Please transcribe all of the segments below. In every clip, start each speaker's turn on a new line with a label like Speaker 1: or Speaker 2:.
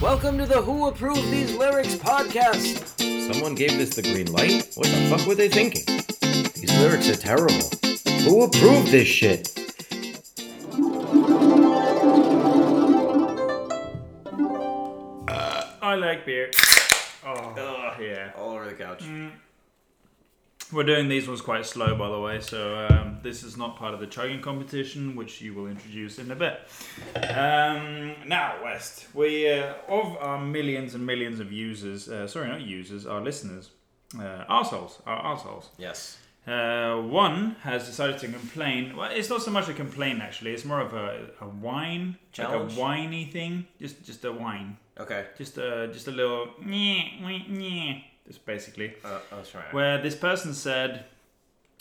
Speaker 1: Welcome to the Who Approved These Lyrics podcast. Someone gave this the green light? What the fuck were they thinking? These lyrics are terrible. Who approved this shit?
Speaker 2: Uh, I like beer. Oh, yeah.
Speaker 3: All over the couch. Mm.
Speaker 2: We're doing these ones quite slow, by the way, so um, this is not part of the chugging competition, which you will introduce in a bit. Um, now, West, we uh, of our millions and millions of users, uh, sorry, not users, our listeners, uh, arseholes, our arseholes.
Speaker 3: Yes.
Speaker 2: Uh, one has decided to complain. Well, it's not so much a complaint actually. It's more of a, a whine,
Speaker 3: Challenge?
Speaker 2: like a whiny thing. Just just a whine.
Speaker 3: Okay.
Speaker 2: Just a just a little nyeh, nyeh, nyeh. Just basically.
Speaker 3: Uh, was.
Speaker 2: Where this person said,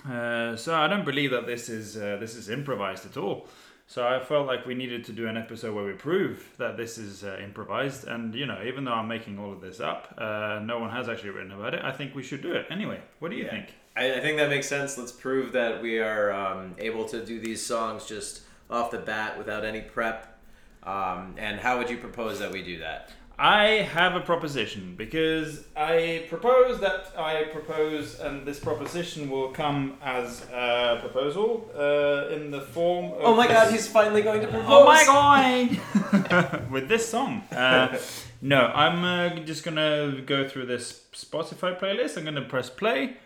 Speaker 2: uh, "So I don't believe that this is uh, this is improvised at all." So I felt like we needed to do an episode where we prove that this is uh, improvised. And you know, even though I'm making all of this up, uh, no one has actually written about it. I think we should do it anyway. What do you
Speaker 3: Yeah.
Speaker 2: think?
Speaker 3: I, I think that makes sense. Let's prove that we are um, able to do these songs just off the bat without any prep. Um, and how would you propose that we do that?
Speaker 2: I have a proposition because I propose that I propose, and this proposition will come as a proposal uh, in the form. Of
Speaker 3: Oh my god, he's finally going to propose!
Speaker 2: Oh my god! With this song. Uh, no, I'm uh, just gonna go through this Spotify playlist. I'm gonna press play,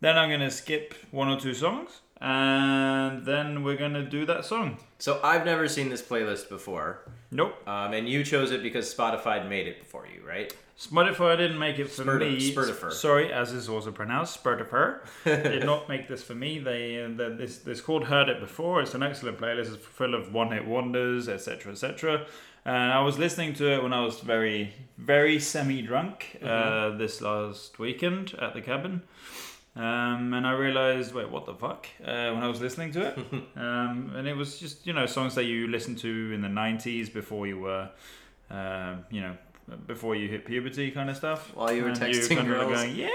Speaker 2: then I'm gonna skip one or two songs, and then we're gonna do that song.
Speaker 3: So I've never seen this playlist before.
Speaker 2: Nope.
Speaker 3: Um, and you chose it because Spotify made it before you, right?
Speaker 2: Spotify didn't make it for
Speaker 3: Spurti-
Speaker 2: me.
Speaker 3: Spurtifer.
Speaker 2: Sorry, as is also pronounced, Spurtifer. did not make this for me. They, uh, the, this, this called Heard It Before. It's an excellent playlist. It's full of one-hit wonders, etc., etc. And I was listening to it when I was very, very semi-drunk uh, this last weekend at the cabin. Um, and I realized, wait, what the fuck? Uh, when I was listening to it, um, and it was just you know songs that you listened to in the '90s before you were, um, you know, before you hit puberty, kind of stuff.
Speaker 3: While you were
Speaker 2: And
Speaker 3: texting
Speaker 2: kind of
Speaker 3: girls.
Speaker 2: going, yay,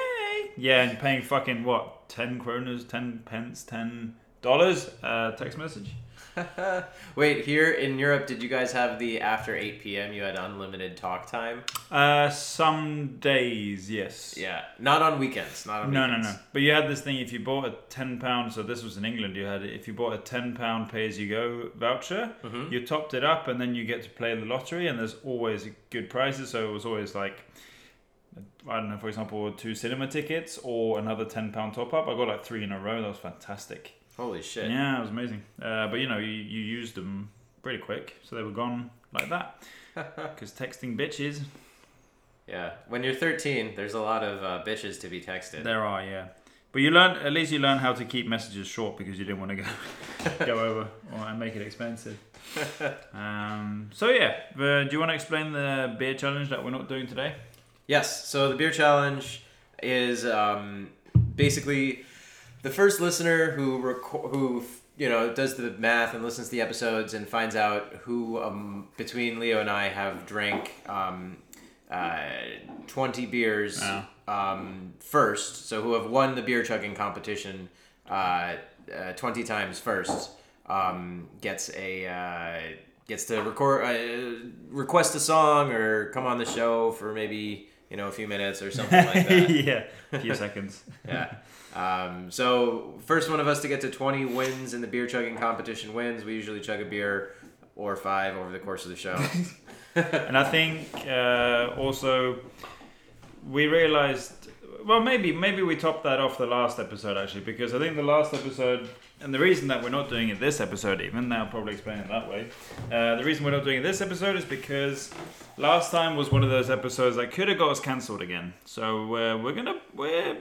Speaker 2: yeah, and paying fucking what, ten kroners, ten pence, ten dollars, uh, text message.
Speaker 3: Wait, here in Europe, did you guys have the after 8 p.m. you had unlimited talk time?
Speaker 2: Uh, some days, yes.
Speaker 3: Yeah, not on weekends. Not on
Speaker 2: No, no,
Speaker 3: weekends.
Speaker 2: no. But you had this thing. If you bought a ten pound, so this was in England. You had. If you bought a ten pound pay as you go voucher,
Speaker 3: Mm-hmm.
Speaker 2: you topped it up, and then you get to play the lottery. And there's always good prizes. So it was always like, I don't know, for example, two cinema tickets or another ten pound top up. I got like three in a row. That was fantastic.
Speaker 3: Holy shit.
Speaker 2: Yeah, it was amazing. Uh, but you know, you, you used them pretty quick, so they were gone like that. Because texting bitches,
Speaker 3: Yeah. When you're 13, there's a lot of uh, bitches to be texted.
Speaker 2: There are, yeah. But you learn at least you learn how to keep messages short because you didn't want to go go over or and make it expensive. Um, so yeah, uh, do you want to explain the beer challenge that we're not doing today?
Speaker 3: Yes. So the beer challenge is um, basically the first listener who reco- who you know does the math and listens to the episodes and finds out who um, between Leo and I have drank um, uh, twenty beers
Speaker 2: Oh.
Speaker 3: um, first. So who have won the beer chugging competition uh, uh, twenty times first um, gets a. Uh, Gets to record, uh, request a song, or come on the show for maybe you know a few minutes or something like that.
Speaker 2: yeah, a few seconds.
Speaker 3: Yeah. Um, so first one of us to get to 20 wins in the beer chugging competition wins. We usually chug a beer or five over the course of the show.
Speaker 2: And I think uh, also we realized, well, maybe maybe we topped that off the last episode actually, because I think the last episode, and the reason that we're not doing it this episode even, now I'll probably explain it that way. Uh, the reason we're not doing it this episode is because last time was one of those episodes that could have got us cancelled again. So uh, we're gonna we're,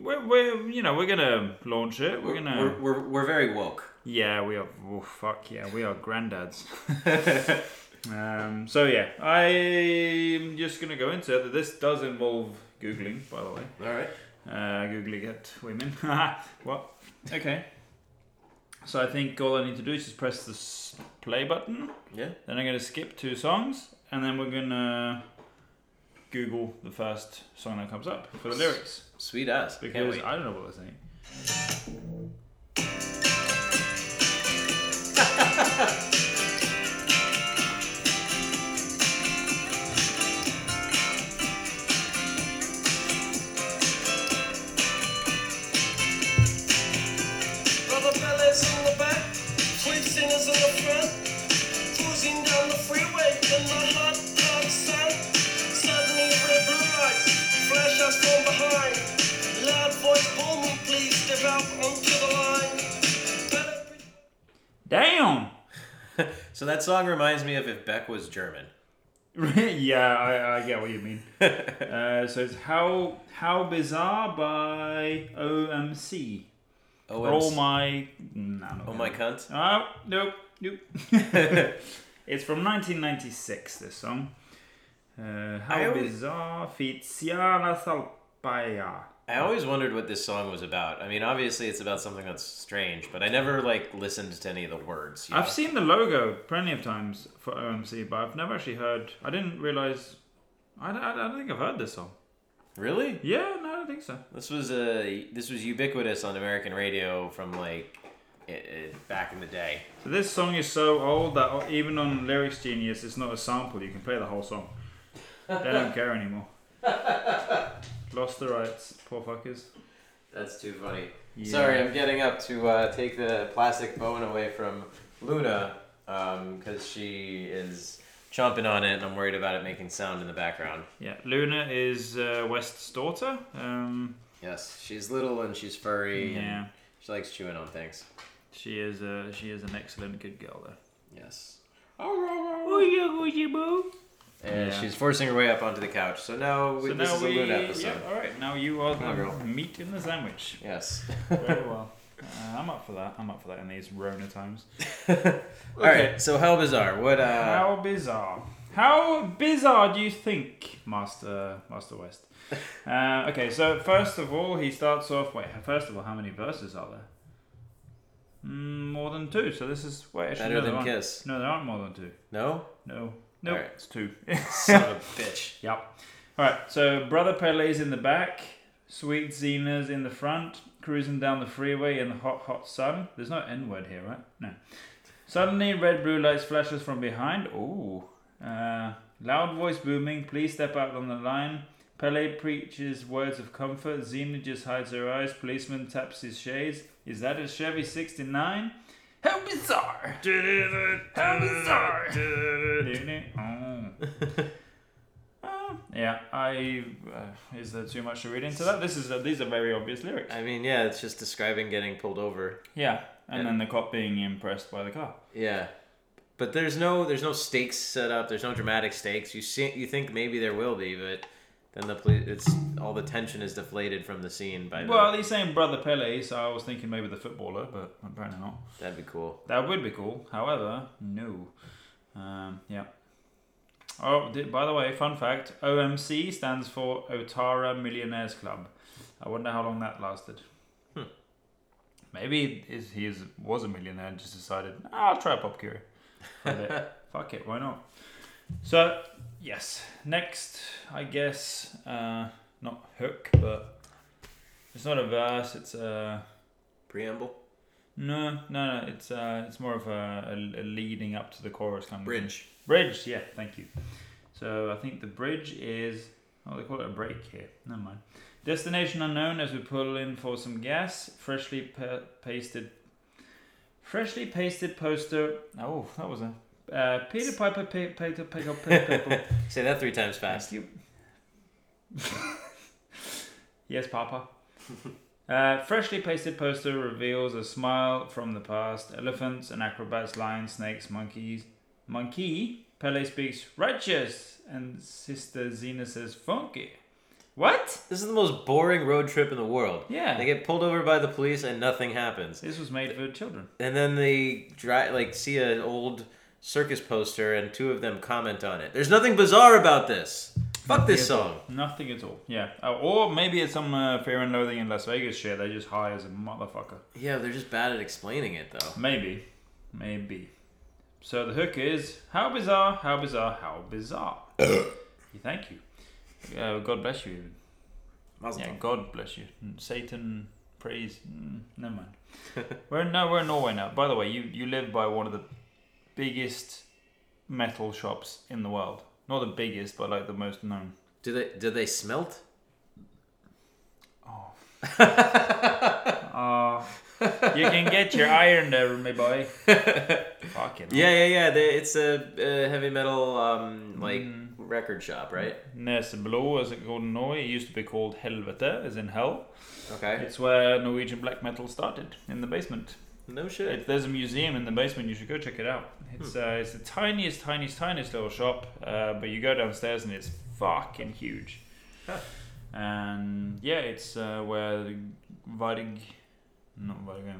Speaker 2: we're we're you know we're gonna launch it. We're gonna
Speaker 3: We're, we're, we're very woke.
Speaker 2: yeah, we are. Oh, fuck yeah, we are granddads. um, so yeah, I'm just gonna go into it. This does involve googling, by the way.
Speaker 3: All right.
Speaker 2: Uh, googling at women. what? Okay. So I think all I need to do is just press the play button.
Speaker 3: Yeah.
Speaker 2: Then I'm gonna skip two songs, and then we're gonna Google the first song that comes up for the lyrics
Speaker 3: Sweet ass.
Speaker 2: Because. I don't know what they're saying.
Speaker 3: So that song reminds me of if Beck was German.
Speaker 2: yeah, I, I get what you mean. uh, so it's how how bizarre by OMC.
Speaker 3: Oh,
Speaker 2: Oh my, no, not
Speaker 3: oh my cunt.
Speaker 2: Oh nope, nope. it's from 1996. This song. Uh, how
Speaker 3: always-
Speaker 2: bizarre, Fiziana Salpaya.
Speaker 3: I always wondered what this song was about. I mean, obviously it's about something that's strange, but I never like listened to any of the words. you
Speaker 2: I've
Speaker 3: know?
Speaker 2: seen the logo plenty of times for OMC, but I've never actually heard. I didn't realize. I don't, I don't think I've heard this song.
Speaker 3: Really?
Speaker 2: Yeah, no, I don't think so.
Speaker 3: This was a this was ubiquitous on American radio from like i i back in the day.
Speaker 2: So this song is so old that even on Lyrics Genius, it's not a sample. You can play the whole song. They don't care anymore. Lost the rights, poor fuckers.
Speaker 3: That's too funny.
Speaker 2: Yeah.
Speaker 3: Sorry, I'm getting up to uh, take the plastic bone away from Luna because she is chomping on it, and I'm worried about it making sound in the background.
Speaker 2: Yeah, Luna is uh, West's daughter. Um,
Speaker 3: Yes, she's little and she's furry,
Speaker 2: yeah,
Speaker 3: and she likes chewing on things.
Speaker 2: she is. Uh, she is an excellent good girl though.
Speaker 3: Yes.
Speaker 2: Yeah.
Speaker 3: And she's forcing her way up onto the couch. So now, we,
Speaker 2: So
Speaker 3: this
Speaker 2: now
Speaker 3: is a
Speaker 2: we,
Speaker 3: Luna episode.
Speaker 2: yeah, all right. Now you are the
Speaker 3: girl.
Speaker 2: meat in the sandwich.
Speaker 3: Yes.
Speaker 2: Very well. Uh, I'm up for that. I'm up for that in these Rona times.
Speaker 3: All right. So how bizarre? What? Uh,
Speaker 2: How bizarre. How bizarre do you think, Master Master West? uh, okay, so first of all, he starts off. Wait, first of all, how many verses are there? Mm, more than two. So this is wait. Actually,
Speaker 3: better
Speaker 2: no,
Speaker 3: than
Speaker 2: aren't.
Speaker 3: Kiss?
Speaker 2: No, there aren't more than two.
Speaker 3: No.
Speaker 2: No, no,
Speaker 3: Alright.
Speaker 2: it's two.
Speaker 3: Son of a bitch.
Speaker 2: Yep. All right. So brother Pele's in the back. Sweet Zina's in the front, cruising down the freeway in the hot, hot sun. There's no N word here, right? No. Suddenly, red blue lights flashes from behind. Ooh. Uh, loud voice booming. Please step out on the line. Pele preaches words of comfort. Zina just hides her eyes. Policeman taps his shades. Is that a Chevy 69? How bizarre! How bizarre! oh. Uh, yeah, I. Uh, is there too much to read into that? This is uh, these are very obvious lyrics.
Speaker 3: I mean, yeah, it's just describing getting pulled over.
Speaker 2: Yeah, and
Speaker 3: Yeah.
Speaker 2: then the cop being impressed by the car.
Speaker 3: Yeah. But there's no there's no stakes set up. There's no dramatic stakes. You see, you think maybe there will be, but then the police it's all the tension is deflated from the scene by the,
Speaker 2: Well, he's saying brother Pele, so I was thinking maybe the footballer, but apparently not.
Speaker 3: that'd be cool.
Speaker 2: That would be cool. However, no. Um, yeah. Oh, di- by the way, fun fact: OMC stands for Otara Millionaires Club. I wonder how long that lasted.
Speaker 3: Hmm.
Speaker 2: Maybe he is was a millionaire and just decided "Ah, I'll try Pop Curie. For a bit. Fuck it, why not? So yes, next I guess uh, not hook, but it's not a verse. It's a
Speaker 3: Preamble.
Speaker 2: no, no, no. It's uh, it's more of a, a, a leading up to the chorus kind of thing.
Speaker 3: Bridge.
Speaker 2: Bridge, yeah, thank you. So I think the bridge is. Oh, they call it a break here. Never mind. Destination unknown as we pull in for some gas. Freshly pa- pasted. Freshly pasted poster. Oh, that was a. Uh, Peter Piper, Peter Piper, Piper, Piper.
Speaker 3: Say that three times fast.
Speaker 2: Thank you. yes, Papa. Uh, freshly pasted poster reveals a smile from the past. Elephants and acrobats, lions, snakes, monkeys. Monkey. Pele speaks righteous, and Sister Zina says funky. What?
Speaker 3: This is the most boring road trip in the world.
Speaker 2: Yeah.
Speaker 3: They get pulled over by the police and nothing happens.
Speaker 2: This was made for children.
Speaker 3: And then they dri like see an old circus poster and two of them comment on it. There's nothing bizarre about this. Fuck this song.
Speaker 2: Nothing at all. Yeah. Uh, or maybe it's some uh, Fear and Loathing in Las Vegas shit. They're just high as a motherfucker.
Speaker 3: Yeah, they're just bad at explaining it though.
Speaker 2: Maybe. Maybe. So the hook is how bizarre, how bizarre, how bizarre. Thank you. Uh, God bless you.
Speaker 3: Mazel
Speaker 2: Yeah,
Speaker 3: tov.
Speaker 2: God bless you. Mm, Satan praise. Mm, never mind. we're no, we're in Norway now. By the way, you you live by one of the biggest metal shops in the world. Not the biggest, but like the most known.
Speaker 3: Do they do they smelt?
Speaker 2: Oh. Uh, you can get your iron there, my boy. Fucking.
Speaker 3: Yeah, yeah, yeah. They, it's a, a heavy metal um like
Speaker 2: Mm.
Speaker 3: record shop, right?
Speaker 2: Neseblod, as it called in Norway, it used to be called Helvete, as in hell.
Speaker 3: Okay.
Speaker 2: It's where Norwegian black metal started, in the basement.
Speaker 3: No shit.
Speaker 2: It, there's a museum in the basement. You should go check it out. It's uh, it's the tiniest, tiniest, tiniest little shop. Uh, but you go downstairs and it's fucking huge.
Speaker 3: Huh.
Speaker 2: And yeah, it's uh, where Varg, not Varg,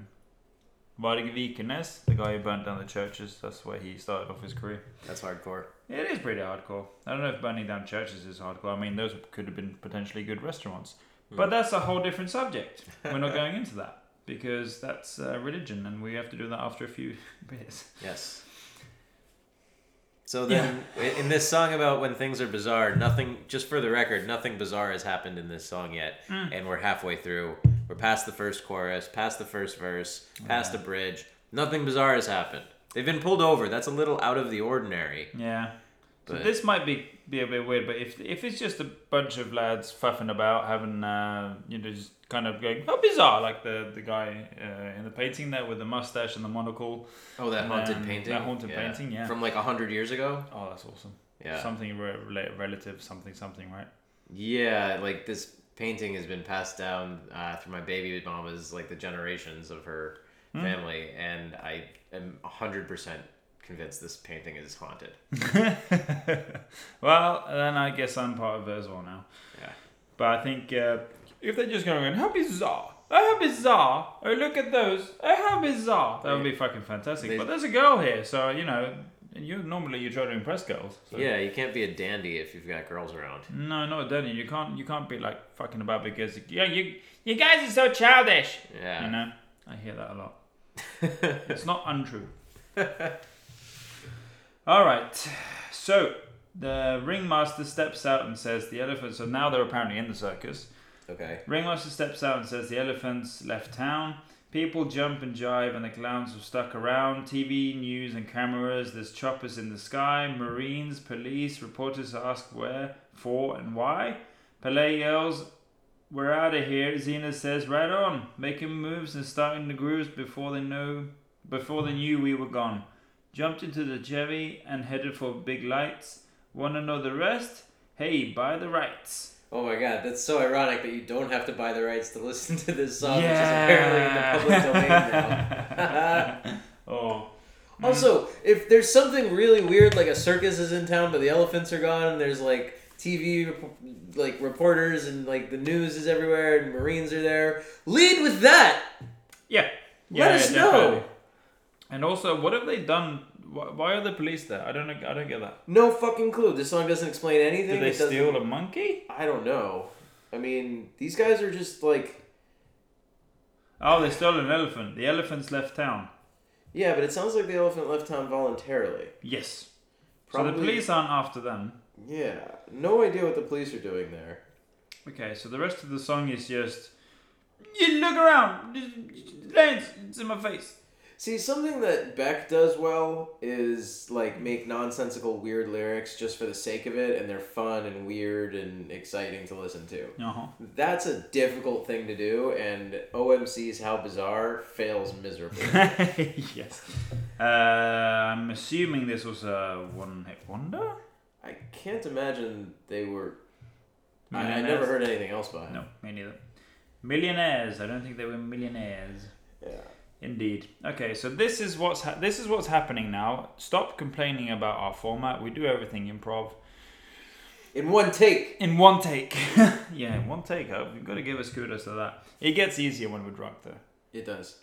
Speaker 2: Varg Vikenes, the guy who burnt down the churches. That's where he started off his career.
Speaker 3: That's hardcore.
Speaker 2: It is pretty hardcore. I don't know if burning down churches is hardcore. I mean, those could have been potentially good restaurants. But
Speaker 3: Hmm.
Speaker 2: that's a whole different subject. We're not going into that because that's uh, religion, and we have to do that after a few beers.
Speaker 3: Yes. So then, i in this song about when things are bizarre, nothing. Just for the record, nothing bizarre has happened in this song yet,
Speaker 2: Mm.
Speaker 3: and we're halfway through. We're past the first chorus, past the first verse, past
Speaker 2: Yeah.
Speaker 3: the bridge. Nothing bizarre has happened. They've been pulled over. That's a little out of the ordinary.
Speaker 2: Yeah. So this might be be a bit weird, but if if it's just a bunch of lads fuffing about, having uh, you know, just kind of going, how bizarre, like the the guy uh, in the painting there with the mustache and the monocle.
Speaker 3: Oh, that haunted
Speaker 2: Um,
Speaker 3: painting.
Speaker 2: that haunted painting, yeah.
Speaker 3: From like a hundred years ago.
Speaker 2: Oh, that's awesome.
Speaker 3: Yeah.
Speaker 2: Something re- relative, something, something, right?
Speaker 3: Yeah, like this painting has been passed down uh, through my baby mama's like the generations of her
Speaker 2: Hmm.
Speaker 3: family, and I am hundred percent convinced this painting is haunted.
Speaker 2: well, then I guess I'm part of it as well now.
Speaker 3: Yeah.
Speaker 2: But I think uh, if they're just going, how bizarre! Oh, how bizarre! Oh, look at those! Oh, how bizarre! That would be fucking fantastic.
Speaker 3: They-
Speaker 2: but there's a girl here, so you know, you normally you try to impress girls. So.
Speaker 3: Yeah, you can't be a dandy if you've got girls around.
Speaker 2: No, no, Danny, you can't. You can't be like fucking about because yeah, you you guys are so childish.
Speaker 3: Yeah.
Speaker 2: You know, I hear that a lot. it's not untrue. All right, so the ringmaster steps out and says the elephants. So now they're apparently in the circus.
Speaker 3: Okay.
Speaker 2: Ringmaster steps out and says the elephants left town. People jump and jive, and the clowns are stuck around. TV, news, and cameras. There's choppers in the sky. Marines, police, reporters ask where, for, and why. Pele yells, "We're out of here!" Zina says, "Right on, making moves and starting the grooves before they know, before they knew we were gone." Jumped into the Chevy and headed for big lights. Wanna know the rest? Hey, buy the rights.
Speaker 3: Oh my god, that's so ironic that you don't have to buy the rights to listen to this song,
Speaker 2: Yeah.
Speaker 3: which is apparently in the public domain now.
Speaker 2: oh.
Speaker 3: Also, if there's something really weird, like a circus is in town, but the elephants are gone, and there's like TV like reporters and like the news is everywhere, and Marines are there, lead with that.
Speaker 2: Yeah.
Speaker 3: Let us know.
Speaker 2: And also, what have they done? Why, are the police there? I don't know. I don't get that.
Speaker 3: No fucking clue. This song doesn't explain anything.
Speaker 2: Did they steal a monkey?
Speaker 3: I don't know. I mean, these guys are just like,
Speaker 2: Oh, they stole an elephant. The elephants left town.
Speaker 3: yeah, but it sounds like the elephant left town voluntarily.
Speaker 2: Yes. So the police aren't after them.
Speaker 3: Yeah, no idea what the police are doing there.
Speaker 2: Okay, so the rest of the song is just. You look around. Lance, it's in my face.
Speaker 3: See, something that Beck does well is like make nonsensical, weird lyrics just for the sake of it, and they're fun and weird and exciting to listen to.
Speaker 2: Uh huh.
Speaker 3: That's a difficult thing to do, and OMC's How Bizarre fails miserably.
Speaker 2: yes. Uh, I'm assuming this was a one hit wonder?
Speaker 3: I can't imagine they were. I, I never heard anything else by him.
Speaker 2: No, me neither. Millionaires. I don't think they were millionaires.
Speaker 3: Yeah.
Speaker 2: Indeed. Okay, so this is what's ha- this is what's happening now. Stop complaining about our format. We do everything improv
Speaker 3: In one take.
Speaker 2: in one take. yeah, in one take. Uh, You've got to give us kudos to that. It gets easier when we're drunk, though.
Speaker 3: It does.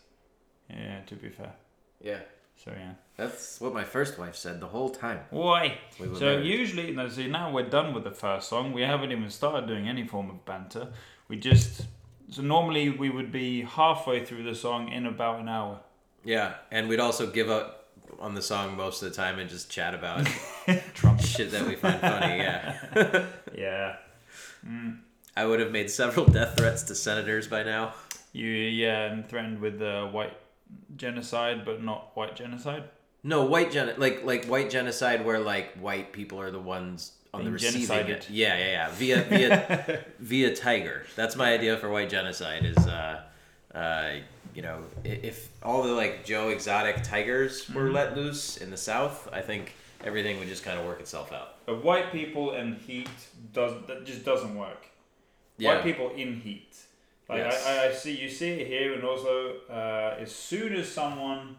Speaker 2: Yeah, to be fair.
Speaker 3: Yeah.
Speaker 2: So yeah.
Speaker 3: That's what my first wife said the whole time.
Speaker 2: Why?
Speaker 3: We
Speaker 2: So
Speaker 3: married.
Speaker 2: usually, no, see now we're done with the first song. We haven't even started doing any form of banter. We just so normally we would be halfway through the song in about an hour.
Speaker 3: Yeah, and we'd also give up on the song most of the time and just chat about
Speaker 2: Trump.
Speaker 3: shit that we find funny. Yeah.
Speaker 2: Yeah.
Speaker 3: I would have made several death threats to senators by now.
Speaker 2: You yeah, and threatened with uh, white genocide, but not white genocide.
Speaker 3: No, white gen like like white genocide where like white people are the ones on the receiving
Speaker 2: genocided.
Speaker 3: Yeah, yeah, yeah. Via via via tiger. That's my idea for white genocide is uh uh you know, if all the like Joe exotic tigers were
Speaker 2: Mm-hmm.
Speaker 3: let loose in the south, I think everything would just kind of work itself out.
Speaker 2: But white people and heat does that just doesn't work.
Speaker 3: Yeah.
Speaker 2: White people in heat Like
Speaker 3: Yes.
Speaker 2: I, I, see you see it here, and also uh, as soon as someone,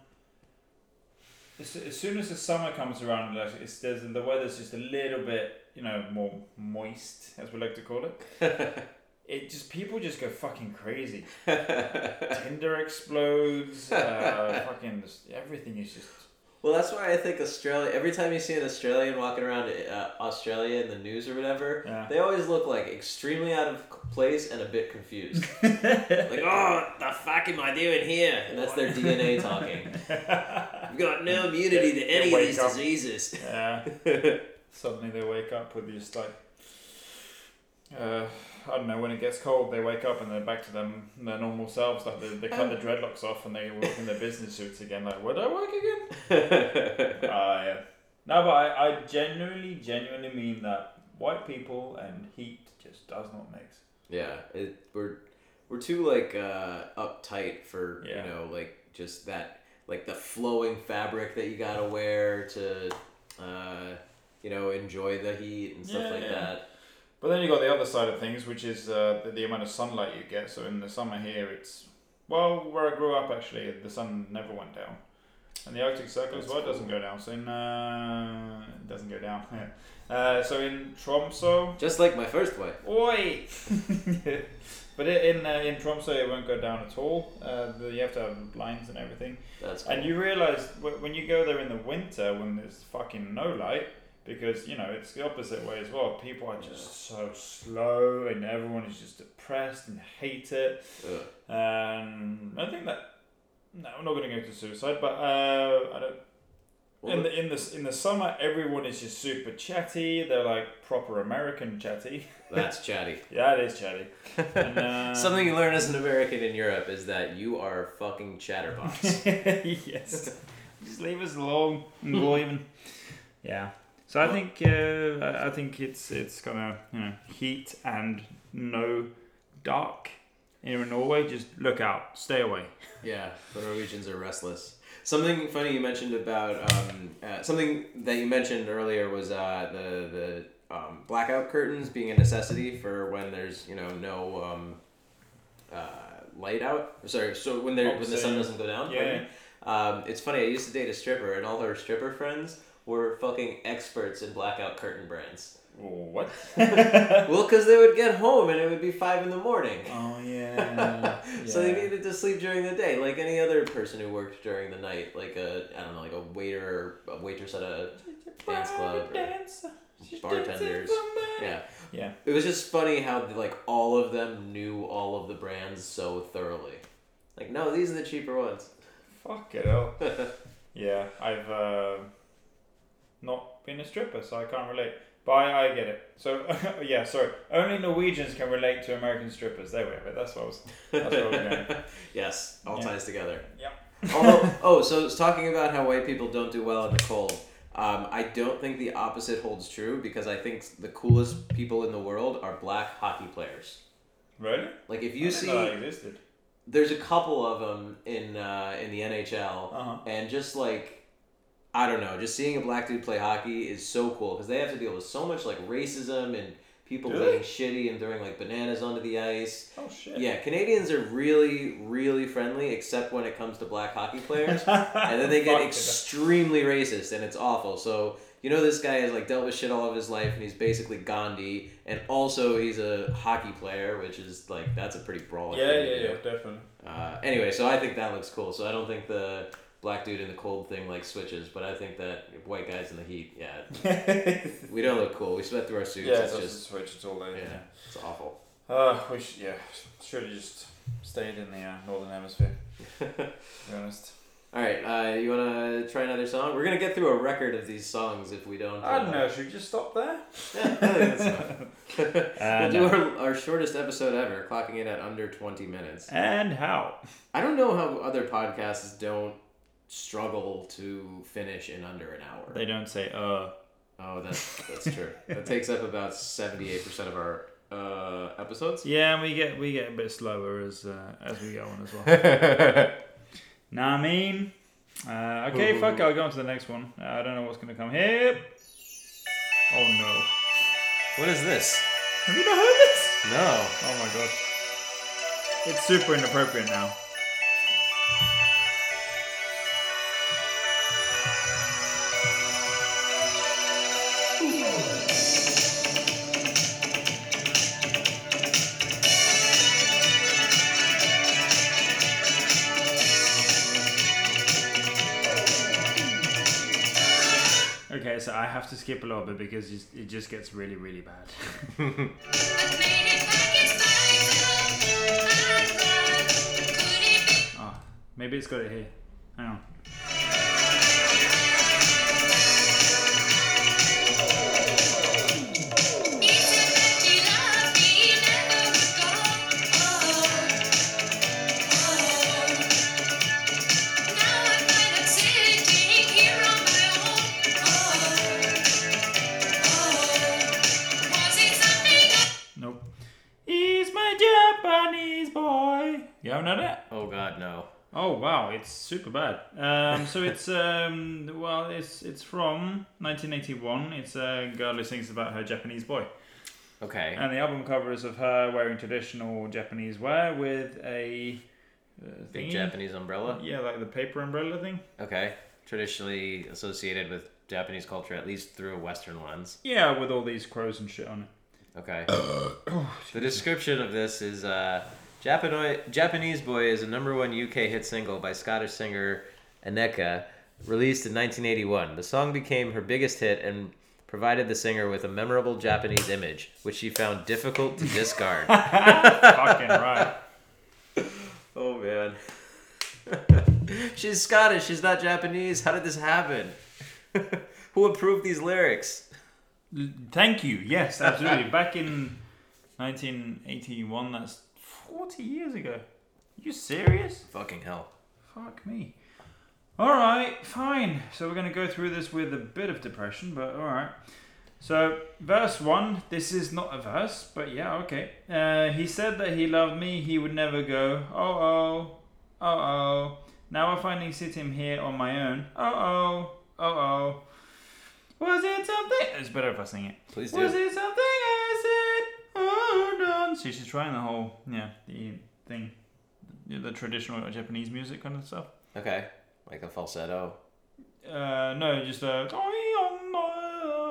Speaker 2: as, as soon as the summer comes around, like it's there's, the weather's just a little bit you know more moist, as we like to call it. It just people just go fucking crazy. Tinder explodes. Uh, fucking just, everything is just
Speaker 3: Well, that's why I think Australia. Every time you see an Australian walking around uh, Australia in the news or whatever,
Speaker 2: Yeah.
Speaker 3: they always look like extremely out of place and a bit confused. like, oh, the fuck am I doing here? And that's their DNA talking. You've got no immunity to any of these
Speaker 2: up.
Speaker 3: diseases.
Speaker 2: yeah. Suddenly they wake up with just like, uh, I don't know. When it gets cold, they wake up and they're back to them their normal selves. Like they, they cut the dreadlocks off and they walk in their business suits again. Like, would I work again? Ah, yeah. No, but I, I genuinely, genuinely mean that white people and heat just does not mix.
Speaker 3: yeah, it, we're we're too like uh, uptight for
Speaker 2: Yeah.
Speaker 3: you know like just that like the flowing fabric that you gotta wear to uh, you know enjoy the heat and stuff
Speaker 2: Yeah,
Speaker 3: like
Speaker 2: yeah.
Speaker 3: that.
Speaker 2: But then you got the other side of things, which is uh, the, the amount of sunlight you get. So in the summer here, it's well, where I grew up actually, the sun never went down, and the Arctic Circle as well
Speaker 3: cool.
Speaker 2: doesn't go down. So in uh, it doesn't go down. uh, so in Tromso,
Speaker 3: Just like my first wife.
Speaker 2: oi. but in uh, in Tromso, it won't go down at all. Uh, you have to have blinds and everything.
Speaker 3: That's cool.
Speaker 2: And you realize wh- when you go there in the winter when there's fucking no light, because you know it's the opposite way as well. People are just so slow, and everyone is just depressed and hate it. And I think that no, I'm not going to go to suicide, but uh, I don't.
Speaker 3: Well,
Speaker 2: in the in the in the summer, everyone is just super chatty. They're like proper American chatty.
Speaker 3: That's chatty.
Speaker 2: yeah, it is chatty. And, uh,
Speaker 3: Something you learn as an American in Europe is that you are fucking chatterbox.
Speaker 2: yes. Just leave us alone go even. Yeah. So I think uh, I- think it's it's gonna you know heat and no dark here in Norway. Just look out, stay away.
Speaker 3: yeah, the Norwegians are restless. Something funny you mentioned about um, uh, something that you mentioned earlier was uh, the the um, blackout curtains being a necessity for when there's you know no um, uh, light out. Sorry, so when there when the sun doesn't go down.
Speaker 2: Yeah.
Speaker 3: Um, it's funny. I used to date a stripper, and all her stripper friends were fucking experts in blackout curtain brands.
Speaker 2: What?
Speaker 3: Well, because they would get home and it would be five in the morning.
Speaker 2: Oh yeah.
Speaker 3: So they needed to sleep during the day, like any other person who worked during the night, like a I don't know, like a waiter or a waitress at a dance club. Or, bartenders. yeah,
Speaker 2: Yeah.
Speaker 3: it was just funny how like all of them knew all of the brands so thoroughly. Like, no, these are the cheaper ones.
Speaker 2: Fuck it up. Yeah, I've uh, not been a stripper, so I can't relate. But I, I get it. So yeah, sorry. Only Norwegians can relate to American strippers. There we have it. That's what I was. That's what I was going.
Speaker 3: yes, all
Speaker 2: Yeah.
Speaker 3: ties together.
Speaker 2: Yep.
Speaker 3: Although, oh, so it's talking about how white people don't do well in the cold. Um, I don't think the opposite holds true because I think the coolest people in the world are black hockey players.
Speaker 2: Really?
Speaker 3: Like if you see, there's a couple of them in uh, in the NHL,
Speaker 2: Uh huh.
Speaker 3: and just like I don't know, just seeing a black dude play hockey is so cool because they have to deal with so much like racism and people
Speaker 2: Do
Speaker 3: being shitty and throwing like bananas onto the ice.
Speaker 2: Oh shit.
Speaker 3: Yeah, Canadians are really, really friendly, except when it comes to black hockey players. and then they get extremely racist, and it's awful. So you know this guy has like dealt with shit all of his life, and he's basically Gandhi, and also he's a hockey player, which is like that's a pretty brawling.
Speaker 2: Yeah, yeah, yeah, definitely.
Speaker 3: Uh, anyway, so I think that looks cool. So I don't think the black dude in the cold thing like switches, but I think that white guys in the heat, yeah,
Speaker 2: yeah,
Speaker 3: we don't look cool. We sweat through our suits.
Speaker 2: Yeah,
Speaker 3: it's
Speaker 2: doesn't
Speaker 3: just
Speaker 2: switch at all. There.
Speaker 3: yeah,
Speaker 2: Yeah.
Speaker 3: it's awful.
Speaker 2: Uh, we should, yeah, should have just stayed in the uh, northern hemisphere. to be honest.
Speaker 3: All right, uh, you wanna try another song? We're gonna get through a record of these songs if we don't.
Speaker 2: I don't
Speaker 3: uh,
Speaker 2: know. Should we just stop there?
Speaker 3: Yeah, that's fine.
Speaker 2: Uh,
Speaker 3: we'll do our, our shortest episode ever, clocking in at under 20 minutes.
Speaker 2: And how?
Speaker 3: I don't know how other podcasts don't struggle to finish in under an hour.
Speaker 2: They don't say uh.
Speaker 3: Oh, that's that's true. that takes up about 78% of our uh, episodes.
Speaker 2: Yeah, and we get we get a bit slower as uh, as we go on as well. Nah, I mean, uh, okay, fuck. it, I'll go on to the next one. Uh, I don't know what's gonna come here. Oh no!
Speaker 3: what is this?
Speaker 2: Have you not heard this?
Speaker 3: No.
Speaker 2: Oh my god! It's super inappropriate now. I have to skip a little bit because it just gets really, really bad. Oh, maybe it's got it here. Hang on.
Speaker 3: God, no.
Speaker 2: Oh wow, it's super bad. Um, so it's um, well, it's it's from 1981. It's a girl who sings about her Japanese boy,
Speaker 3: Okay.
Speaker 2: and the album cover is of her wearing traditional Japanese wear with a uh,
Speaker 3: Big. Japanese umbrella.
Speaker 2: Yeah, like the paper umbrella thing.
Speaker 3: Okay. Traditionally associated with Japanese culture, at least through a Western lens.
Speaker 2: Yeah, with all these crows and shit on it.
Speaker 3: Okay. the description of this is uh, Japano- Japanese Boy is a number one UK hit single by Scottish singer Aneka, released in 1981. The song became her biggest hit and provided the singer with a memorable Japanese image, which she found difficult to discard.
Speaker 2: Fucking right.
Speaker 3: oh man. she's Scottish, she's not Japanese. How did this happen? Who approved these lyrics?
Speaker 2: Thank you. Yes, absolutely. Back in 1981, that's 40 years ago. you serious?
Speaker 3: Fucking hell.
Speaker 2: Fuck me. Alright, fine. So we're going to go through this with a bit of depression, but alright. So, verse 1, this is not a verse, but yeah, okay. Uh, he said that he loved me, he would never go. Oh oh, oh oh. Now I finally sit him here on my own. Oh oh, oh oh. Was it something? It's better if I sing it.
Speaker 3: Please
Speaker 2: Was
Speaker 3: do.
Speaker 2: it something I said or done? See, she's trying the whole, yeah, the thing. The the traditional Japanese music kind of stuff.
Speaker 3: Okay. Like a falsetto.
Speaker 2: Uh, no, just uh,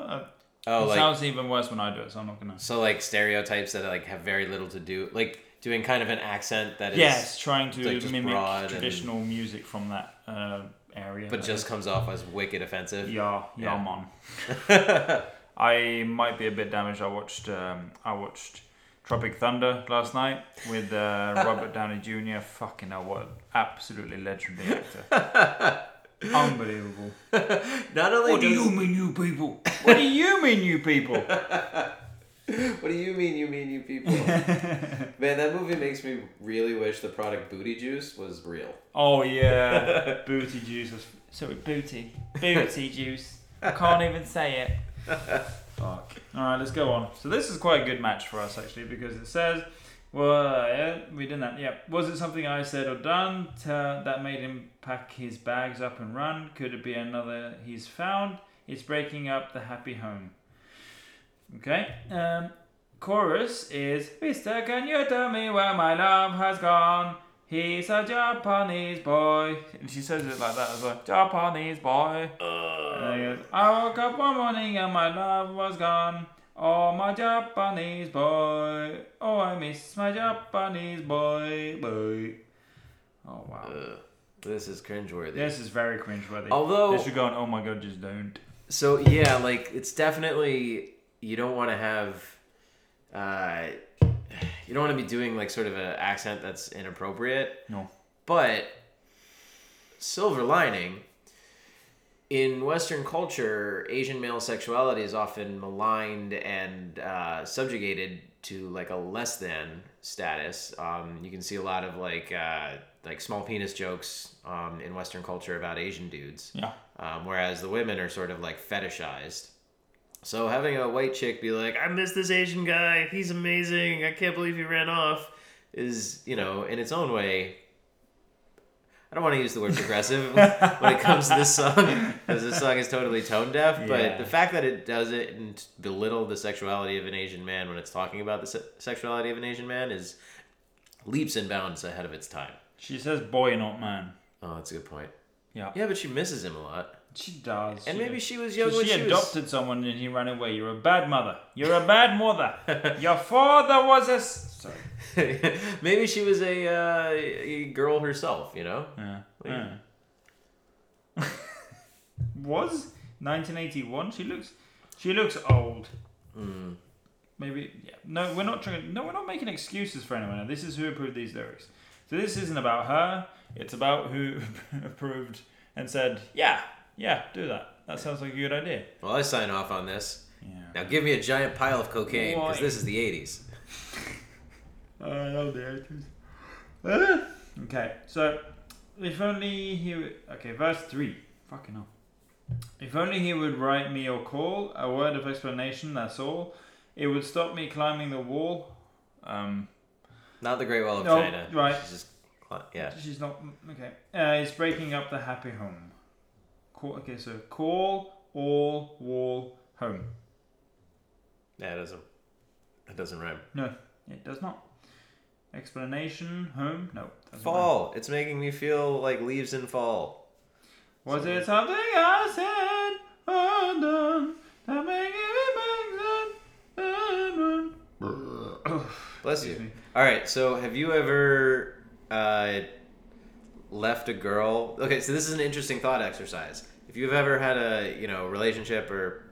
Speaker 2: uh
Speaker 3: Oh,
Speaker 2: it
Speaker 3: like
Speaker 2: sounds even worse when I do it, so I'm not gonna.
Speaker 3: So like stereotypes that like have very little to do, like doing kind of an accent that is,
Speaker 2: Yes, trying to
Speaker 3: like,
Speaker 2: mimic
Speaker 3: broad and-
Speaker 2: traditional music from that uh, area.
Speaker 3: but just comes off as wicked offensive.
Speaker 2: yeah, yeah,
Speaker 3: Yeah.
Speaker 2: man. I might be a bit damaged. I watched um, I watched Tropic Thunder last night with uh, Robert Downey Jr. Fucking hell, what absolutely legendary actor. Unbelievable.
Speaker 3: Not only
Speaker 2: What do you mean, you people? What do you mean, you people?
Speaker 3: what do you mean you mean you people? Man, that movie makes me really wish the product Booty Juice was real.
Speaker 2: Oh yeah, booty juice. Was, sorry, booty, booty juice. I can't even say it. Fuck. All right, let's go on. So this is quite a good match for us actually because it says, well, yeah, we did that. Yeah, was it something I said or done to, that made him pack his bags up and run? Could it be another he's found? It's breaking up the happy home. Okay. Um, chorus is, Mister, can you tell me where my love has gone? He's a Japanese boy. And she says it like that as well. Japanese boy. And he goes, I woke up one morning and my love was gone. Oh, my Japanese boy. Oh, I miss my Japanese boy. Boy. Oh, wow.
Speaker 3: Ugh, this is cringeworthy.
Speaker 2: This is very cringeworthy.
Speaker 3: Although-
Speaker 2: They should go on, oh my god, just don't.
Speaker 3: So yeah, like it's definitely you don't want to have, uh, you don't want to be doing like sort of an accent that's inappropriate.
Speaker 2: No.
Speaker 3: But silver lining. In Western culture, Asian male sexuality is often maligned and uh, subjugated to like a less than status. Um, you can see a lot of like uh, like small penis jokes um, in Western culture about Asian dudes
Speaker 2: Yeah.
Speaker 3: um, whereas the women are sort of like fetishized. So having a white chick be like, "I miss this Asian guy. He's amazing. I can't believe he ran off," is you know in its own way. I don't want to use the word progressive when it comes to this song because this song is totally tone deaf.
Speaker 2: Yeah.
Speaker 3: But the fact that it doesn't belittle the sexuality of an Asian man when it's talking about the se- sexuality of an Asian man is leaps and bounds ahead of its time.
Speaker 2: She says boy, not man.
Speaker 3: Oh, that's a good point.
Speaker 2: Yeah.
Speaker 3: Yeah, but she misses him a lot.
Speaker 2: She does.
Speaker 3: And
Speaker 2: she
Speaker 3: maybe
Speaker 2: does.
Speaker 3: she was
Speaker 2: So
Speaker 3: young when
Speaker 2: she
Speaker 3: she
Speaker 2: adopted someone and he ran away. You're a bad mother. You're a bad mother. Your father was a. Sorry.
Speaker 3: maybe she was a, uh, a girl herself. You know.
Speaker 2: Yeah.
Speaker 3: Yeah.
Speaker 2: yeah. was 1981? She looks. She looks old.
Speaker 3: Mm.
Speaker 2: Maybe. Yeah. No, we're not trying. No, we're not making excuses for anyone. This is who approved these lyrics. So this isn't about her. It's about who approved and said, "Yeah, yeah, do that. That sounds like a good idea."
Speaker 3: Well, I sign off on this.
Speaker 2: Yeah.
Speaker 3: Now give me a giant pile of cocaine because this is the '80s.
Speaker 2: I know the 80s. okay, so if only he would. Okay, verse 3. Fucking hell. If only he would write me or call a word of explanation, that's all. It would stop me climbing the wall. Um,
Speaker 3: Not the Great Wall of
Speaker 2: No,
Speaker 3: China.
Speaker 2: right.
Speaker 3: She's just, yeah.
Speaker 2: she's not. Okay. Uh, it's breaking up the happy home. Call, okay, so call, all, wall, home.
Speaker 3: Yeah, it doesn't. It doesn't rhyme.
Speaker 2: No, it does not. Explanation, home, no. doesn't rhyme.
Speaker 3: Fall. It's making me feel like leaves in fall.
Speaker 2: Was it something I said or done that made you
Speaker 3: Bless
Speaker 2: Excuse
Speaker 3: you.
Speaker 2: me.
Speaker 3: All right. So, have you ever uh, left a girl? Okay, so this is an interesting thought exercise. If you've ever had a you know relationship or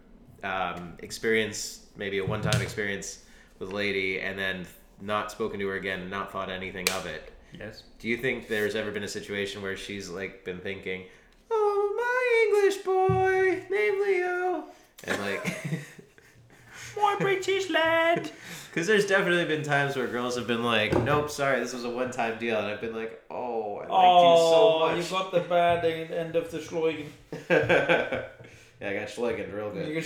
Speaker 3: um, experience, maybe a one-time experience with a lady, and then not spoken to her again, and not thought anything of it.
Speaker 2: Yes.
Speaker 3: Do you think there's ever been a situation where she's like been thinking, "Oh, my English boy named Leo," and like,
Speaker 2: My British lad.
Speaker 3: because there's definitely been times where girls have been like, "Nope, sorry, this was a one-time deal," and I've been like, "Oh, I
Speaker 2: Oh,
Speaker 3: liked
Speaker 2: you
Speaker 3: you
Speaker 2: got the bad end of the schloigen.
Speaker 3: yeah, I got schlegged real good.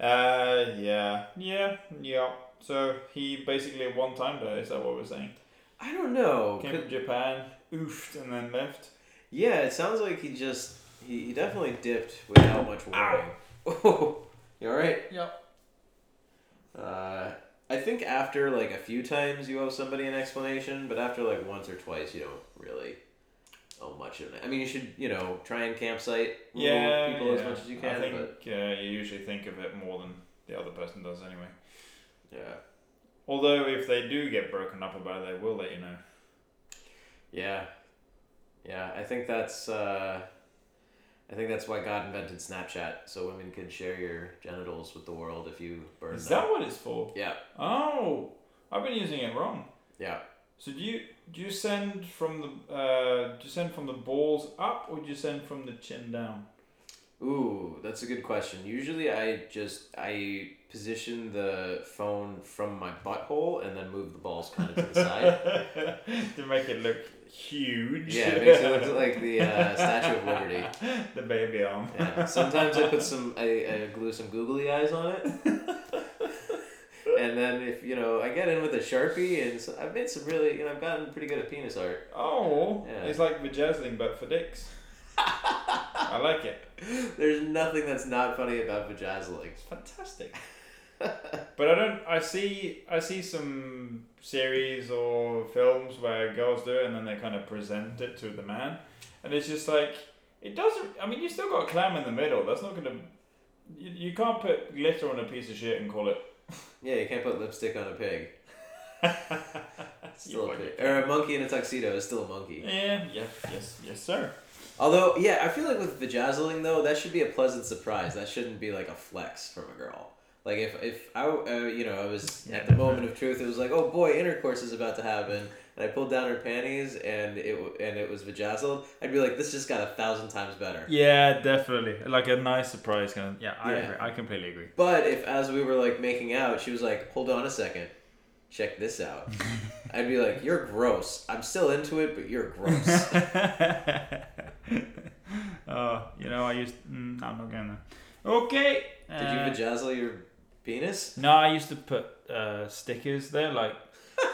Speaker 2: Uh, yeah, yeah, yeah. So he basically one time though. Is that what we're saying?
Speaker 3: I don't know.
Speaker 2: Came from Japan, oofed, and then left.
Speaker 3: yeah, it sounds like he just he, he definitely dipped without much warning. Oh, you all right?
Speaker 2: Yep.
Speaker 3: Uh, I think after like a few times you owe somebody an explanation, but after like once or twice you don't really owe much of it. I mean, you should you know try and campsite
Speaker 2: Yeah,
Speaker 3: people
Speaker 2: yeah.
Speaker 3: as much as you can,
Speaker 2: I think
Speaker 3: but
Speaker 2: uh, you usually think of it more than the other person does anyway.
Speaker 3: yeah,
Speaker 2: Although if they do get broken up about it, they will let you know.
Speaker 3: yeah, yeah. I think that's uh, I think that's why God invented Snapchat so women can share your genitals with the world if you burn
Speaker 2: Is
Speaker 3: them.
Speaker 2: that what it's for?
Speaker 3: Yeah,
Speaker 2: Oh, I've been using it wrong.
Speaker 3: yeah.
Speaker 2: So do you do you send from the uh, do you send from the balls up or do you send from the chin down?
Speaker 3: Ooh, that's a good question. Usually, I just I position the phone from my butthole and then move the balls kind of to the side.
Speaker 2: to make it look huge.
Speaker 3: Yeah, it makes it look like the uh, Statue of Liberty.
Speaker 2: the baby arm.
Speaker 3: Yeah. Sometimes I put some I, I glue some googly eyes on it. And then if you know I get in with a sharpie and so I've made some really you know I've gotten pretty good at penis art.
Speaker 2: Oh,
Speaker 3: Yeah.
Speaker 2: it's like vajazzling but for dicks. I like it.
Speaker 3: There's nothing that's not funny about vajazzling.
Speaker 2: It's fantastic. But I don't. I see. I see some series or films where girls do it, and then they kind of present it to the man, and it's just like it doesn't. I mean, you still got a clam in the middle. That's not gonna. You, you can't put glitter on a piece of shit and call it.
Speaker 3: Yeah, you can't put lipstick on a pig. Still a
Speaker 2: fucking
Speaker 3: pig. Or a monkey in a tuxedo is still a monkey.
Speaker 2: Yeah. Yeah. Yes. Yes, sir.
Speaker 3: Although, yeah, I feel like with the vajazzling though, that should be a pleasant surprise. That shouldn't be like a flex from a girl. Like if if I uh, you know I was at the moment of truth, it was like oh boy, intercourse is about to happen, and I pulled down her panties and it and it was vajazzled. I'd be like, this just got a thousand times better.
Speaker 2: Yeah, definitely. Like a nice surprise kind of. Yeah, I
Speaker 3: Yeah.
Speaker 2: agree. I completely agree.
Speaker 3: But if as we were like making out, she was like, hold on a second, check this out. I'd be like, you're gross. I'm still into it, but you're gross.
Speaker 2: uh, you know, I used. Mm, I'm not there. Okay.
Speaker 3: Did
Speaker 2: uh,
Speaker 3: you vajazzle your penis?
Speaker 2: No, I used to put uh, stickers there. Like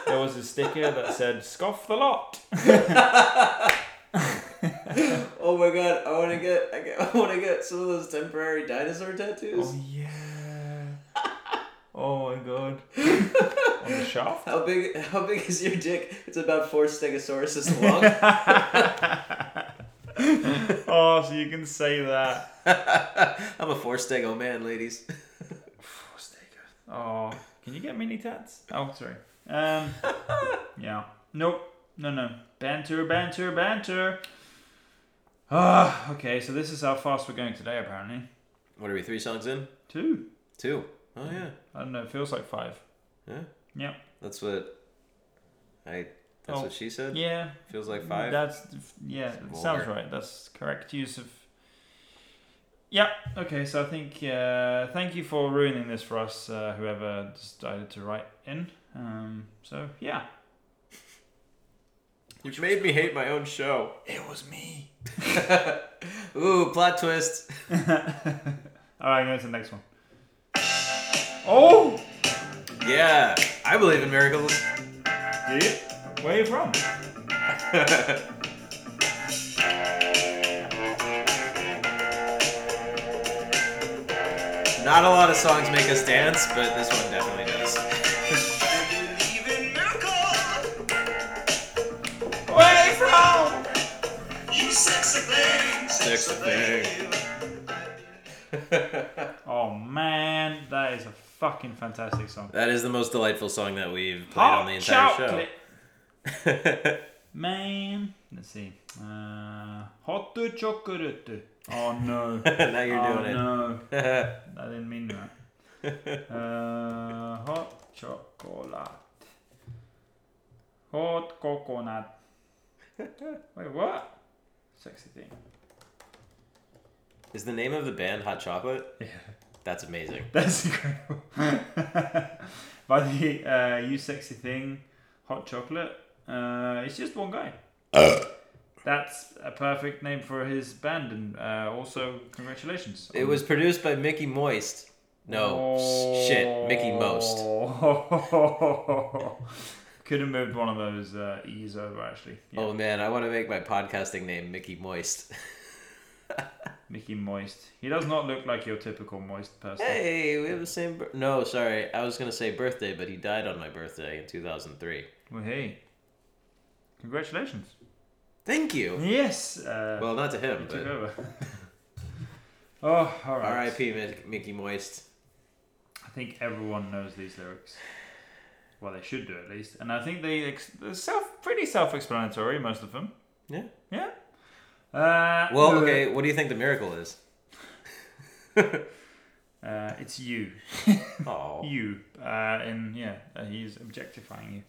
Speaker 2: there was a sticker that said "Scoff the lot."
Speaker 3: Oh my god, I want to get I, get, I want to get some of those temporary dinosaur tattoos.
Speaker 2: Oh yeah. Oh my god. on the shaft.
Speaker 3: How big? How big is your dick? It's about four stegosauruses long.
Speaker 2: oh, so you can say that.
Speaker 3: I'm a four stego man, ladies.
Speaker 2: Oh, can you get mini tats? Oh, sorry. Um, yeah. Nope. No, no. Banter, banter, banter. Ah, okay. So this is how fast we're going today, apparently.
Speaker 3: What are we? Three songs in?
Speaker 2: Two.
Speaker 3: Two. Oh yeah.
Speaker 2: I don't know. It feels like five.
Speaker 3: Yeah.
Speaker 2: Yeah.
Speaker 3: That's what. I. That's
Speaker 2: Oh.
Speaker 3: what she said.
Speaker 2: Yeah.
Speaker 3: Feels like five.
Speaker 2: That's yeah.
Speaker 3: Vulgar.
Speaker 2: sounds right. That's correct use of. Yeah. Okay. So I think uh, thank you for ruining this for us. Uh, whoever decided to write in. Um, so yeah.
Speaker 3: Which made me hate my own show.
Speaker 2: It was me.
Speaker 3: Ooh, plot twist.
Speaker 2: All right, go to the next one. Oh,
Speaker 3: Yeah, I believe in miracles.
Speaker 2: do you? Where are you from?
Speaker 3: Not a lot of songs make us dance, but this one definitely does.
Speaker 2: Where are you from?
Speaker 3: Six thing.
Speaker 2: Oh man, that is a fucking fantastic song.
Speaker 3: That is the most delightful song that we've played on the entire
Speaker 2: chocolate,
Speaker 3: show.
Speaker 2: man. Let's see. Uh, hot chocolate. Oh no.
Speaker 3: now you're
Speaker 2: oh
Speaker 3: doing
Speaker 2: no.
Speaker 3: it.
Speaker 2: I didn't mean that. Uh, hot chocolate. Hot coconut. Wait, what? Sexy thing.
Speaker 3: is the name of the band Hot Chocolate?
Speaker 2: Yeah.
Speaker 3: That's amazing.
Speaker 2: That's incredible. By the uh, you sexy thing, hot chocolate. Uh, it's just one guy. That's a perfect name for his band, and uh, also congratulations.
Speaker 3: It was produced by Mickey Moist. No, s- shit, Mickie Most.
Speaker 2: Could have moved one of those uh, E's over actually. Yeah.
Speaker 3: Oh man, I want to make my podcasting name Mickey Moist.
Speaker 2: Mickey Moist. He does not look like your typical moist person.
Speaker 3: hey, we have the same. Bir- no, sorry, I was gonna say birthday, but he died on my birthday in 2003.
Speaker 2: Well, hey. Congratulations.
Speaker 3: Thank you.
Speaker 2: Yes. Uh,
Speaker 3: Well, not to him, but
Speaker 2: oh, all right.
Speaker 3: R.I.P. Mickey Moist.
Speaker 2: I think everyone knows these lyrics. Well, they should do at least, and I think they ex- they're self pretty self-explanatory. Most of them.
Speaker 3: Yeah.
Speaker 2: Yeah. Uh,
Speaker 3: Well, okay. What do you think the miracle is?
Speaker 2: Uh, it's you,
Speaker 3: Oh,
Speaker 2: you, uh, and yeah, uh, he's objectifying you.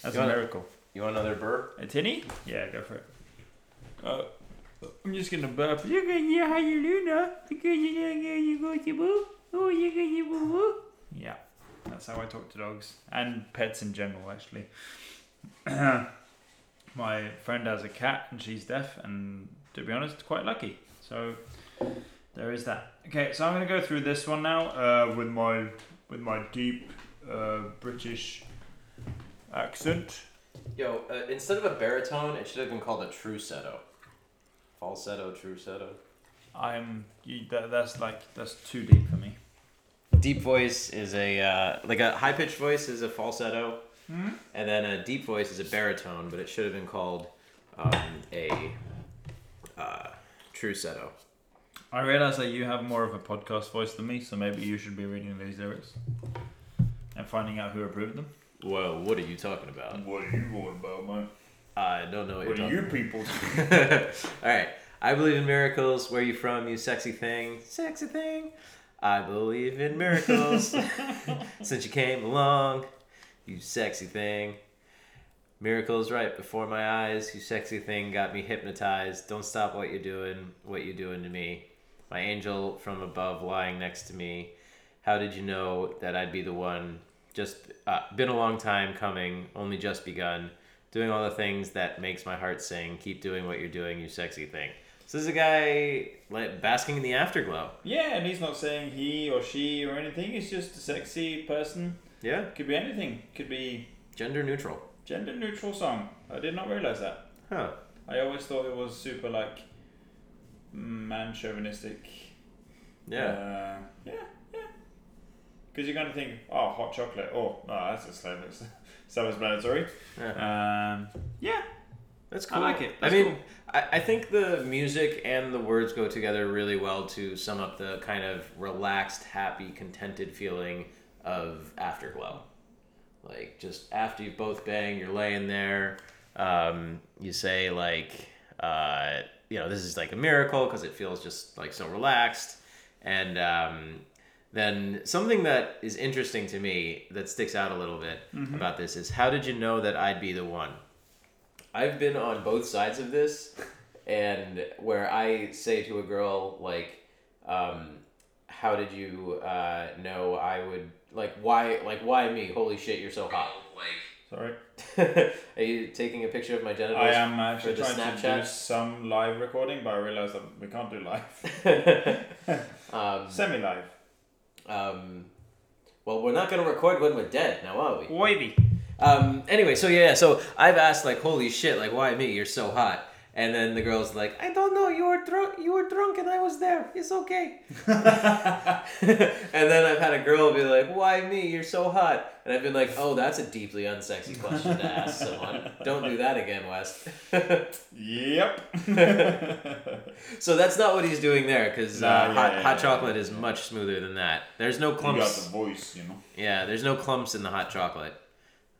Speaker 2: That's
Speaker 3: You
Speaker 2: a
Speaker 3: wanna-
Speaker 2: miracle.
Speaker 3: You want another burp?
Speaker 2: A tinny? Yeah, go for it. Uh, I'm just gonna burp. You're gonna yeah, how you do now? Because you know you go to boo. Oh, you gonna boo boo. Yeah, that's how I talk to dogs and pets in general, actually. My friend has a cat and she's deaf, and to be honest, quite lucky. So there is that. Okay, so I'm gonna go through this one now uh, with my with my deep uh, British accent.
Speaker 3: Yo, uh, instead of a baritone, it should have been called a trusetto. Falsetto, trusetto.
Speaker 2: I'm you, that, that's like that's too deep for me.
Speaker 3: Deep voice is a uh, like a high pitched voice is a falsetto,
Speaker 2: Hmm?
Speaker 3: and then a deep voice is a baritone, but it should have been called um, a uh, trusetto.
Speaker 2: I realize that you have more of a podcast voice than me, so maybe you should be reading these lyrics and finding out who approved them.
Speaker 3: Whoa, what are you talking about?
Speaker 2: What are you going about, man?
Speaker 3: I don't know what,
Speaker 2: What
Speaker 3: you're
Speaker 2: are you people?
Speaker 3: All right, I believe in miracles. Where you from, you sexy thing? Sexy thing. I believe in miracles since you came along, you sexy thing. Miracles right before my eyes, you sexy thing got me hypnotized. Don't stop what you're doing, what you're doing to me. My angel from above lying next to me. How did you know that I'd be the one? Just uh, been a long time coming, only just begun. Doing all the things that makes my heart sing. Keep doing what you're doing, you sexy thing. So this is a guy like basking in the afterglow.
Speaker 2: yeah, and he's not saying he or she or anything. He's just a sexy person.
Speaker 3: Yeah,
Speaker 2: Could be anything. Could be
Speaker 3: gender neutral.
Speaker 2: gender neutral song. I did not realize that.
Speaker 3: Huh.
Speaker 2: I always thought it was super like man chauvinistic.
Speaker 3: Yeah.
Speaker 2: Uh, yeah. Because you're going to think, oh, hot chocolate. Oh, no, that's a self self-explanatory.
Speaker 3: Yeah.
Speaker 2: Um, yeah,
Speaker 3: That's
Speaker 2: I
Speaker 3: cool.
Speaker 2: like it.
Speaker 3: I mean,
Speaker 2: cool.
Speaker 3: I, I think the music and the words go together really well to sum up the kind of relaxed, happy, contented feeling of Afterglow. Like, just after you've both banged, you're laying there. Um, you say, like, uh, you know, this is like a miracle because it feels just like so relaxed. And um, then something that is interesting to me that sticks out a little bit about this is how did you know that I'd be the one? I've been on both sides of this, and where I say to a girl like, um, "How did you uh, know I would like why like why me? Holy shit, you're so hot!"
Speaker 2: sorry.
Speaker 3: Are you taking a picture of my genitals?
Speaker 2: I am actually
Speaker 3: for the
Speaker 2: trying to do some live recording, but I realised that we can't do live.
Speaker 3: um,
Speaker 2: Semi-live.
Speaker 3: Um, well, we're not gonna record when we're dead, now are we?
Speaker 2: Wavy.
Speaker 3: Um, anyway, so yeah, so I've asked like, "Holy shit! Like, why me? You're so hot." And then the girl's like, "I don't know. You were drunk. You were drunk, and I was there. It's okay." and then I've had a girl be like, "Why me? You're so hot." And I've been like, "Oh, that's a deeply unsexy question to ask someone. Don't do that again, West."
Speaker 2: Yep.
Speaker 3: so that's not what he's doing there, because uh,
Speaker 2: Nah, yeah,
Speaker 3: hot,
Speaker 2: yeah,
Speaker 3: hot
Speaker 2: yeah,
Speaker 3: chocolate is much smoother than that. There's no clumps.
Speaker 2: you got the voice, you know.
Speaker 3: Yeah, there's no clumps in the hot chocolate.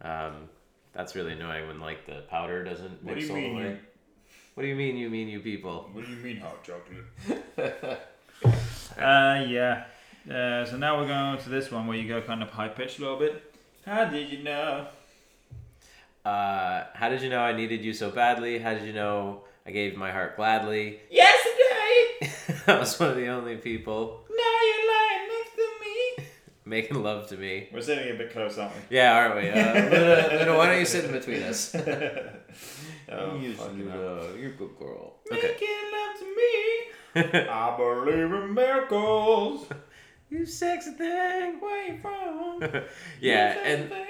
Speaker 3: Um, that's really annoying when like the powder doesn't mix
Speaker 2: you
Speaker 3: all the way.
Speaker 2: You,
Speaker 3: What do you mean? You mean you people?
Speaker 2: what do you mean hot chocolate? Uh, yeah. Uh, so now we're going to this one where you go kind of high pitched a little bit. How did you know?
Speaker 3: Uh, how did you know I needed you so badly? How did you know I gave my heart gladly?
Speaker 2: Yesterday,
Speaker 3: I was one of the only people
Speaker 2: now you're lying next to me.
Speaker 3: making love to me.
Speaker 2: We're sitting a bit close, aren't we?
Speaker 3: Yeah, aren't we? Uh, Luna, Luna, why don't you sit in between us?
Speaker 2: Oh,
Speaker 3: You,
Speaker 2: fucking hell.
Speaker 3: Luna, you're a good girl. Okay.
Speaker 2: Making love to me. I believe in miracles.
Speaker 3: you sexy thing.
Speaker 2: Where you from?
Speaker 3: yeah,
Speaker 2: Yes,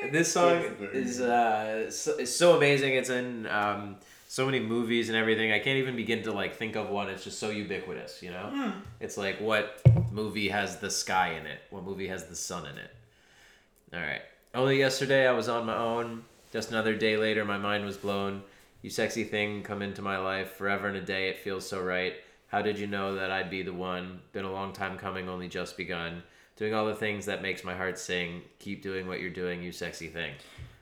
Speaker 3: and this song is uh, so, is so amazing. It's in um, so many movies and everything. I can't even begin to like think of one. It's just so ubiquitous, you know. It's like what movie has the sky in it? What movie has the sun in it? All right. Only yesterday I was on my own. Just another day later, my mind was blown. You sexy thing, come into my life forever and a day. It feels so right. How did you know that I'd be the one? Been a long time coming, only just begun. Doing all the things that makes my heart sing. Keep doing what you're doing, you sexy thing.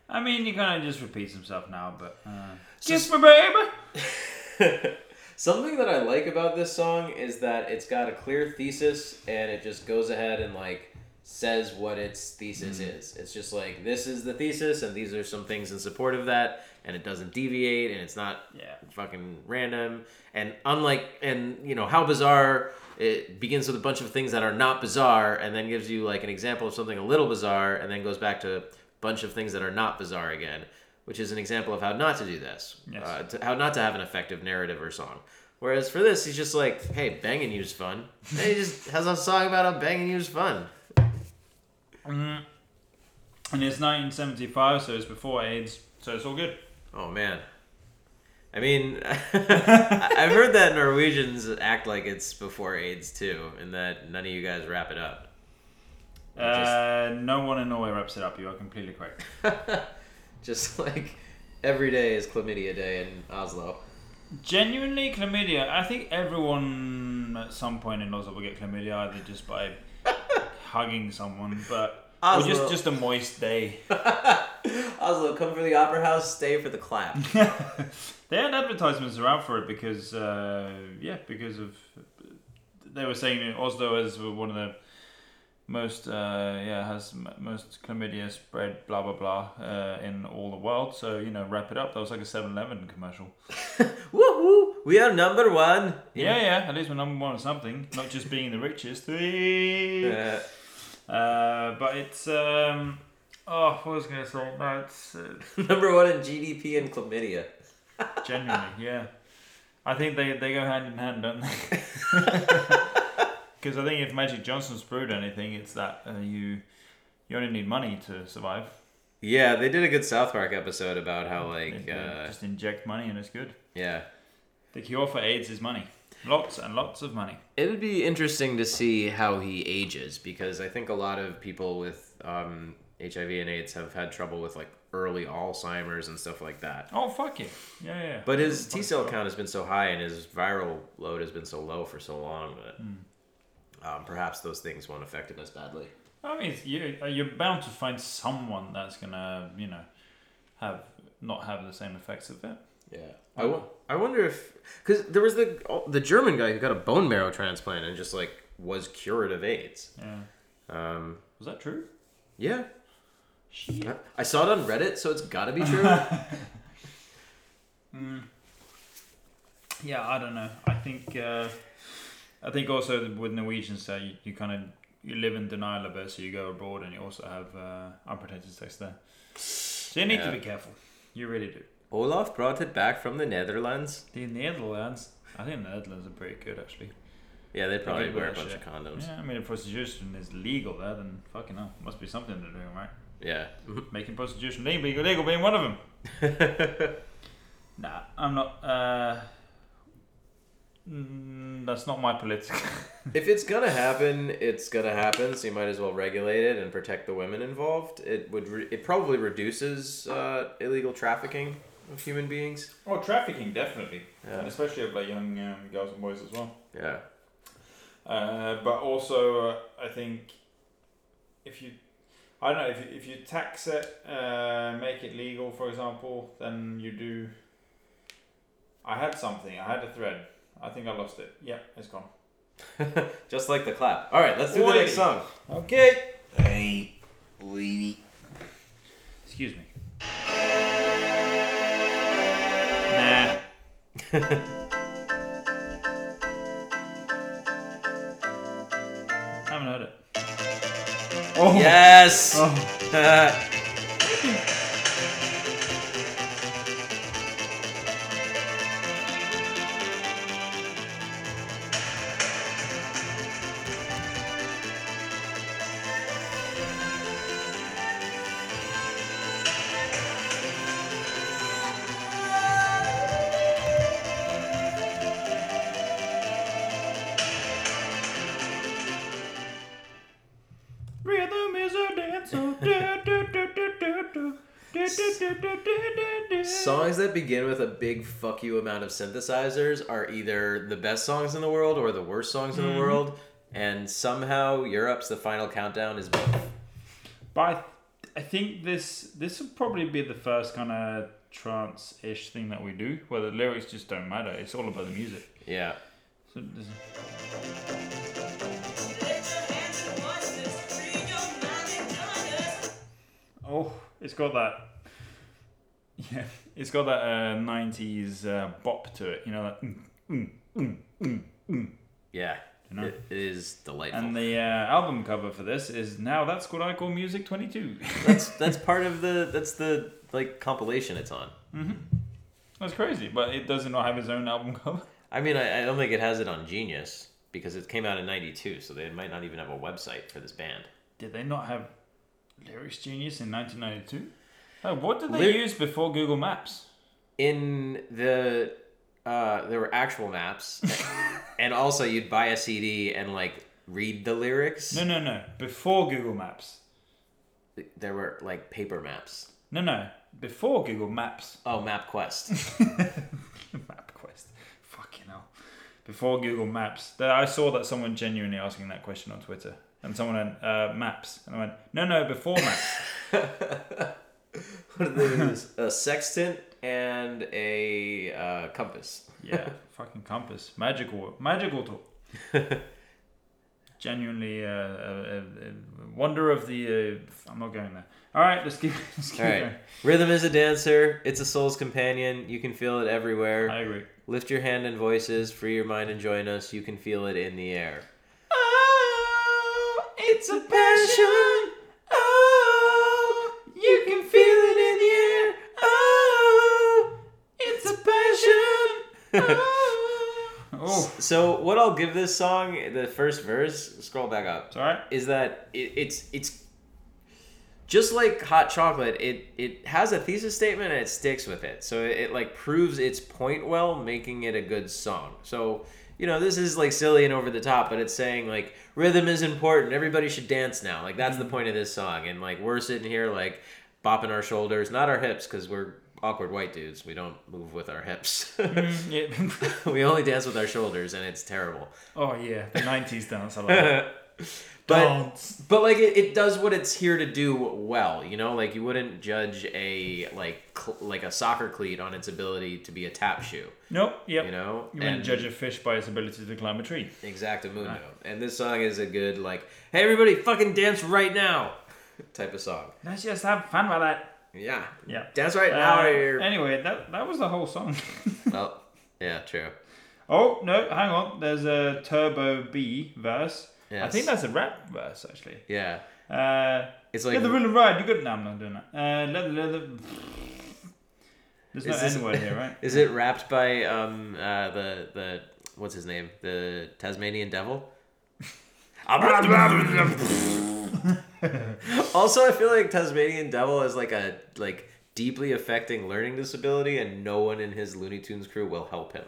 Speaker 2: I mean, he kind of just repeats himself now, but. Uh,
Speaker 3: So-
Speaker 2: Kiss me, baby!
Speaker 3: Something that I like about this song is that it's got a clear thesis and it just goes ahead and like says what its thesis is. It's just like this is the thesis and these are some things in support of that and it doesn't deviate and it's not
Speaker 2: Yeah.
Speaker 3: fucking random and unlike and you know how bizarre it begins with a bunch of things that are not bizarre and then gives you like an example of something a little bizarre and then goes back to a bunch of things that are not bizarre again which is an example of how not to do this
Speaker 2: Yes.
Speaker 3: uh, to, how not to have an effective narrative or song whereas for this he's just like hey banging you's fun and he just has a song about how banging you's fun
Speaker 2: Mm. And it's 1975, so it's before AIDS, so it's all good.
Speaker 3: Oh man I mean, I've heard that Norwegians act like it's before AIDS too, and that none of you guys wrap it up.
Speaker 2: Uh, no one in Norway wraps it up. You are completely correct.
Speaker 3: Just like every day is chlamydia day in Oslo.
Speaker 2: Genuinely, chlamydia. I think everyone at some point in Oslo will get chlamydia either just by hugging someone, but or just just a moist day.
Speaker 3: Oslo, come for the opera house, stay for the clap.
Speaker 2: they had advertisements around for it because, uh, yeah, because of they were saying Oslo is one of the most, uh, yeah, has m- most chlamydia spread, blah blah blah, uh, in all the world. So you know, wrap it up. That was like a 7-Eleven commercial.
Speaker 3: Woohoo! We are number one.
Speaker 2: Yeah, yeah. At least we're number one or something, not just being the richest.
Speaker 3: Uh,
Speaker 2: Uh, but it's um. Oh, what was I gonna say? No, it's uh,
Speaker 3: number one in GDP and chlamydia.
Speaker 2: genuinely, yeah. I think they, they go hand in hand, don't they? Because I think if Magic Johnson's brewed anything, it's that uh, you you only need money to survive.
Speaker 3: Yeah, they did a good South Park episode about how like uh,
Speaker 2: just inject money and it's good.
Speaker 3: yeah.
Speaker 2: The cure for AIDS is money. Lots and lots of money.
Speaker 3: It would be interesting to see how he ages because I think a lot of people with um, HIV and AIDS have had trouble with like early Alzheimer's and stuff like that.
Speaker 2: Oh fuck yeah, yeah, yeah.
Speaker 3: But his T cell count has been so high and his viral load has been so low for so long that um, perhaps those things won't affect him as badly.
Speaker 2: I mean, you uh, you're bound to find someone that's gonna, you know, have not have the same effects of it.
Speaker 3: Yeah, I, wo- I wonder if because there was the oh, the German guy who got a bone marrow transplant and just like was cured of AIDS.
Speaker 2: Yeah.
Speaker 3: Um,
Speaker 2: Was that true?
Speaker 3: yeah,
Speaker 2: Shit.
Speaker 3: I saw it on Reddit, so it's got to be true.
Speaker 2: Yeah, I don't know. I think uh, I think also with Norwegians, uh, you, you kind of you live in denial of it, so you go abroad and you also have uh, unprotected sex there. So you need
Speaker 3: Yeah.
Speaker 2: to be careful. You really do.
Speaker 3: Olaf brought it back from the Netherlands.
Speaker 2: The Netherlands, I think the Netherlands are pretty good actually.
Speaker 3: Yeah, they'd probably wear a bunch of condoms.
Speaker 2: Yeah, I mean if prostitution is legal there, then fucking hell, must be something they're doing right.
Speaker 3: Yeah.
Speaker 2: Making prostitution legal, legal being one of them. Nah, I'm not. Uh, mm, that's not my political.
Speaker 3: if it's gonna happen, it's gonna happen. So you might as well regulate it and protect the women involved. It would. Re- it probably reduces uh, illegal trafficking of human beings.
Speaker 2: Oh, trafficking definitely,
Speaker 3: Yeah.
Speaker 2: and especially of like young um, girls and boys as well.
Speaker 3: Yeah.
Speaker 2: Uh, but also, uh, I think if you, I don't know, if you, if you tax it, uh, make it legal, for example, then you do. I had something. I had a thread. I think I lost it. Yeah, it's gone.
Speaker 3: Just like the clap. All right, let's do the
Speaker 2: Oi.
Speaker 3: next song.
Speaker 2: Okay. Hey, lady. Excuse me. I haven't heard it. Oh.
Speaker 3: Yes.
Speaker 2: Oh.
Speaker 3: begin with a big fuck you amount of synthesizers are either the best songs in the world or the worst songs in the hmm. world, and somehow Europe's the final countdown is both.
Speaker 2: But I, I think this this will probably be the first kind of trance-ish thing that we do, where the lyrics just don't matter. It's all about the music.
Speaker 3: Yeah.
Speaker 2: So this- oh, it's got that. Yeah, it's got that uh, '90s uh, bop to it. You know that. mm, mm, mm, mm, mm.
Speaker 3: Yeah.
Speaker 2: You know?
Speaker 3: It is delightful.
Speaker 2: And the uh, album cover for this is now that's what I call music 22.
Speaker 3: that's that's part of the that's the like compilation it's on.
Speaker 2: that's crazy, but it does not have its own album cover.
Speaker 3: I mean, I, I don't think it has it on Genius because it came out in '92, so they might not even have a website for this band.
Speaker 2: Did they not have Lyrics Genius in 1992? Oh, what did they
Speaker 3: Lyr-
Speaker 2: use before Google Maps?
Speaker 3: In the uh, there were actual maps, and also you'd buy a CD and like read the lyrics.
Speaker 2: No, no, no. Before Google Maps.
Speaker 3: There were like paper maps.
Speaker 2: No, no. Before Google Maps.
Speaker 3: Oh, MapQuest.
Speaker 2: MapQuest. Fucking hell. Before Google Maps. I saw that someone genuinely asking that question on Twitter. And someone went, uh, Maps. And I went, no, no, before Maps.
Speaker 3: what are they use? A sextant and a uh, compass.
Speaker 2: yeah, fucking compass. Magical, magical tool. Genuinely uh, a, a, a wonder of the. Uh, I'm not going there. All right, let's keep, let's keep
Speaker 3: All right.
Speaker 2: going.
Speaker 3: Rhythm is a dancer. It's a soul's companion. You can feel it everywhere.
Speaker 2: I agree.
Speaker 3: Lift your hand and voices. Free your mind and join us. You can feel it in the air.
Speaker 2: Oh, it's a passion. Oh, you can feel it in the air. Oh, it's a passion. Oh,
Speaker 3: So what I'll give this song, the first verse, scroll back up,
Speaker 2: it's all right.
Speaker 3: is that it, it's it's just like hot chocolate. It it has a thesis statement and it sticks with it. So it, like proves its point well, making it a good song. So you know, this is like silly and over the top, but it's saying like rhythm is important. Everybody should dance now. Like that's the mm-hmm. point of this song. And like we're sitting here like bopping our shoulders, not our hips, because we're awkward white dudes. We don't move with our hips.
Speaker 2: Mm,
Speaker 3: we only dance with our shoulders, and it's terrible.
Speaker 2: oh yeah, the '90s dance. I like.
Speaker 3: But
Speaker 2: Dance.
Speaker 3: but like it, it does what it's here to do well. You know, like you wouldn't judge a like cl- like a soccer cleat on its ability to be a tap shoe.
Speaker 2: Nope. Yep.
Speaker 3: You know,
Speaker 2: You wouldn't judge a fish by its ability to climb a tree.
Speaker 3: Exactamundo. And this song is a good like, hey everybody, fucking dance right now, type of song.
Speaker 2: Let's just have fun with that.
Speaker 3: Yeah,
Speaker 2: Yeah.
Speaker 3: dance right now.
Speaker 2: Uh,
Speaker 3: you're-
Speaker 2: anyway, that that was the whole song.
Speaker 3: well, yeah, true.
Speaker 2: oh no, hang on. There's a Turbo B verse. I think that's a rap verse actually.
Speaker 3: Yeah,
Speaker 2: Uh,
Speaker 3: it's like
Speaker 2: let the rhythm ride. You got no, I'm not doing that. Uh, let, the- let the. There's no
Speaker 3: this-
Speaker 2: N word here, right?
Speaker 3: Is it rapped by um uh the the what's his name the Tasmanian Devil? also, I feel like Tasmanian Devil is like a like deeply affecting learning disability, and no one in his Looney Tunes crew will help him.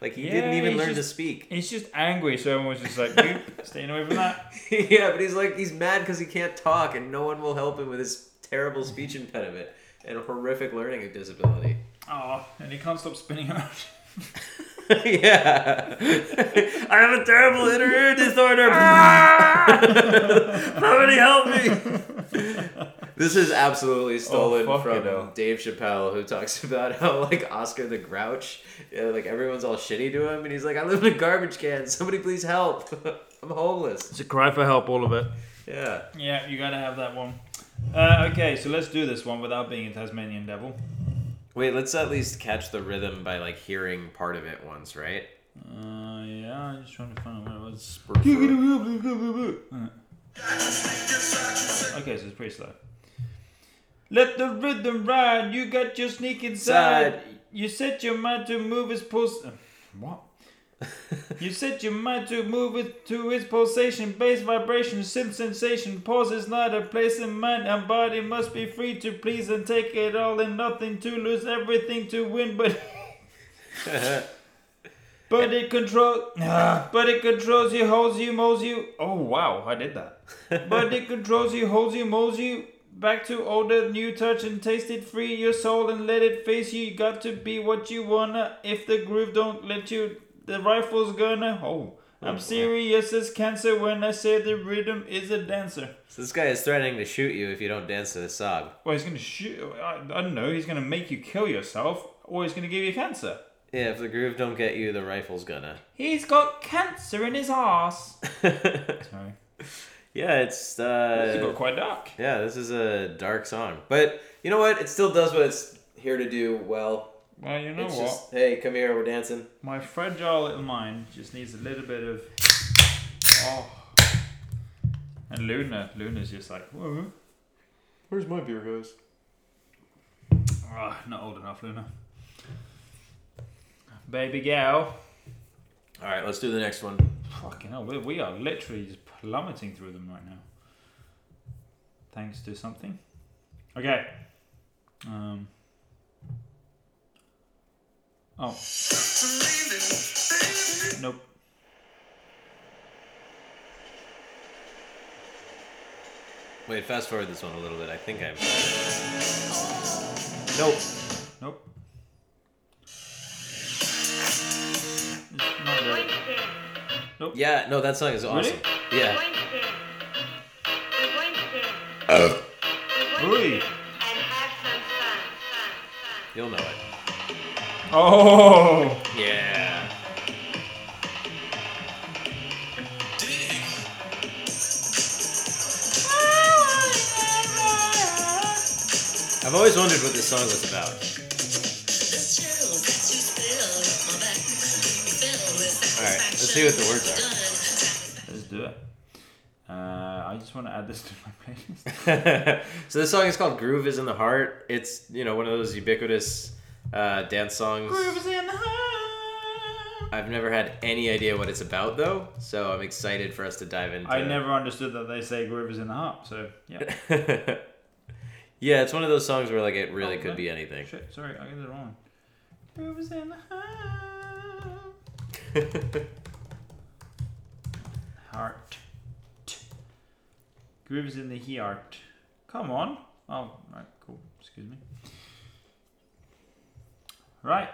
Speaker 3: Like he didn't even learn to speak.
Speaker 2: He's just angry, so everyone's just like, "Nope, staying away from that.
Speaker 3: yeah, but he's like he's mad because he can't talk, and no one will help him with his terrible speech impediment and horrific learning disability.
Speaker 2: Oh, and he can't stop spinning around.
Speaker 3: yeah. I have a terrible inner disorder. Somebody help me. This is absolutely stolen
Speaker 2: Oh, fucking
Speaker 3: from
Speaker 2: hell.
Speaker 3: Dave Chappelle, who talks about how like Oscar the Grouch, yeah, like everyone's all shitty to him, and he's like, "I live in a garbage can. Somebody please help. I'm homeless."
Speaker 2: It's a cry for help, all of it.
Speaker 3: Yeah.
Speaker 2: Yeah, you gotta have that one. Uh, okay, so let's do this one without being a Tasmanian devil.
Speaker 3: Wait, let's at least catch the rhythm by like hearing part of it once, right?
Speaker 2: Uh, yeah, I'm just trying to find out what it was. Okay, so it's pretty slow. Let the rhythm ride. You got your sneak inside.
Speaker 3: Side.
Speaker 2: You set your mind to move its pulse. uh, What? You set your mind to move it to its pulsation, bass vibration, sim sensation. Pause is not a place in mind, and body must be free to please and take it all and nothing to lose, everything to win, but. But it control, ah, but it controls you, holds you, molds you. Oh wow, I did that. but it controls you, holds you, molds you. Back to older, new touch and taste it. Free your soul and let it face you. You got to be what you wanna. If the groove don't let you, the rifle's gonna. Oh, I'm serious as cancer when I say the rhythm is a dancer.
Speaker 3: so this guy is threatening to shoot you if you don't dance to this song.
Speaker 2: Well, he's gonna shoot. I, I don't know. He's gonna make you kill yourself, or he's gonna give you cancer.
Speaker 3: Yeah, if the groove don't get you, the rifle's gonna.
Speaker 2: He's got cancer in his ass. Sorry.
Speaker 3: yeah, it's
Speaker 2: This
Speaker 3: uh
Speaker 2: got quite dark.
Speaker 3: yeah, this is a dark song. But you know what? It still does what it's here to do well.
Speaker 2: Well, you know
Speaker 3: it's
Speaker 2: what?
Speaker 3: just hey, come here, we're dancing.
Speaker 2: My fragile little mind just needs a little bit of. Oh. And Luna, Luna's just like, whoa.
Speaker 3: Where's my beer hose?
Speaker 2: Oh, not old enough, Luna. Baby gal.
Speaker 3: Alright, let's do the next one.
Speaker 2: Fucking hell, we, we are literally just plummeting through them right now. Thanks to something. Okay. Um. Oh. Nope.
Speaker 3: Wait, fast forward this one a little bit. I think I'm. Nope.
Speaker 2: Nope. Not really. Nope.
Speaker 3: Yeah, no, that song is awesome. Uh. Really? Yeah.
Speaker 2: Oi.
Speaker 3: You'll know it.
Speaker 2: Oh.
Speaker 3: Yeah. I've always wondered what this song was about. Alright, let's see what the words are.
Speaker 2: Let's do it. Uh, I just want to add this to my playlist.
Speaker 3: so this song is called Groove is in the Heart. It's, you know, one of those ubiquitous uh, dance songs.
Speaker 2: Grooves in the heart.
Speaker 3: I've never had any idea what it's about though, so I'm excited for us to dive into
Speaker 2: I never understood that they say groove is in the heart. So yeah.
Speaker 3: yeah, it's one of those songs where like it really
Speaker 2: Oh,
Speaker 3: could
Speaker 2: no.
Speaker 3: be anything.
Speaker 2: Shit, sorry, I got it wrong. Groove is in the heart. heart. Grooves in the heart. Come on. Oh, right, cool. Excuse me. Right.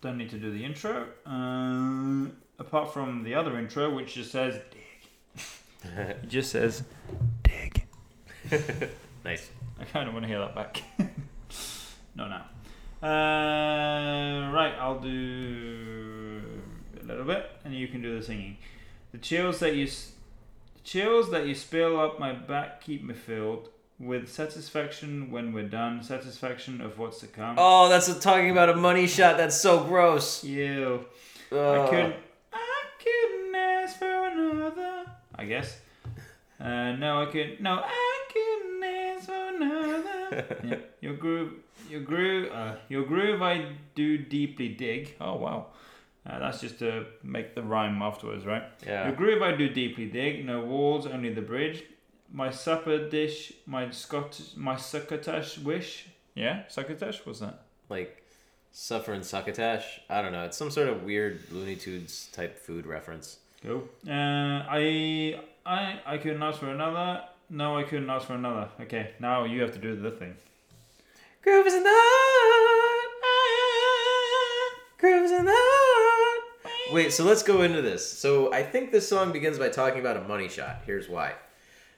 Speaker 2: Don't need to do the intro. Uh, apart from the other intro, which just says dig. it just says dig.
Speaker 3: Nice.
Speaker 2: I kind of want to hear that back. no, now. Uh, right, I'll do a little bit, and you can do the singing. The chills that you, s- the chills that you spill up my back keep me filled with satisfaction when we're done. Satisfaction of what's to come.
Speaker 3: Oh, that's talking about a money shot. That's so gross.
Speaker 2: You. I
Speaker 3: Ugh.
Speaker 2: couldn't. I couldn't ask for another. I guess. Uh, no, I could. No, I couldn't ask for another. yeah. Your groove, your groove, uh, your groove. I do deeply dig. Oh wow. Uh, that's just to make the rhyme afterwards, right?
Speaker 3: Yeah.
Speaker 2: Your groove I do deeply dig. No walls, only the bridge. My supper dish, my Scottish, my succotash wish. Yeah, succotash. What's that?
Speaker 3: Like suffer and succotash. I don't know. It's some sort of weird Looney Tunes type food reference.
Speaker 2: Go. Uh, I I I couldn't ask for another. No, I couldn't ask for another. Okay, now you have to do the thing.
Speaker 3: Groove is in the heart. Groove is in the heart. Wait, so let's go into this. So I think this song begins by talking about a money shot. Here's why.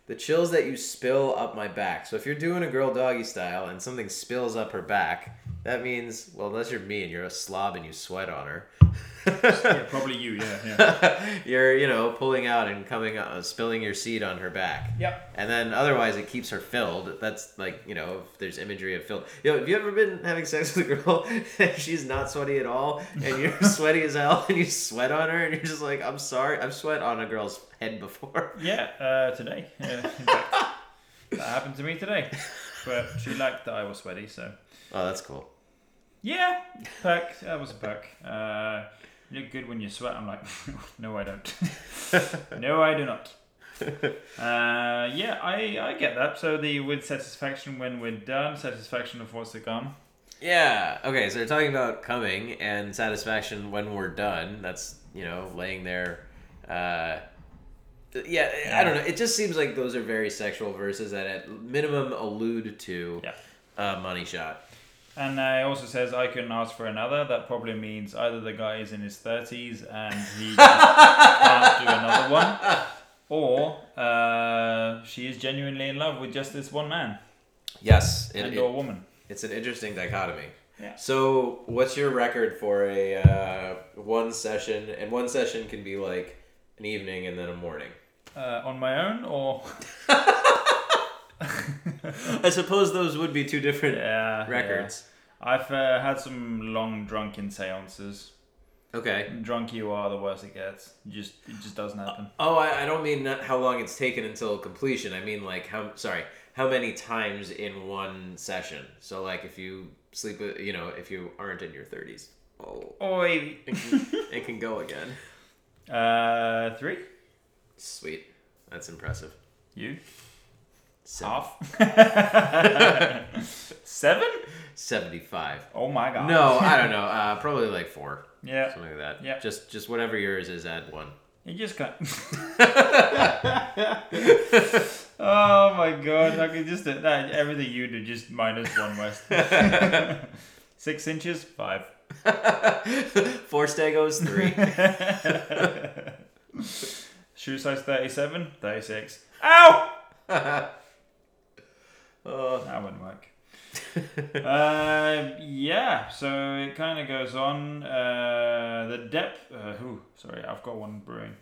Speaker 3: The chills that you spill up my back. So if you're doing a girl doggy style and something spills up her back, that means, well, unless you're me and you're a slob and you sweat on her,
Speaker 2: yeah, probably you. Yeah, yeah.
Speaker 3: you're, you know, pulling out and coming, uh, spilling your seed on her back.
Speaker 2: Yep.
Speaker 3: And then otherwise it keeps her filled. That's like, you know, if there's imagery of filled. You know, have you ever been having sex with a girl and she's not sweaty at all and you're sweaty as hell and you sweat on her and you're just like, I'm sorry, I've sweat on a girl's head before.
Speaker 2: Yeah. Uh, today. Yeah, that happened to me today. But she liked that I was sweaty, so
Speaker 3: Oh, that's cool.
Speaker 2: Yeah, peck. That was a peck. Uh, you look good when you sweat. I'm like, no, I don't. no, I do not. Uh, yeah, I, I get that. So the with satisfaction when we're done, satisfaction of what's to come.
Speaker 3: Yeah. Okay, so they're talking about coming and satisfaction when we're done. That's, you know, laying there. Uh, yeah, I don't know. It just seems like those are very sexual verses that at minimum allude to
Speaker 2: Yeah.
Speaker 3: a money shot.
Speaker 2: And uh, it also says I couldn't ask for another. That probably means either the guy is in his thirties and he can't do another one, or uh, she is genuinely in love with just this one man
Speaker 3: Yes, it,
Speaker 2: and
Speaker 3: it-
Speaker 2: or woman.
Speaker 3: it's an interesting dichotomy.
Speaker 2: Yeah.
Speaker 3: So, what's your record for a uh, one session? And one session can be like an evening and then a morning.
Speaker 2: Uh, on my own, or
Speaker 3: I suppose those would be two different
Speaker 2: yeah,
Speaker 3: records.
Speaker 2: yeah. I've uh, had some long drunken seances.
Speaker 3: Okay.
Speaker 2: Drunk you are, the worse it gets. Just it just doesn't happen.
Speaker 3: Oh, I, I don't mean not how long it's taken until completion. I mean like how sorry how many times in one session. So like if you sleep, you know, if you aren't in your thirties, oh,
Speaker 2: Oi.
Speaker 3: it can, it can go again.
Speaker 2: Uh, three.
Speaker 3: Sweet, that's impressive.
Speaker 2: You. Half. Seven?
Speaker 3: Seventy-five.
Speaker 2: Oh my god.
Speaker 3: No, I don't know. Uh, probably like four,
Speaker 2: Yeah.
Speaker 3: something like that.
Speaker 2: Yeah.
Speaker 3: Just just whatever yours is, add one.
Speaker 2: You just can't. oh my god! I can just that everything you do just minus one west. Six inches, five.
Speaker 3: Four stegos, three.
Speaker 2: Shoe size 37, 36. Ow!
Speaker 3: Oh,
Speaker 2: That wouldn't work. uh, yeah, so it kind of goes on. Uh, the depth. Uh, who? Sorry, I've got one brewing.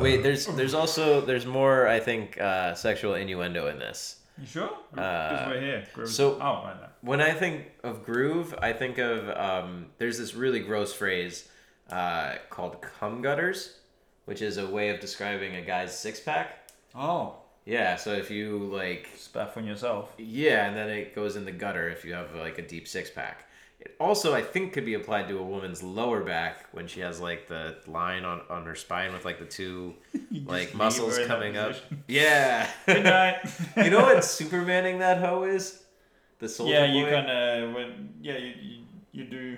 Speaker 3: wait, there's there's also there's more I think uh, sexual innuendo in this.
Speaker 2: You sure? Because
Speaker 3: Uh,
Speaker 2: we're here. Grooves-
Speaker 3: so-
Speaker 2: oh, right.
Speaker 3: When I think of groove, I think of um, there's this really gross phrase uh, called cum gutters, which is a way of describing a guy's six pack.
Speaker 2: Oh,
Speaker 3: Yeah, so if you like
Speaker 2: spaff on yourself.
Speaker 3: Yeah, and then it goes in the gutter if you have like a deep six pack. It also, I think, could be applied to a woman's lower back when she has like the line on, on her spine with like the two like muscles
Speaker 2: her in that
Speaker 3: coming up. Yeah.
Speaker 2: Good night.
Speaker 3: you know what Supermaning that hoe is? The soldier
Speaker 2: yeah, you kind of when yeah you, you you do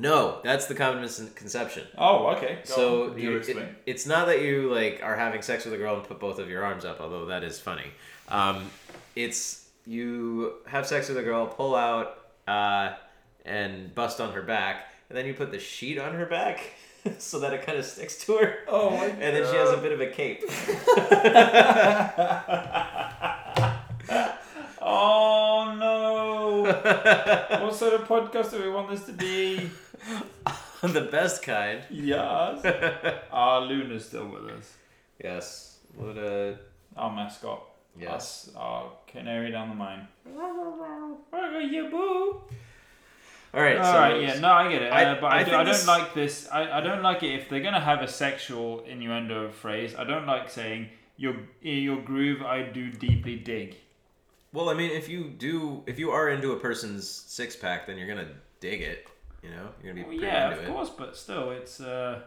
Speaker 3: No, that's the common misconception.
Speaker 2: Oh, okay. Go
Speaker 3: So you, it- it's not that you like are having sex with a girl and put both of your arms up, although that is funny. Um, it's you have sex with a girl, pull out, uh, and bust on her back, and then you put the sheet on her back so that it kind of sticks to her.
Speaker 2: Oh my
Speaker 3: And then she has a bit of a cape.
Speaker 2: Oh no! what sort of podcast do we want this to be?
Speaker 3: the best kind.
Speaker 2: Yes. Our Luna's still with us.
Speaker 3: Yes. Luna.
Speaker 2: Our mascot.
Speaker 3: yes.
Speaker 2: Us, our canary down the mine. Yeah, boo.
Speaker 3: All right.
Speaker 2: All
Speaker 3: so
Speaker 2: right, yeah, no, I get it.
Speaker 3: I-
Speaker 2: uh, but I,
Speaker 3: I
Speaker 2: do, I don't
Speaker 3: this-
Speaker 2: like this. I, I don't like it if they're gonna have a sexual innuendo phrase. I don't like saying your your groove. I do deeply dig.
Speaker 3: Well, I mean, if you do, if you are into a person's six pack, then you're gonna dig it. You know, you're gonna be
Speaker 2: Well,
Speaker 3: pretty
Speaker 2: yeah, of
Speaker 3: it.
Speaker 2: course, but still, it's uh,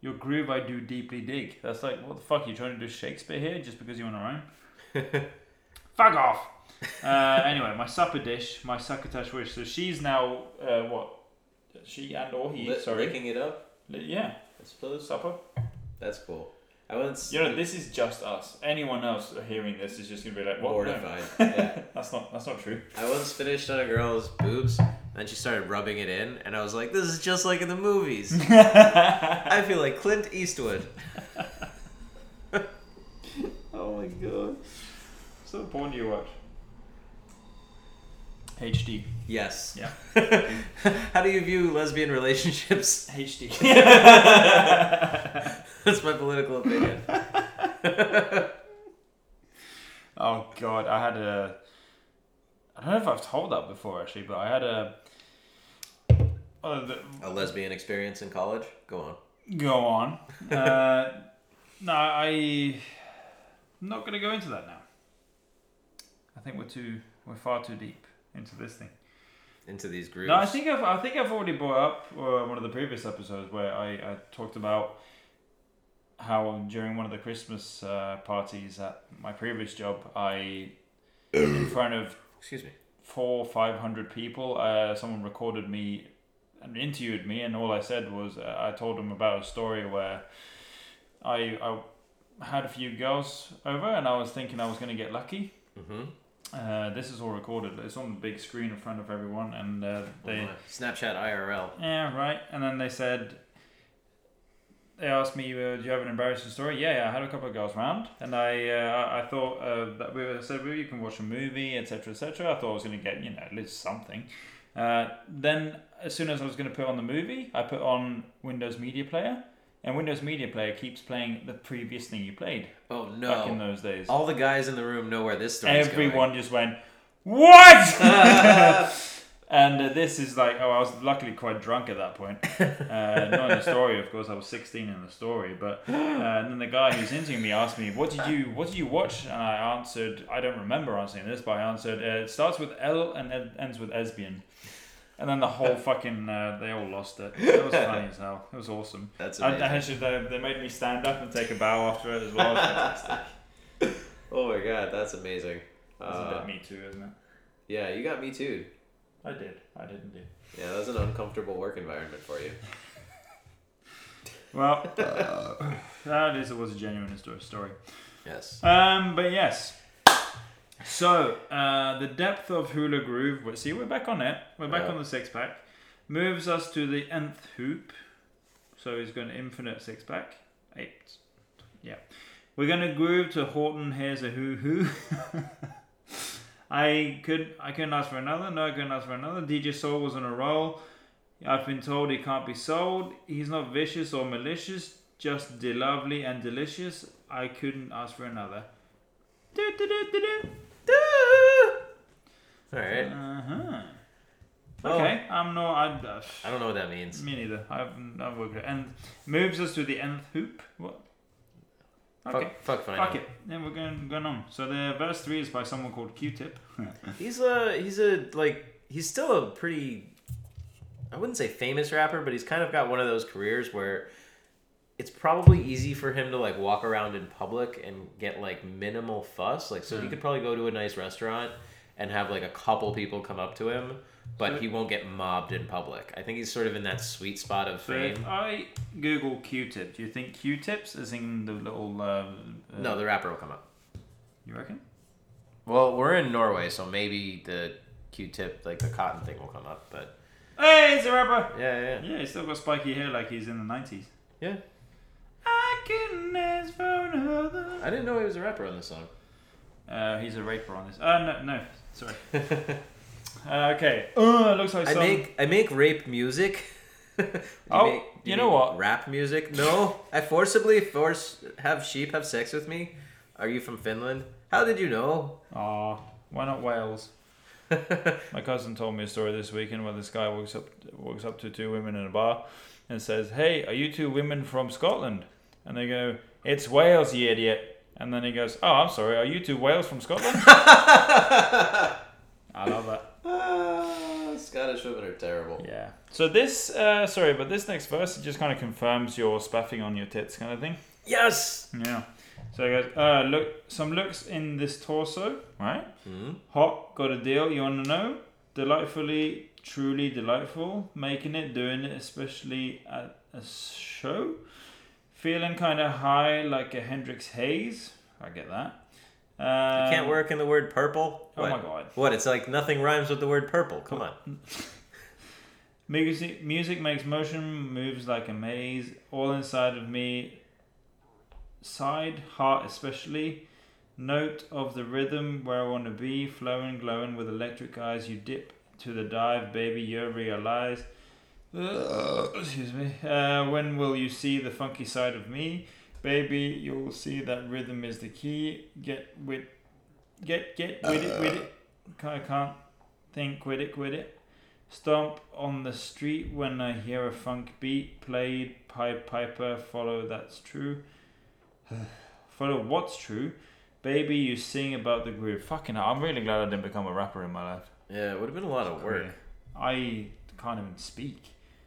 Speaker 2: your groove. I do deeply dig. That's like, what the fuck? You trying to do Shakespeare here just because you want to rhyme? Fuck off. Uh, anyway, my supper dish, my succotash wish. So she's now uh, what? She and or he?
Speaker 3: Li-
Speaker 2: sorry.
Speaker 3: licking it up.
Speaker 2: Li- Yeah,
Speaker 3: I suppose
Speaker 2: supper.
Speaker 3: that's cool. I once
Speaker 2: You know, this is just us. Anyone else hearing this is just gonna be like, what? No.
Speaker 3: mortified. yeah.
Speaker 2: That's not. That's not true.
Speaker 3: I once finished on a girl's boobs, and she started rubbing it in, and I was like, "This is just like in the movies." I feel like Clint Eastwood.
Speaker 2: Oh my god. So porn do you watch? HD.
Speaker 3: Yes.
Speaker 2: Yeah.
Speaker 3: How do you view lesbian relationships?
Speaker 2: HD.
Speaker 3: That's my political opinion.
Speaker 2: oh god, I had a. I don't know if I've told that before actually, but I had a. Oh, the,
Speaker 3: A lesbian experience in college? Go on.
Speaker 2: go on. Uh, no, I. I'm not going to go into that now. I think we're too. We're far too deep into this thing.
Speaker 3: Into these groups.
Speaker 2: No, I think I've I think I've already brought up uh, one of the previous episodes where I, I talked about how during one of the Christmas uh, parties at my previous job, I in front of
Speaker 3: Excuse me.
Speaker 2: four five hundred people, uh, someone recorded me and interviewed me, and all I said was uh, I told them about a story where I I had a few girls over, and I was thinking I was going to get lucky.
Speaker 3: Mm-hmm.
Speaker 2: Uh, this is all recorded. It's on the big screen in front of everyone, and uh, they.
Speaker 3: Snapchat IRL.
Speaker 2: Yeah, right. And then they said, they asked me, uh, "Do you have an embarrassing story?" Yeah, yeah. I had a couple of girls round, and I, uh, I thought uh, that we were, said, "Well, you can watch a movie, etc., etc." I thought I was going to get, you know, at least something. Uh, then, as soon as I was going to put on the movie, I put on Windows Media Player, and Windows Media Player keeps playing the previous thing you played
Speaker 3: Oh no!
Speaker 2: back in those days.
Speaker 3: All the guys in the room know where this story
Speaker 2: Everyone just went, "What?" and uh, this is like, oh, I was luckily quite drunk at that point. Uh, not in the story, of course. I was sixteen in the story, but uh, and then the guy who's interviewing me asked me, "What did you What did you watch?" And I answered, I don't remember answering this, but I answered, uh, "It starts with L and it ends with Esbian." And then the whole fucking, uh, they all lost it. It was funny as hell. It was awesome.
Speaker 3: That's amazing.
Speaker 2: I actually, they, they made me stand up and take a bow after it as well. It fantastic.
Speaker 3: Oh my god, that's amazing.
Speaker 2: That's a
Speaker 3: Uh,
Speaker 2: bit me too, isn't it?
Speaker 3: yeah, you got me too.
Speaker 2: I did. I didn't do.
Speaker 3: Yeah, that was an uncomfortable work environment for you.
Speaker 2: Well, that is it was a genuine story.
Speaker 3: Yes.
Speaker 2: Um, but yes. So uh, the depth of hula groove. See, we're back on it. We're back
Speaker 3: Yeah.
Speaker 2: on the six pack. Moves us to the nth hoop. So he's going infinite six pack. Eight. Yeah. We're gonna groove to Horton. Here's a hoo hoo. I could I couldn't ask for another. No, I couldn't ask for another. DJ Soul was on a roll. I've been told he can't be sold. He's not vicious or malicious, just de lovely and delicious. I couldn't ask for another. Do, do, do, do, do.
Speaker 3: All right.
Speaker 2: Uh-huh. Okay, I'm not. I, uh,
Speaker 3: I don't know what that means.
Speaker 2: me neither. I've I've worked it. And moves us to the nth hoop. What? Okay.
Speaker 3: Fuck, fuck.
Speaker 2: Fuck it. Then we're going going on. So the verse three is by someone called Q-Tip.
Speaker 3: He's a he's a like he's still a pretty I wouldn't say famous rapper, but he's kind of got one of those careers where it's probably easy for him to like walk around in public and get like minimal fuss. Like so he could probably go to a nice restaurant and have like a couple people come up to him, but he won't get mobbed in public. I think he's sort of in that sweet spot of
Speaker 2: So
Speaker 3: fame.
Speaker 2: if I Google Q-tip, do you think Q-tips is in the little? Uh, uh,
Speaker 3: No, the rapper will come up.
Speaker 2: You reckon?
Speaker 3: Well, we're in Norway, so maybe the Q-tip, like the cotton thing, will come up. But
Speaker 2: Hey, it's a rapper.
Speaker 3: yeah, yeah,
Speaker 2: Yeah, he's still got spiky hair like he's in the nineties.
Speaker 3: yeah.
Speaker 2: I couldn't ask for another.
Speaker 3: I didn't know he was a rapper on this song.
Speaker 2: Uh, he's a rapper on this. Uh, no, no, sorry. Uh, okay. Uh, looks like
Speaker 3: I
Speaker 2: some.
Speaker 3: make I make rape music. Do
Speaker 2: Oh,
Speaker 3: make- do
Speaker 2: you know what?
Speaker 3: Rap music? No, I forcibly force have sheep have sex with me. Are you from Finland? How did you know?
Speaker 2: Aw, why not Wales? My cousin told me a story this weekend where this guy walks up walks up to two women in a bar and says, "Hey, are you two women from Scotland?" And they go, "It's Wales, you idiot." And then he goes, "Oh, I'm sorry. Are you two Wales from Scotland?" I love that.
Speaker 3: Ah, Scottish women are terrible.
Speaker 2: Yeah. So this, uh, sorry, but this next verse just kind of confirms your spaffing on your tits kind of thing.
Speaker 3: Yes.
Speaker 2: Yeah. So it goes, uh, look, some looks in this torso, right?
Speaker 3: Hmm?
Speaker 2: Hot, got a deal, you wanna know? Delightfully, truly delightful. Making it, doing it, especially at a show. Feeling kind of high like a Hendrix Haze. I get that. Um,
Speaker 3: You can't work in the word purple.
Speaker 2: Oh my god.
Speaker 3: What? It's like nothing rhymes with the word purple. Come on.
Speaker 2: Music, music makes motion, moves like a maze. All inside of me, side, heart especially. Note of the rhythm where I want to be, flowing, glowing with electric eyes. You dip to the dive, baby. You realize. Uh, excuse me. Uh, when will you see the funky side of me, baby? You'll see that rhythm is the key. Get with, get get with it, with it. I can't think with it, with it. Stomp on the street when I hear a funk beat played. Pipe Piper, follow that's true. follow what's true. Baby, you sing about the groove. Fucking hell, I'm really glad I didn't become a rapper in my life.
Speaker 3: Yeah, it would have been a lot of work.
Speaker 2: I can't even speak.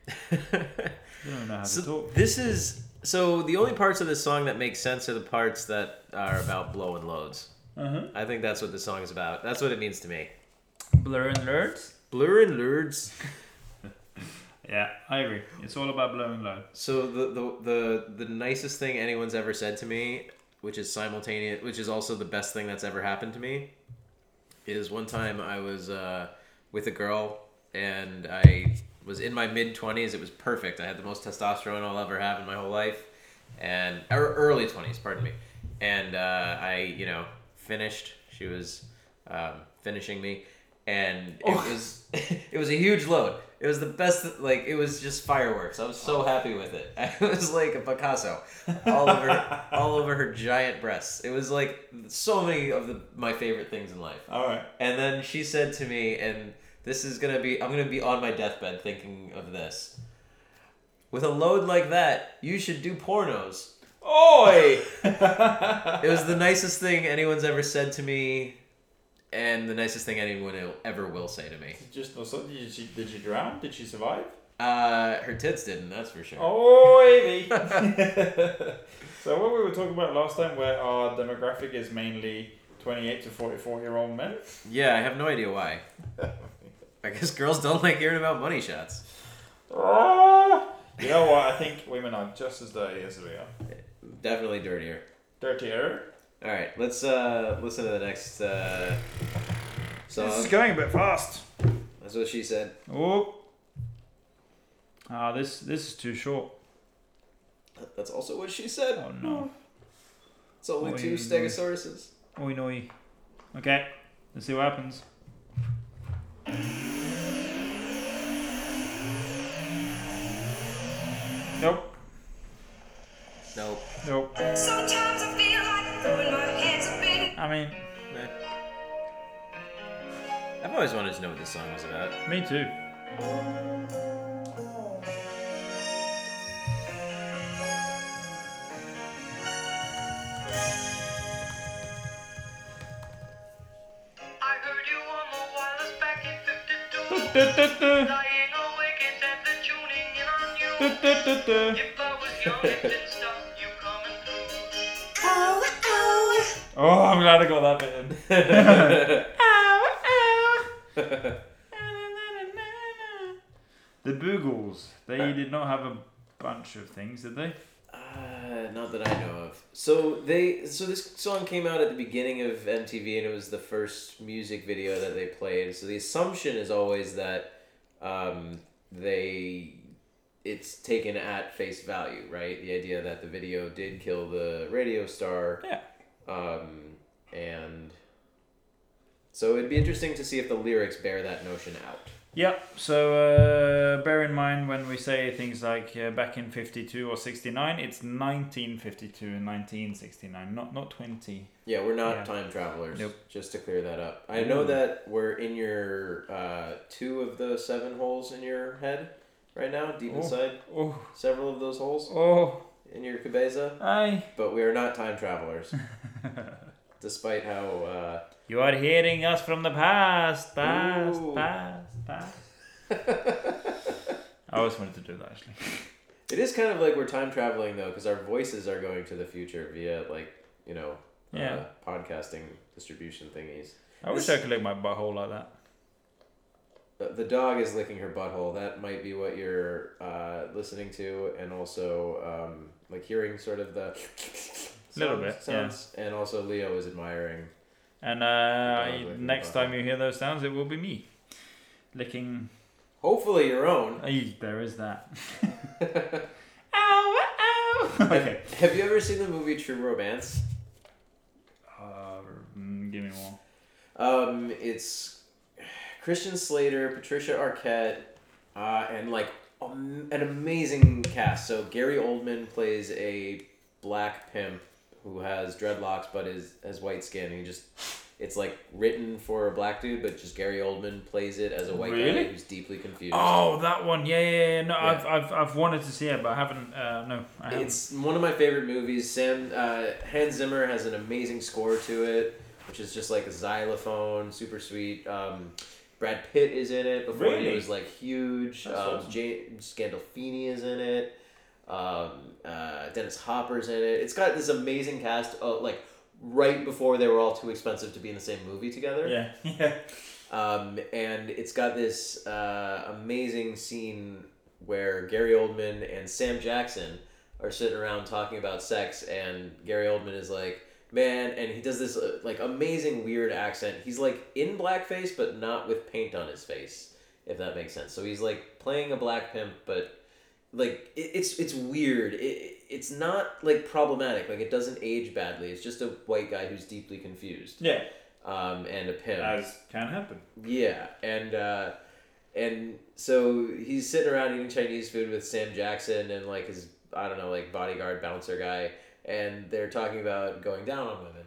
Speaker 2: Don't know how to
Speaker 3: So
Speaker 2: talk.
Speaker 3: this is so the only parts of this song that make sense are the parts that are about blowing loads.
Speaker 2: Uh-huh.
Speaker 3: I think that's what the song is about. That's what it means to me.
Speaker 2: Blur and lurds?
Speaker 3: Blur and lurds.
Speaker 2: Yeah, I agree. It's all about blowing low.
Speaker 3: So the, the the the nicest thing anyone's ever said to me, which is simultaneous, which is also the best thing that's ever happened to me, is one time I was uh, with a girl and I was in my mid twenties. It was perfect. I had the most testosterone I'll ever have in my whole life, and or early twenties, pardon me. And uh, I, you know, finished. She was um, finishing me, and it was it was a huge load. It was the best. Like it was just fireworks. I was so happy with it. I was like a Picasso, all over all over her giant breasts. It was like so many of the my favorite things in life.
Speaker 2: All right.
Speaker 3: And then she said to me, and this is gonna be I'm gonna be on my deathbed thinking of this. With a load like that, you should do pornos.
Speaker 2: Oi!
Speaker 3: It was the nicest thing anyone's ever said to me, and the nicest thing anyone ever will say to me.
Speaker 2: Just also, did she, did she drown? Did she survive?
Speaker 3: Uh, her tits didn't, that's for sure.
Speaker 2: Oi! so what we were talking about last time, where our demographic is mainly 28 to 44 year old men.
Speaker 3: Yeah, I have no idea why. I guess girls don't like hearing about money shots.
Speaker 2: Ah! You know what? I think women are just as dirty as we are.
Speaker 3: Definitely dirtier.
Speaker 2: Dirtier.
Speaker 3: All right, let's uh listen to the next uh song.
Speaker 2: This is going a bit fast.
Speaker 3: That's what she said.
Speaker 2: Oh. Ah, this this is too short.
Speaker 3: That's also what she said.
Speaker 2: Oh no.
Speaker 3: It's only
Speaker 2: Oi,
Speaker 3: two
Speaker 2: oi.
Speaker 3: stegosauruses.
Speaker 2: Oi noi. Okay, let's see what happens. Nope.
Speaker 3: Nope.
Speaker 2: Nope.
Speaker 4: Sometimes I feel like throwing my hands up in
Speaker 2: I mean,
Speaker 3: Meh. I've always wanted to know what this song was about.
Speaker 2: me too.
Speaker 4: I heard you on the wireless back in 52
Speaker 2: Du-du-du-du.
Speaker 4: Lying awake
Speaker 2: Oh, I'm glad I got that bit in. Ow, ow. The Buggles. They did not have a bunch of things, did they?
Speaker 3: Uh, not that I know of. So they so this song came out at the beginning of MTV and it was the first music video that they played. So the assumption is always that um, they it's taken at face value, right? The idea that the video did kill the radio star.
Speaker 2: Yeah.
Speaker 3: Um, and so it'd be interesting to see if the lyrics bear that notion out.
Speaker 2: Yeah, so uh, bear in mind when we say things like uh, back in 52 or 69, it's 1952 and 1969, not not 20.
Speaker 3: Yeah, we're not
Speaker 2: Yeah.
Speaker 3: time travelers.
Speaker 2: Nope.
Speaker 3: Just to clear that up. I know that we're in your uh, two of the seven holes in your head right now, deep
Speaker 2: Oh.
Speaker 3: inside
Speaker 2: Oh,
Speaker 3: several of those holes
Speaker 2: oh,
Speaker 3: in your cabeza.
Speaker 2: aye.
Speaker 3: But we are not time travelers, despite how. Uh,
Speaker 2: You are hearing us from the past, past,
Speaker 3: Ooh.
Speaker 2: past, past. I always wanted to do that actually.
Speaker 3: it is kind of like we're time traveling though, because our voices are going to the future via like you know,
Speaker 2: Yeah.
Speaker 3: uh, podcasting distribution thingies.
Speaker 2: I wish
Speaker 3: This-
Speaker 2: I could lick my butthole like that.
Speaker 3: Uh, The dog is licking her butthole. That might be what you're uh, listening to, and also um, like hearing sort of the
Speaker 2: Little bit,
Speaker 3: sounds. And also Leo is admiring.
Speaker 2: And uh,
Speaker 3: dog
Speaker 2: I-
Speaker 3: licking
Speaker 2: next time you hear those sounds, it will be me licking.
Speaker 3: Hopefully your own.
Speaker 2: Ay, there is that. ow, ow. okay.
Speaker 3: Have you ever seen the movie True Romance?
Speaker 2: Uh, mm, give me more.
Speaker 3: Um, it's Christian Slater, Patricia Arquette, uh, and like um, an amazing cast. So Gary Oldman plays a black pimp who has dreadlocks but is has white skin. He just it's like written for a black dude, but just Gary Oldman plays it as a white
Speaker 2: Really?
Speaker 3: guy who's deeply confused.
Speaker 2: Oh, that one. Yeah, yeah, yeah. No,
Speaker 3: Yeah.
Speaker 2: I've, I've, I've wanted to see it, but I haven't. Uh, no, I haven't.
Speaker 3: It's one of my favorite movies. Sam uh, Hans Zimmer has an amazing score to it, which is just like a xylophone, super sweet. Um, Brad Pitt is in it before he was like huge.
Speaker 2: That's
Speaker 3: um,
Speaker 2: awesome.
Speaker 3: James Gandolfini is in it. Um, uh, Dennis Hopper's in it. It's got this amazing cast. Uh, like right before they were all too expensive to be in the same movie together.
Speaker 2: Yeah, yeah.
Speaker 3: Um, and it's got this uh, amazing scene where Gary Oldman and Sam Jackson are sitting around talking about sex, and Gary Oldman is like, "Man," and he does this uh, like amazing weird accent. He's like in blackface, but not with paint on his face, if that makes sense. So he's like playing a black pimp, but like it, it's it's weird. It, it's not like problematic. Like it doesn't age badly. It's just a white guy who's deeply confused,
Speaker 2: Yeah,
Speaker 3: um, and a pimp.
Speaker 2: as can happen.
Speaker 3: Yeah, and uh, and so he's sitting around eating Chinese food with Sam Jackson and like his I don't know like bodyguard bouncer guy, and they're talking about going down on women.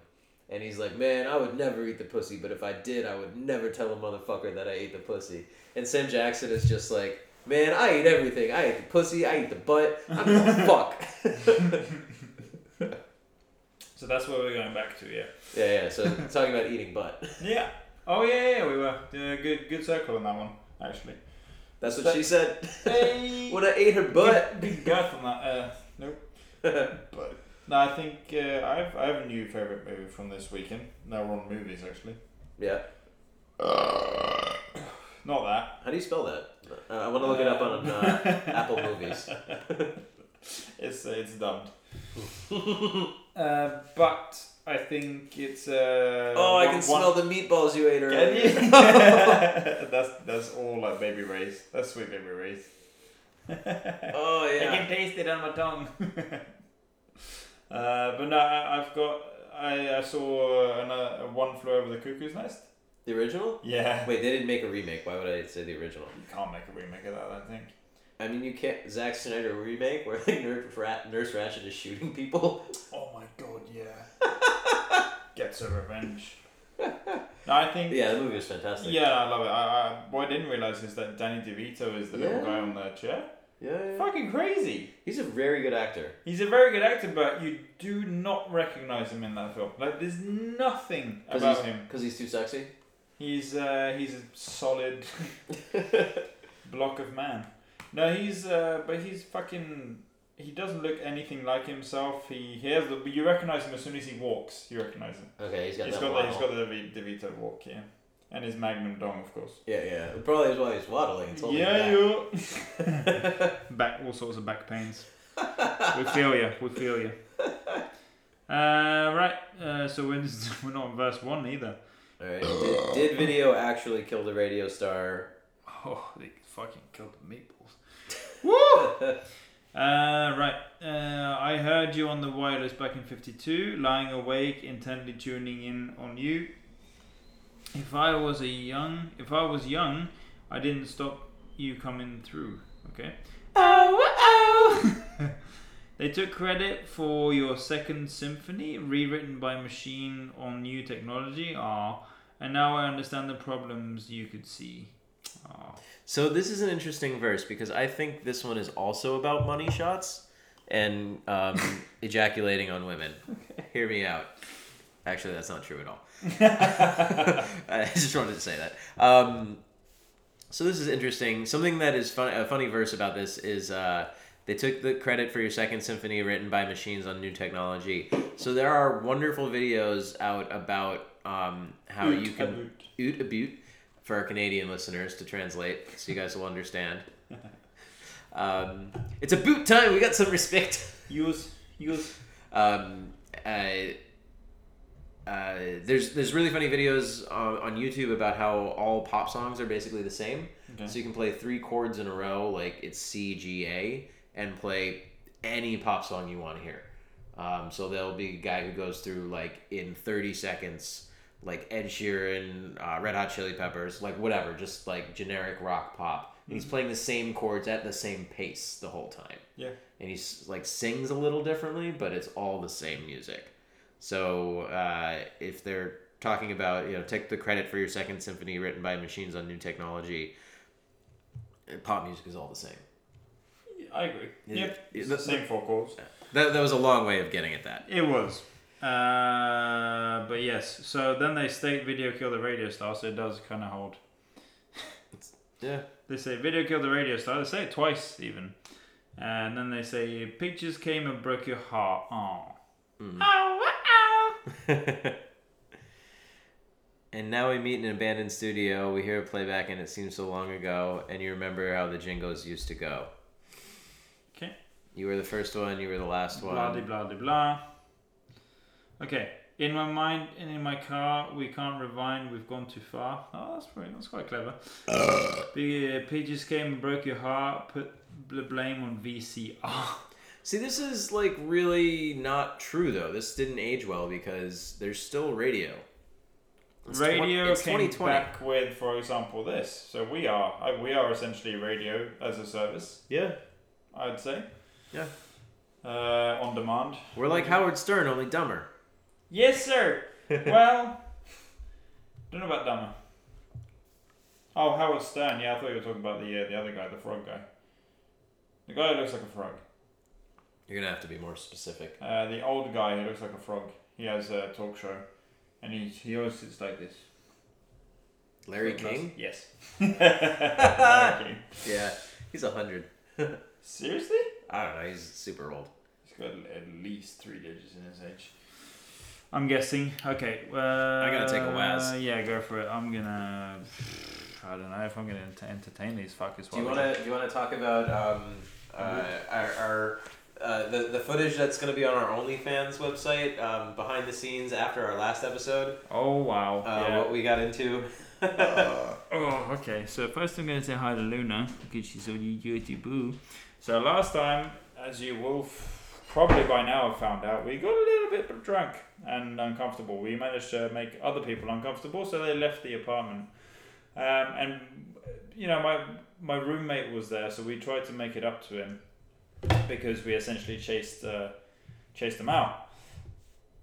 Speaker 3: And he's like, man, I would never eat the pussy, but if I did, I would never tell a motherfucker that I ate the pussy. And Sam Jackson is just like, man, I eat everything. I eat the pussy, I eat the butt. I don't give a fuck.
Speaker 2: So that's where we're going back to. Yeah.
Speaker 3: yeah, yeah. So talking about eating butt.
Speaker 2: Yeah. Oh yeah, yeah. We were uh, good, good circle on that one actually.
Speaker 3: That's what she said.
Speaker 2: Hey.
Speaker 3: when I ate her butt.
Speaker 2: Good, good girth on that. Uh, nope. But no, I think uh, I've I have a new favorite movie from this weekend. Now we're on movies actually.
Speaker 3: yeah.
Speaker 2: Not that.
Speaker 3: How do you spell that? Uh, I want to look it up on uh, Apple Movies.
Speaker 2: It's uh, it's dubbed. uh, but I think it's. Uh,
Speaker 3: Oh, I
Speaker 2: one-
Speaker 3: can
Speaker 2: one-
Speaker 3: smell the meatballs you ate
Speaker 2: Can
Speaker 3: earlier.
Speaker 2: you? that's that's all like baby rays. That's sweet baby rays.
Speaker 3: Oh yeah.
Speaker 2: I can taste it on my tongue. Uh, but no, I, I've got. I, I saw another one flew over the cuckoo's nest.
Speaker 3: The original?
Speaker 2: Yeah.
Speaker 3: Wait, they didn't make a remake. Why would I say the original?
Speaker 2: You can't make a remake of that. I don't think.
Speaker 3: I mean, you can't. Zack Snyder remake where like Nurse, Rat, Nurse Ratched is shooting people.
Speaker 2: Oh my god, yeah. Gets her revenge. No, I think.
Speaker 3: Yeah, the movie was fantastic.
Speaker 2: Yeah, I love it. I, I, what I didn't realize is that Danny DeVito is the little guy on the chair.
Speaker 3: Yeah, yeah.
Speaker 2: Fucking crazy.
Speaker 3: He's a very good actor.
Speaker 2: He's a very good actor, but you do not recognize him in that film. Like, there's nothing about him.
Speaker 3: Because he's too sexy.
Speaker 2: He's uh, he's a solid block of man. No, he's uh, but he's fucking. He doesn't look anything like himself. He, he has the, but you recognize him as soon as he walks. You recognize him.
Speaker 3: Okay, he's got
Speaker 2: He's
Speaker 3: that
Speaker 2: got the, he's got the DeVito walk. Yeah. And his Magnum dong, of course.
Speaker 3: Yeah, yeah. Probably is why he's waddling. It's holding
Speaker 2: Yeah, you. back, all sorts of back pains. we feel you. We feel you. Uh, right. Uh, so we're, we're not in verse one either.
Speaker 3: All right. Did, did video actually kill the radio star?
Speaker 2: Oh, they fucking killed the meatballs. Woo! Uh, right. Uh, I heard you on the wireless back in 52, lying awake, intently tuning in on you. If I was a young, if I was young, I didn't stop you coming through. Okay. Oh, oh. they took credit for your second symphony, rewritten by machine on new technology. Ah, and now I understand the problems you could see. Ah.
Speaker 3: So this is an interesting verse because I think this one is also about money shots and um, ejaculating on women. Hear me out. Actually, that's not true at all. I just wanted to say that. Um, so this is interesting. Something that is fun, a funny verse about this is uh, they took the credit for your second symphony written by machines on new technology. So there are wonderful videos out about um, how
Speaker 2: Oot
Speaker 3: you can oot a boot for our Canadian listeners to translate, so you guys will understand. Um, it's a boot time. We got some respect.
Speaker 2: Use, use.
Speaker 3: Um, uh, uh, there's there's really funny videos on, on YouTube about how all pop songs are basically the same.
Speaker 2: Okay.
Speaker 3: So you can play three chords in a row, like it's C G A, and play any pop song you want to hear. Um, so there'll be a guy who goes through like in 30 seconds, like Ed Sheeran, uh, Red Hot Chili Peppers, like whatever, just like generic rock pop. And he's playing the same chords at the same pace the whole time
Speaker 2: Yeah.
Speaker 3: and he's like sings a little differently, but it's all the same music. So uh, if they're talking about you know take the credit for your second symphony written by machines on new technology, uh, pop music is all the same.
Speaker 2: I agree.
Speaker 3: Yeah,
Speaker 2: Yep. It's the same four chords.
Speaker 3: That, that was a long way of getting at that.
Speaker 2: It was. Uh, but yes. So then they state video killed the radio star, so it does kind of hold.
Speaker 3: Yeah.
Speaker 2: They say video killed the radio star. They say it twice even, and then they say pictures came and broke your heart. Oh.
Speaker 3: Mm.
Speaker 2: Ow, ow.
Speaker 3: and now we meet in an abandoned studio. We hear a playback, and it seems so long ago. And you remember how the jingles used to go.
Speaker 2: Okay.
Speaker 3: You were the first one. You were the last one.
Speaker 2: Blah de blah de blah. Okay. In my mind and in my car, we can't rewind. We've gone too far. Oh, that's pretty. That's quite clever. The uh, pages came and broke your heart. Put the blame on VCR.
Speaker 3: See, this is like really not true though. This didn't age well because there's still radio. It's
Speaker 2: radio
Speaker 3: it's
Speaker 2: came back with, for example, this. So we are we are essentially radio as a service.
Speaker 3: Yeah,
Speaker 2: I'd say.
Speaker 3: Yeah.
Speaker 2: Uh, on demand.
Speaker 3: we're like Howard Stern, only dumber.
Speaker 2: Yes, sir. well, don't know about Dummer. Oh, Howard Stern. Yeah, I thought you were talking about the uh, the other guy, the frog guy. The guy who looks like a frog.
Speaker 3: You're gonna have to be more specific.
Speaker 2: Uh, the old guy who looks like a frog. He has a talk show, and he he always sits like this.
Speaker 3: Larry King.
Speaker 2: Yes. Larry King.
Speaker 3: Yeah, he's a hundred.
Speaker 2: Seriously?
Speaker 3: I don't know. He's super old.
Speaker 2: He's got at least three digits in his age. I'm guessing. Okay. Uh, I
Speaker 3: gotta take a waz.
Speaker 2: Yeah, go for it. I'm gonna. I don't know if I'm gonna ent- entertain these fuckers.
Speaker 3: Do you
Speaker 2: while
Speaker 3: wanna Do you wanna talk about um uh, our, our uh, the the footage that's gonna be on our OnlyFans website um, behind the scenes after our last episode?
Speaker 2: Oh wow.
Speaker 3: Uh,
Speaker 2: yeah.
Speaker 3: What we got into.
Speaker 2: Oh, okay. So first I'm going to say hi to Luna because she's on YouTube. Boo. So last time, as you will f- probably by now have found out, we got a little bit drunk and uncomfortable. We managed to make other people uncomfortable, so they left the apartment. Um, and you know, my my roommate was there, so we tried to make it up to him because we essentially chased uh, chased him out.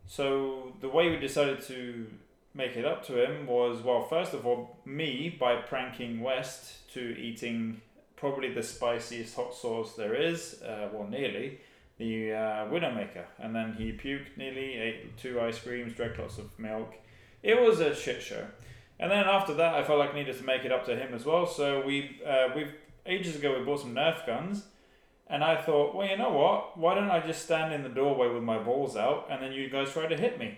Speaker 2: So the way we decided to make it up to him was well, first of all, me by pranking West to eating probably the spiciest hot sauce there is, uh, well, nearly the uh, Widowmaker, and then he puked nearly, ate two ice creams, drank lots of milk. It was a shit show. And then after that, I felt like I needed to make it up to him as well. So we, uh, we've ages ago, we bought some Nerf guns, and I thought, well, you know what? Why don't I just stand in the doorway with my balls out, and then you guys try to hit me?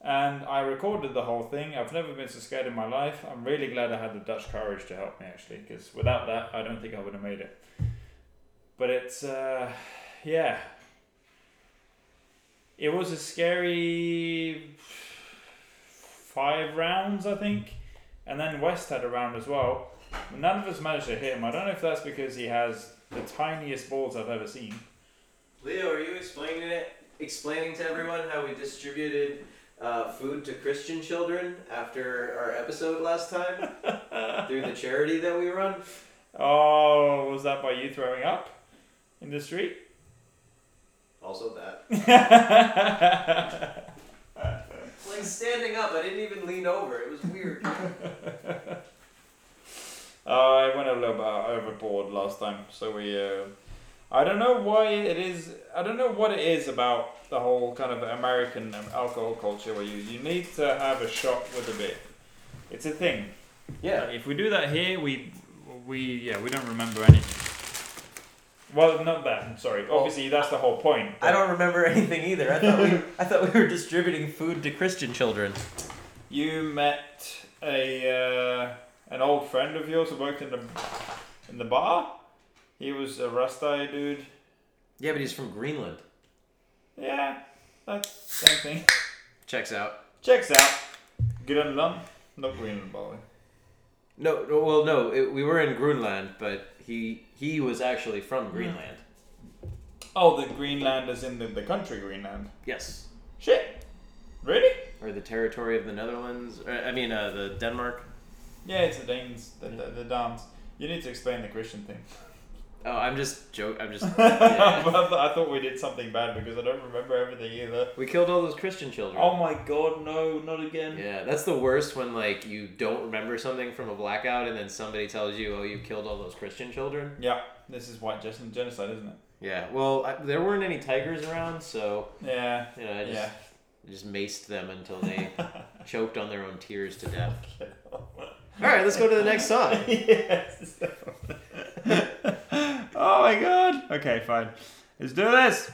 Speaker 2: And I recorded the whole thing. I've never been so scared in my life. I'm really glad I had the Dutch courage to help me actually, because without that, I don't think I would have made it. But it's, uh, yeah. It was a scary five rounds, I think. And then West had a round as well. None of us managed to hit him. I don't know if that's because he has the tiniest balls I've ever seen.
Speaker 3: Leo, are you explaining it? Explaining to everyone how we distributed uh, food to Christian children after our episode last time through the charity that we run.
Speaker 2: Oh, was that by you throwing up in the street?
Speaker 3: Also that. Like standing up, I didn't even lean over. It was weird.
Speaker 2: Uh, I went a little bit overboard last time, so we. Uh, I don't know why it is. I don't know what it is about the whole kind of American alcohol culture where you, you need to have a shot with a beer. It's a thing.
Speaker 3: yeah.
Speaker 2: If we do that here, we we yeah we don't remember anything. Well, not that. I'm sorry. Obviously, that's the whole point.
Speaker 3: I don't remember anything either. I thought we I thought we were distributing food to Christian children.
Speaker 2: You met a uh, an old friend of yours who worked in the in the bar. He was a Rasta dude.
Speaker 3: Yeah, but he's from Greenland.
Speaker 2: Yeah, that's same thing.
Speaker 3: Checks out.
Speaker 2: Checks out. Greenland, not Greenland, by the way.
Speaker 3: No, no well, no, it, we were in Greenland, but he he was actually from Greenland.
Speaker 2: Oh, the Greenland is in the, the country Greenland.
Speaker 3: Yes.
Speaker 2: Shit. Really?
Speaker 3: Or the territory of the Netherlands. Or, I mean, uh, the Denmark.
Speaker 2: Yeah, it's the Danes, the, the, the Danes. You need to explain the Christian thing.
Speaker 3: Oh, I'm just joke. I'm just. Yeah.
Speaker 2: I thought we did something bad because I don't remember everything either.
Speaker 3: We killed all those Christian children.
Speaker 2: Oh my god, no, not again.
Speaker 3: Yeah, that's the worst when like you don't remember something from a blackout and then somebody tells you, "Oh, you killed all those Christian children."
Speaker 2: Yeah, this is white gen- genocide, isn't it?
Speaker 3: Yeah. Well, I, there weren't any tigers around, so
Speaker 2: Yeah.
Speaker 3: you know, I just
Speaker 2: Yeah.
Speaker 3: just maced them until they choked on their own tears to death. All right, let's go to the next song.
Speaker 2: yes. oh my god. Okay, fine. Let's do this.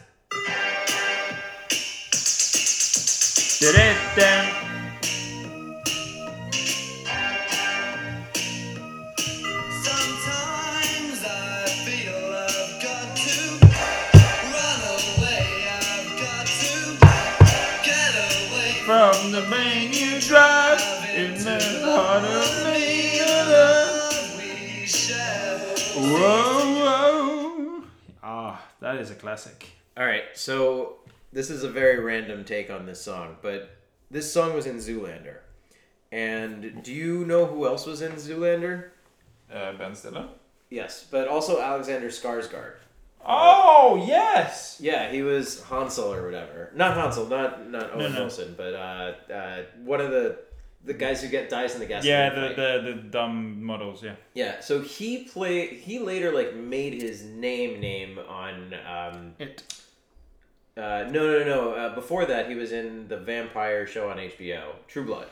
Speaker 2: The main you drive in the heart of me.
Speaker 5: we.
Speaker 2: Whoa, whoa. Ah, that is a classic.
Speaker 3: All right, so this is a very random take on this song, but this song was in Zoolander. And do you know who else was in Zoolander?
Speaker 2: Uh, ben Stiller.
Speaker 3: Yes, but also Alexander Skarsgård.
Speaker 2: Oh yes.
Speaker 3: Yeah, he was Hansel or whatever. Not Hansel, not not Owen
Speaker 2: no.
Speaker 3: Wilson, but uh, uh, one of the the guys who get dies in the gas.
Speaker 2: Yeah, the, the the dumb models. Yeah.
Speaker 3: yeah. So he played. He later like made his name name on. Um,
Speaker 2: It.
Speaker 3: uh, no, no, no. Uh, before that, he was in the vampire show on HBO, True Blood.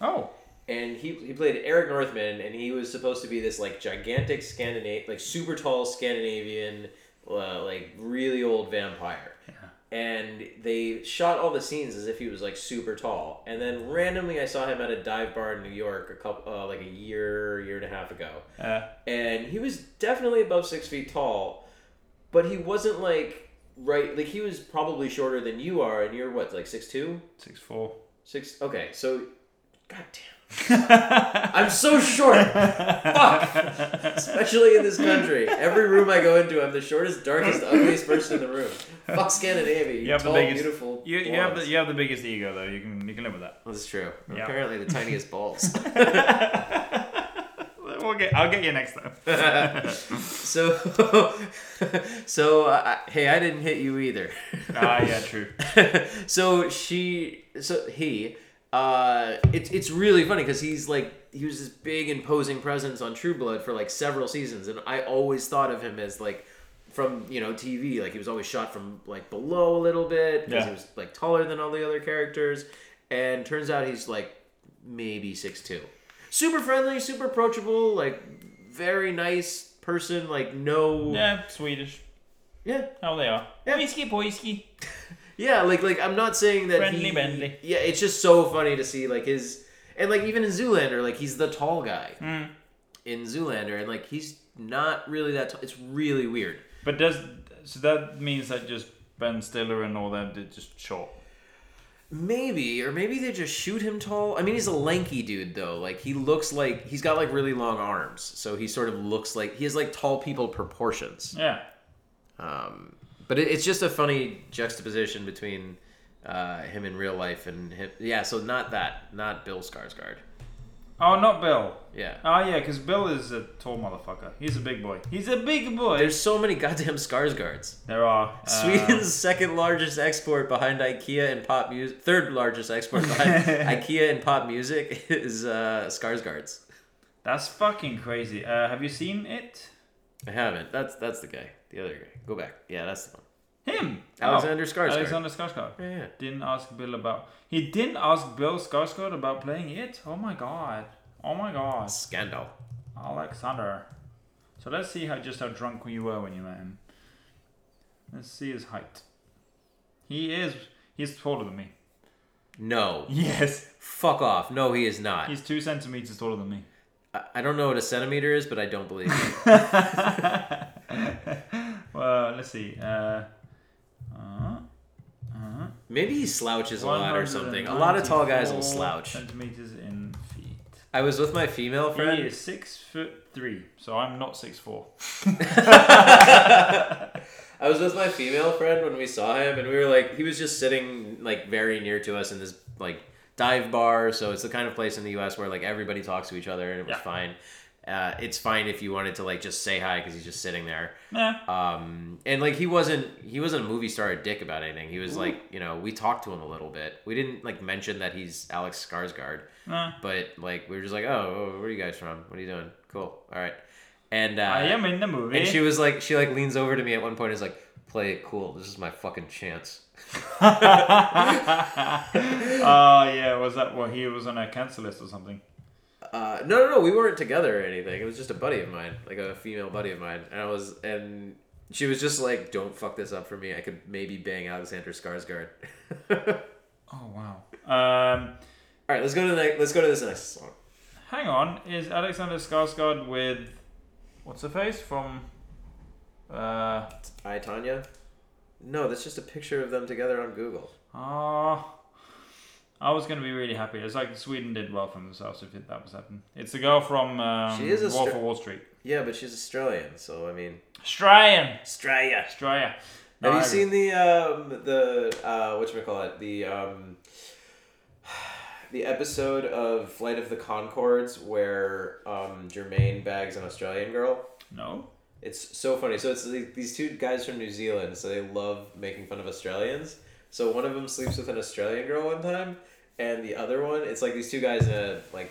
Speaker 2: Oh.
Speaker 3: and he, he played Eric Northman, and he was supposed to be this like gigantic Scandinavian, like super tall Scandinavian, uh, like really old vampire. And they shot all the scenes as if he was like super tall. And then randomly, I saw him at a dive bar in New York a couple, uh, like a year, year and a half ago,
Speaker 2: Uh,
Speaker 3: and he was definitely above six feet tall, but he wasn't like right, like he was probably shorter than you are, and you're what, like six two,
Speaker 2: six four.
Speaker 3: six? Okay, so, god damn. I'm so short. Fuck. Especially in this country. Every room I go into, I'm the shortest, darkest, ugliest person in the room. Fuck Scandinavia. You,
Speaker 2: You have
Speaker 3: tall,
Speaker 2: the biggest.
Speaker 3: beautiful.
Speaker 2: You, you have the you have the biggest ego though. You can you can live with that.
Speaker 3: That's true.
Speaker 2: Yeah.
Speaker 3: Apparently, the tiniest balls.
Speaker 2: We'll get. I'll get you next time.
Speaker 3: so, so uh, hey, I didn't hit you either.
Speaker 2: ah, yeah, true.
Speaker 3: so she, so he, uh, it's it's really funny because he's like he was this big imposing presence on True Blood for like several seasons, and I always thought of him as like from you know TV, like he was always shot from like below a little bit because
Speaker 2: Yeah.
Speaker 3: he was like taller than all the other characters, and turns out he's like maybe six two, super friendly, super approachable, like very nice person, like no
Speaker 2: Yeah, Swedish.
Speaker 3: yeah
Speaker 2: How they are.
Speaker 3: Yeah.
Speaker 2: Whiskey, whiskey.
Speaker 3: Yeah, like like I'm not saying that
Speaker 2: Friendly
Speaker 3: he,
Speaker 2: Bentley.
Speaker 3: Yeah, it's just so funny to see like his and like even in Zoolander, like he's the tall guy
Speaker 2: Hmm.
Speaker 3: in Zoolander, and like he's not really that. Tall. It's really weird.
Speaker 2: But does so that means that just Ben Stiller and all that did just short?
Speaker 3: Maybe, or maybe they just shoot him tall. I mean, he's a lanky dude though. Like he looks like he's got like really long arms, so he sort of looks like he has like tall people proportions.
Speaker 2: Yeah.
Speaker 3: Um, but it, it's just a funny juxtaposition between uh, him in real life and him. Yeah, so not that, not Bill Skarsgård.
Speaker 2: Oh, not Bill.
Speaker 3: Yeah.
Speaker 2: Oh yeah, because Bill is a tall motherfucker. He's a big boy. He's a big boy.
Speaker 3: There's so many goddamn Skarsgårds.
Speaker 2: there are uh,
Speaker 3: Sweden's second largest export behind IKEA and pop music, third largest export behind IKEA and pop music is uh, Skarsgårds.
Speaker 2: That's fucking crazy. Uh, have you seen it?
Speaker 3: I haven't. That's that's the guy. The other guy. Go back. Yeah, that's the one.
Speaker 2: Him.
Speaker 3: Alexander
Speaker 2: Oh,
Speaker 3: Skarsgård.
Speaker 2: Alexander Skarsgård.
Speaker 3: Yeah, yeah.
Speaker 2: Didn't ask Bill about. He didn't ask Bill Skarsgård about playing it. Oh my god. Oh my god.
Speaker 3: Scandal.
Speaker 2: Alexander. So let's see how just how drunk you were when you met him. Let's see his height. He is. He's taller than me.
Speaker 3: No.
Speaker 2: Yes.
Speaker 3: Fuck off. No, he is not.
Speaker 2: He's two centimeters taller than me.
Speaker 3: I, I don't know what a centimeter is, but I don't believe it.
Speaker 2: Well, let's see. Uh, uh, uh,
Speaker 3: Maybe he slouches a lot or something. A lot of tall guys will slouch.
Speaker 2: Centimeters in feet.
Speaker 3: I was with my female friend.
Speaker 2: He is six foot three, so I'm not six four.
Speaker 3: I was with my female friend when we saw him, and we were like, he was just sitting like very near to us in this like dive bar. So it's the kind of place in the U.S. where like everybody talks to each other, and it was
Speaker 2: Yeah.
Speaker 3: fine. Uh, it's fine if you wanted to like just say hi because he's just sitting there.
Speaker 2: Yeah.
Speaker 3: Um, and like he wasn't he wasn't a movie star or dick about anything. He was like you know we talked to him a little bit. We didn't like mention that he's Alex Skarsgård,
Speaker 2: Uh,
Speaker 3: but like we were just like oh, where are you guys from? What are you doing? Cool, all right. And uh,
Speaker 2: I am in the movie.
Speaker 3: and she was like, she like leans over to me at one point. and Is like, play it cool. This is my fucking chance.
Speaker 2: Oh yeah, was that well he was on a cancel list or something?
Speaker 3: Uh, no, no, no. We weren't together or anything. It was just a buddy of mine, like a female buddy of mine. And I was, and she was just like, "Don't fuck this up for me. I could maybe bang Alexander Skarsgård."
Speaker 2: Oh wow. Um,
Speaker 3: right, let's go to the next. Let's go to this next song.
Speaker 2: hang on, is Alexander Skarsgård with what's her face from? Uh,
Speaker 3: I Tonya. No, that's just a picture of them together on Google.
Speaker 2: oh, I was gonna be really happy. It's like Sweden did well for themselves if it, that was happening. It's the girl from um,
Speaker 3: She is
Speaker 2: Wolf of Wall Street.
Speaker 3: Yeah, but she's Australian, so I mean,
Speaker 2: Australian.
Speaker 3: Australia.
Speaker 2: Australia.
Speaker 3: Have you
Speaker 2: I-
Speaker 3: seen the um the uh what call it the um the episode of Flight of the Conchords where um Jemaine bags an Australian girl?
Speaker 2: No.
Speaker 3: It's so funny. So it's these two guys from New Zealand, so they love making fun of Australians. So one of them sleeps with an Australian girl one time, and the other one, it's like these two guys in a like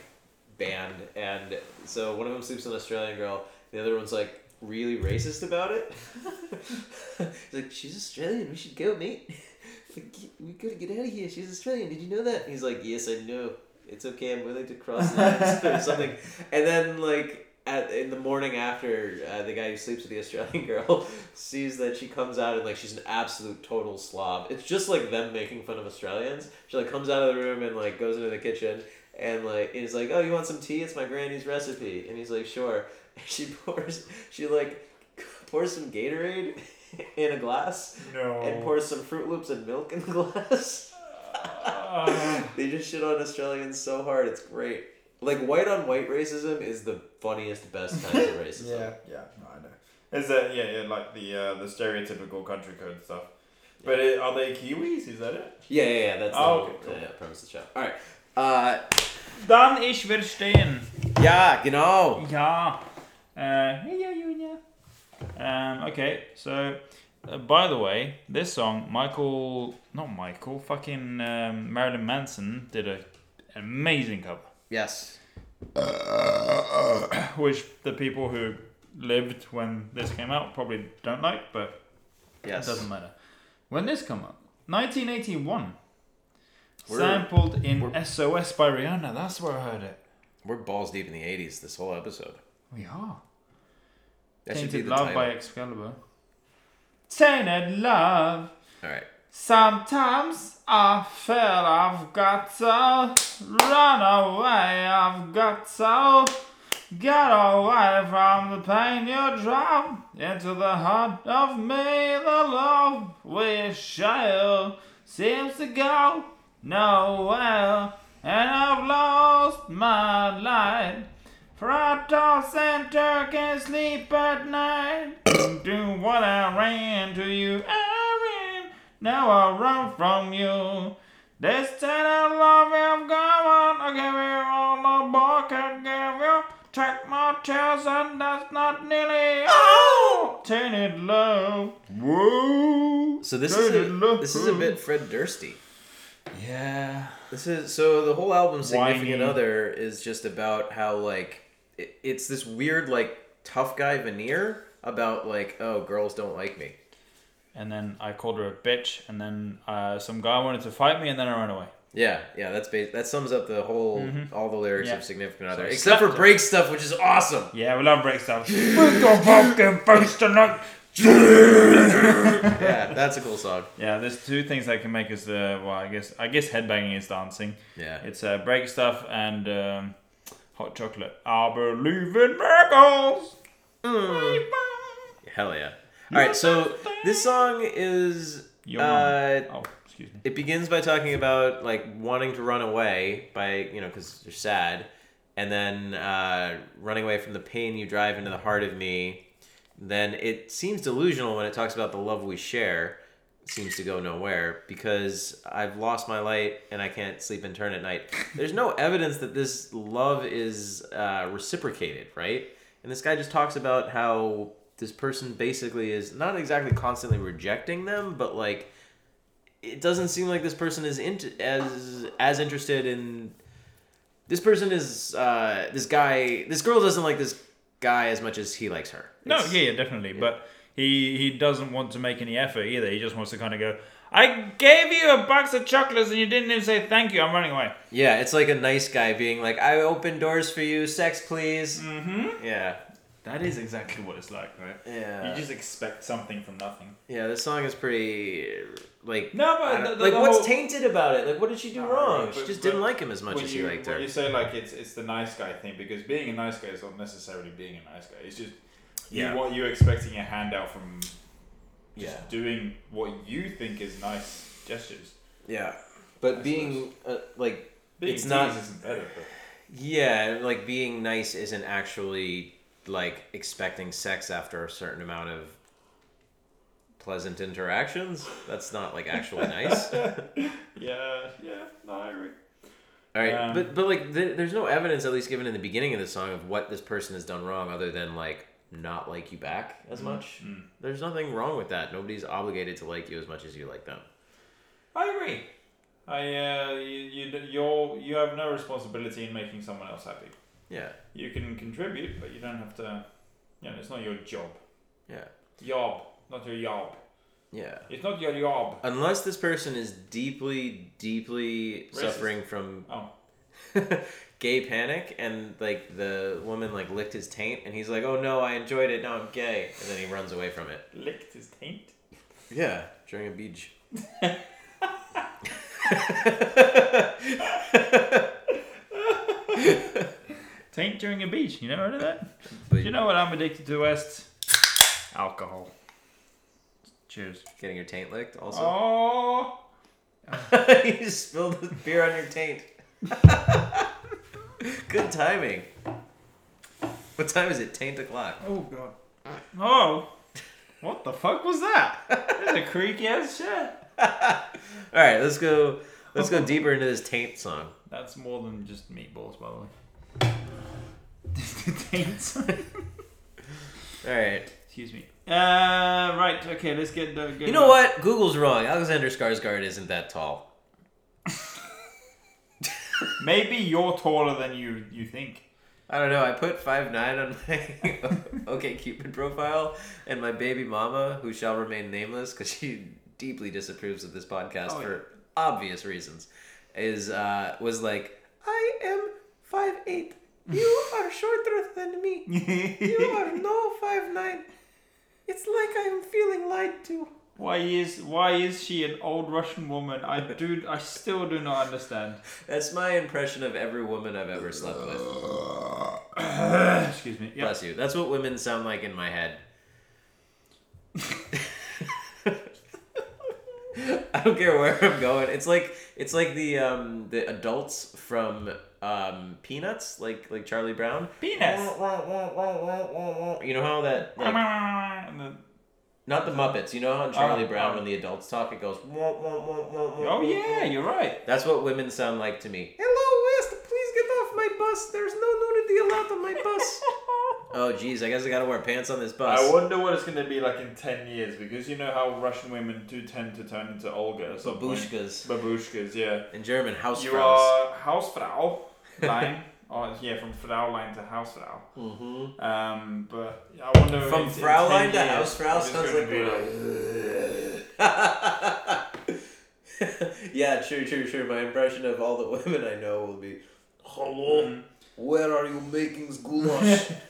Speaker 3: band, and so one of them sleeps with an Australian girl, the other one's like really racist about it. He's like, "She's Australian. We should go, mate. Like, we gotta get out of here. She's Australian. Did you know that?" He's like, "Yes, I know. It's okay. I'm willing to cross lines or something." And then like at in the morning after uh, the guy who sleeps with the Australian girl sees that she comes out and like she's an absolute total slob. It's just like them making fun of Australians. She like comes out of the room and like goes into the kitchen and like is like, "Oh, you want some tea? It's my granny's recipe." And he's like, "Sure." And she pours she like pours some Gatorade in a glass
Speaker 2: No.
Speaker 3: and pours some Froot Loops and milk in the glass.
Speaker 2: Uh,
Speaker 3: they just shit on Australians so hard. It's great. Like white on white racism is the funniest, best kind of racism.
Speaker 6: Yeah, yeah, no, I know. Is that yeah, yeah, like the uh, the stereotypical country code stuff? But it, are they Kiwis? Is that it?
Speaker 3: Yeah, yeah, yeah. That's the
Speaker 2: Oh,
Speaker 3: whole
Speaker 2: okay, cool.
Speaker 3: yeah, yeah, premise of the show. All right. Uh,
Speaker 2: Dann ich verstehen.
Speaker 3: ja, genau.
Speaker 2: Ja. Uh, yeah, yeah, yeah. Um, okay, so uh, by the way, this song, Michael, not Michael, fucking um, Marilyn Manson did a an amazing cover,
Speaker 3: Yes.
Speaker 2: Uh, which the people who lived when this came out probably don't like, but
Speaker 3: Yes.
Speaker 2: it doesn't matter. When this come out, 1981,
Speaker 3: We're-
Speaker 2: sampled in SOS by Rihanna. That's where I heard it.
Speaker 3: We're balls deep in the '80s. This whole episode.
Speaker 2: We are.
Speaker 3: That should be
Speaker 2: Tainted
Speaker 3: the
Speaker 2: Love
Speaker 3: title.
Speaker 2: by Excalibur. Tainted Love.
Speaker 3: All right.
Speaker 2: Sometimes I feel I've got to run away. I've got to get away from the pain you drove into the heart of me. The love we share seems to go nowhere, and I've lost my light. For I toss and turn, can't sleep at night. Do what I ran to you. Now I run from you. This tender love you've given, I give you all the boy can give you. Take my tears and that's not nearly all. Tainted oh! love. Whoa.
Speaker 3: So this is a,
Speaker 2: love.
Speaker 3: this is a bit Fred Dursty.
Speaker 2: Yeah.
Speaker 3: This is so the whole album Significant
Speaker 2: Whiny.
Speaker 3: Other is just about how like it, it's this weird like tough guy veneer about like oh girls don't like me.
Speaker 2: And then I called her a bitch, and then uh, some guy wanted to fight me, and then I ran away.
Speaker 3: Yeah, yeah, that's ba- that sums up the whole all the lyrics
Speaker 2: Mm-hmm. Yeah.
Speaker 3: of Significant Other
Speaker 2: I
Speaker 3: except for
Speaker 2: her.
Speaker 3: break stuff which is awesome.
Speaker 2: Yeah, we love break stuff. With your pumpkin face tonight.
Speaker 3: Yeah, that's a cool song.
Speaker 2: Yeah, there's two things that can make us. Uh, well, I guess I guess headbanging is dancing.
Speaker 3: Yeah.
Speaker 2: It's uh, break stuff and um, hot chocolate. I believe in miracles.
Speaker 3: Mm. Hell yeah. All right, so this song is uh,
Speaker 2: Oh, excuse me.
Speaker 3: it begins by talking about like wanting to run away by you know because you're sad and then uh, running away from the pain you drive into the heart of me. Then it seems delusional when it talks about the love we share it seems to go nowhere because i've lost my light and i can't sleep and turn at night. There's no evidence that this love is uh, reciprocated right? And this guy just talks about how this person basically is not exactly constantly rejecting them but like it doesn't seem like this person is into as as interested in this person is uh this guy this girl doesn't like this guy as much as he likes her
Speaker 2: No, yeah, yeah, definitely. But he he doesn't want to make any effort either. He just wants to kind of go. I gave you a box of chocolates and you didn't even say thank you. I'm running away.
Speaker 3: yeah it's like a nice guy being like i open doors for you sex please
Speaker 2: Mm-hmm.
Speaker 3: yeah
Speaker 2: That is exactly what it's like, right?
Speaker 3: yeah
Speaker 2: You just expect something from nothing.
Speaker 3: yeah this song is pretty like
Speaker 2: No, but the- the-
Speaker 3: like
Speaker 2: the
Speaker 3: what's
Speaker 2: whole-
Speaker 3: tainted about it like what did she do
Speaker 6: No,
Speaker 3: wrong
Speaker 6: right,
Speaker 3: she just
Speaker 6: but
Speaker 3: didn't like him as much as
Speaker 6: you,
Speaker 3: he liked her
Speaker 6: you say like it's it's the nice guy thing because being a nice guy is not necessarily being a nice guy. It's just
Speaker 3: Yeah.
Speaker 6: you what you're expecting a handout from just
Speaker 3: yeah
Speaker 6: doing what you think is nice gestures.
Speaker 3: yeah but being uh, like
Speaker 6: Being
Speaker 3: It's not
Speaker 6: isn't better, but
Speaker 3: Yeah, like being nice isn't actually like expecting sex after a certain amount of pleasant interactions. That's not like actually nice.
Speaker 6: Yeah, yeah, no, I agree.
Speaker 3: right,
Speaker 2: Um,
Speaker 3: but but like th- there's no evidence, at least given in the beginning of the song, of what this person has done wrong, other than like not like you back as much.
Speaker 6: mm.
Speaker 3: There's nothing wrong with that. Nobody's obligated to like you as much as you like them.
Speaker 2: I agree. I uh, you you you're, you have no responsibility in making someone else happy.
Speaker 3: Yeah,
Speaker 2: You can contribute, but you don't have to. You know, it's not your job.
Speaker 3: yeah,
Speaker 2: Job, not your job.
Speaker 3: yeah.
Speaker 2: It's not your job.
Speaker 3: Unless this person is deeply, deeply
Speaker 2: Racist.
Speaker 3: suffering from
Speaker 2: Oh,
Speaker 3: gay panic and like the woman like licked his taint and he's like oh no i enjoyed it now i'm gay and then he runs away from it
Speaker 2: licked his taint.
Speaker 3: yeah during a beach
Speaker 2: Taint during a beach. You never heard of that?
Speaker 3: But
Speaker 2: You know what I'm addicted to, West? Alcohol. Cheers.
Speaker 3: getting your taint licked also
Speaker 2: Oh.
Speaker 3: you just spilled the beer on your taint good timing what time is it taint o'clock
Speaker 2: Oh god. Oh. What the fuck was that? That's a creaky ass shit.
Speaker 3: all right let's go let's go deeper into this taint song
Speaker 2: That's more than just meatballs, by the way.
Speaker 3: All right
Speaker 2: Excuse me. Uh, right. Okay. Let's get the. Get
Speaker 3: you know what google's wrong alexander skarsgård isn't that tall
Speaker 2: Maybe you're taller than you you think.
Speaker 3: I don't know. I put five nine on my OK Cupid profile, and my baby mama, who shall remain nameless because she deeply disapproves of this podcast
Speaker 2: Oh,
Speaker 3: for obvious reasons, is uh, was like, I am five eight. You are shorter than me. You are no five nine. It's like I am feeling lied to.
Speaker 2: Why is why is she an old Russian woman? I do I still do not understand.
Speaker 3: That's my impression of every woman I've ever slept with.
Speaker 2: Excuse me. Yeah.
Speaker 3: Bless you. That's what women sound like in my head. I don't care where I'm going. It's like it's like the um the adults from um Peanuts, like like Charlie Brown.
Speaker 2: Penis.
Speaker 3: You know how that like not the Muppets. You know how in Charlie
Speaker 2: Oh,
Speaker 3: Brown
Speaker 2: oh.
Speaker 3: when the adults talk, it goes.
Speaker 2: oh yeah, you're right.
Speaker 3: That's what women sound like to me. Hello, West. Please get off my bus. There's no nudity allowed on my bus. oh, geez. I guess I gotta wear pants on this bus.
Speaker 6: I wonder what it's going to be like in 10 years because you know how Russian women do tend to turn into Olga. at some point.
Speaker 3: Babushkas.
Speaker 6: Babushkas, yeah.
Speaker 3: In German,
Speaker 6: You are Hausfrau line. or, yeah, from Fraulein to Hausfrau.
Speaker 3: Mm-hmm.
Speaker 6: Um, but I wonder
Speaker 3: From
Speaker 6: in
Speaker 3: Fraulein to Hausfrau
Speaker 6: if
Speaker 3: sounds
Speaker 6: gonna
Speaker 3: like. yeah, true, true, true. My impression of all the women I know will be, "Hello,
Speaker 6: Mm.
Speaker 3: where are you making goulash?"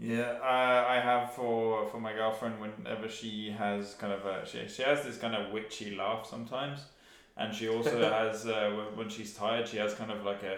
Speaker 6: Yeah, I, I have for for my girlfriend whenever she has kind of a she, she has this kind of witchy laugh sometimes, and she also has uh, when- she's tired she has kind of like a,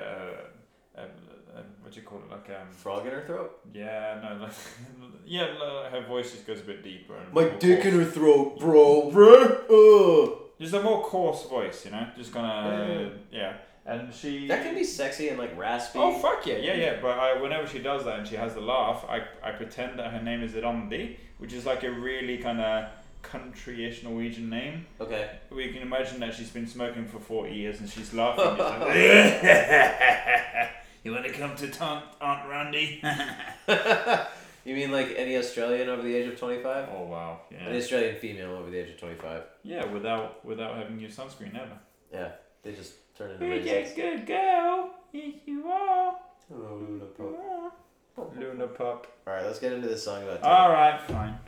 Speaker 6: a, a, a what do you call it like um
Speaker 3: Frog in her throat.
Speaker 6: yeah no like yeah like her voice just goes a bit deeper and
Speaker 3: My dick in her throat, bro. Bro.
Speaker 6: just a more coarse voice you know just kind of yeah and she
Speaker 3: That can be sexy and like raspy.
Speaker 6: Oh fuck yeah, yeah, yeah. But I, whenever she does that and she has the laugh, I, I pretend that her name is Randi, which is like a really kind of country-ish Norwegian name.
Speaker 3: Okay.
Speaker 6: We can imagine that she's been smoking for forty years and she's laughing. It's like, you want to come to Aunt Aunt Randi?
Speaker 3: you mean like any Australian over the age of 25?
Speaker 6: oh wow,
Speaker 3: Any
Speaker 6: yeah,
Speaker 3: Australian female over the age of 25.
Speaker 6: yeah. Without without having used sunscreen ever.
Speaker 3: Yeah, they just turn into
Speaker 2: You're
Speaker 3: raisins.
Speaker 2: a good girl. Yes, you are.
Speaker 3: Hello, Luna Pup.
Speaker 6: Luna pup.
Speaker 3: Alright, let's get into this song about
Speaker 2: All right, fine.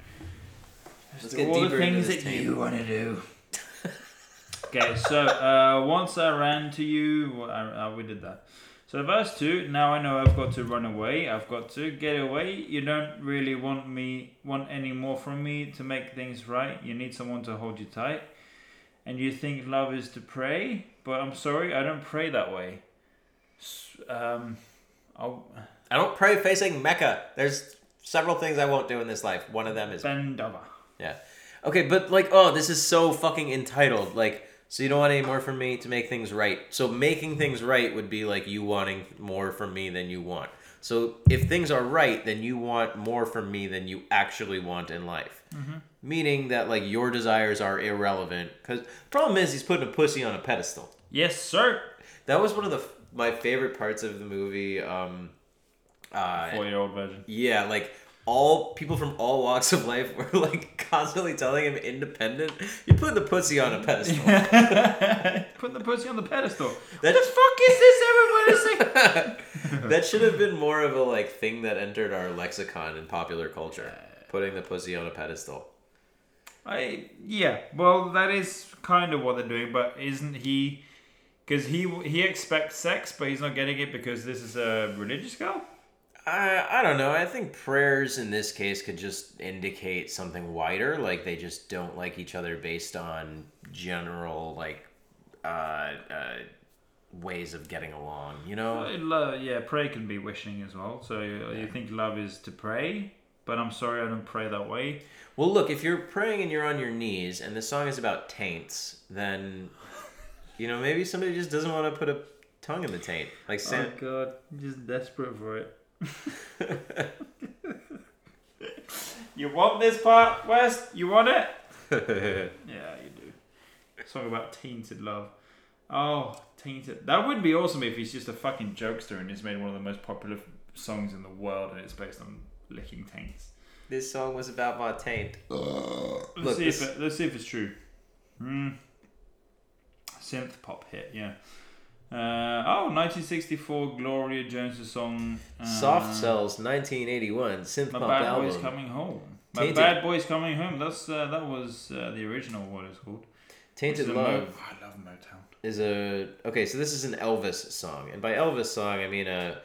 Speaker 3: Let's
Speaker 2: do
Speaker 3: get
Speaker 2: all the
Speaker 3: deeper into
Speaker 2: things
Speaker 3: this
Speaker 2: that
Speaker 3: tape.
Speaker 2: you want to do. okay, so uh, once I ran to you, I, I, we did that. So verse two. Now I know I've got to run away. I've got to get away. You don't really want me, want any more from me to make things right. You need someone to hold you tight, and you think love is to pray. But I'm sorry, I don't pray that way. Um, I'll
Speaker 3: I don't pray facing Mecca. There's several things I won't do in this life. One of them is
Speaker 2: bend over.
Speaker 3: Yeah. Okay, but like, oh, this is so fucking entitled. Like, so you don't want any more from me to make things right. So making things right would be like you wanting more from me than you want. So if things are right, then you want more from me than you actually want in life. Meaning that like your desires are irrelevant. Because the problem is he's putting a pussy on a pedestal.
Speaker 2: Yes, sir.
Speaker 3: That was one of the my favorite parts of the movie. Um, uh,
Speaker 2: Four-year-old version.
Speaker 3: yeah, like all people from all walks of life were like constantly telling him independent. You put the pussy on a pedestal.
Speaker 2: Put the pussy on the pedestal.
Speaker 3: That-
Speaker 2: the fuck is this everybody saying?
Speaker 3: that should have been more of a like thing that entered our lexicon in popular culture. Putting the pussy on a pedestal.
Speaker 2: I yeah. Well, that is kind of what they're doing, but isn't he? Because he he expects sex, but he's not getting it because this is a religious girl.
Speaker 3: I I don't know. I think prayers in this case could just indicate something wider, like they just don't like each other based on general like uh, uh ways of getting along. You know?
Speaker 2: Uh, lo- yeah, pray can be wishing as well. So you, you think love is to pray, but I'm sorry, I don't pray that way.
Speaker 3: Well, look, if you're praying and you're on your knees and the song is about taints, then, you know, maybe somebody just doesn't want to put a tongue in the taint. Like, Sam.
Speaker 2: Oh God, I'm just desperate for it. You want this part, West? You want it? Yeah, you do. Song about tainted love. Oh, tainted. That would be awesome if he's just a fucking jokester and he's made one of the most popular f- songs in the world and it's based on licking taints.
Speaker 3: this song was about my taint.
Speaker 2: Let's
Speaker 3: Look,
Speaker 2: see
Speaker 3: this-
Speaker 2: if it, let's see if it's true. Hmm. Synth pop hit, yeah. Uh, oh, 1964 Gloria Jones' song. Uh,
Speaker 3: Soft Cells, 1981, synth
Speaker 2: My
Speaker 3: pop
Speaker 2: bad
Speaker 3: album.
Speaker 2: boy's coming home. My
Speaker 3: Tainted.
Speaker 2: bad boy's coming home. That's uh, that was uh, the original. What it's called.
Speaker 3: Tainted
Speaker 2: It's
Speaker 3: Love
Speaker 2: Mo- I love Motown.
Speaker 3: is a okay. So this is an Elvis song, and by Elvis song I mean a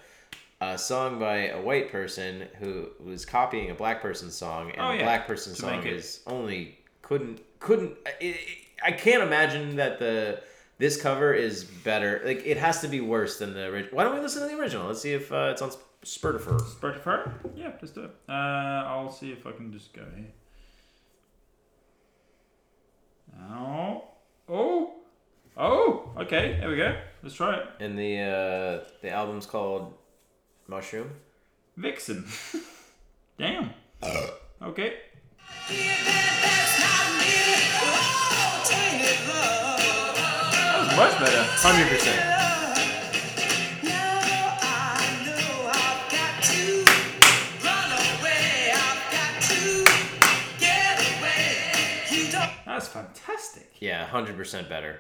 Speaker 3: a song by a white person who was copying a black person's song, and
Speaker 2: Oh,
Speaker 3: the
Speaker 2: yeah,
Speaker 3: black person's
Speaker 2: to
Speaker 3: song is only couldn't couldn't. I, I can't imagine that the this cover is better. Like it has to be worse than the original. Why don't we listen to the original? Let's see if uh, it's on Sp- Spotify.
Speaker 2: Spotify? Yeah, let's do it. Uh, I'll see if I can just go here. Oh. Oh. Oh. Okay, there we go. Let's try it.
Speaker 3: And the uh, the album's called Mushroom.
Speaker 2: Vixen. Damn. Okay. Much better.
Speaker 3: Hundred percent.
Speaker 2: That's fantastic.
Speaker 3: Yeah, hundred percent better.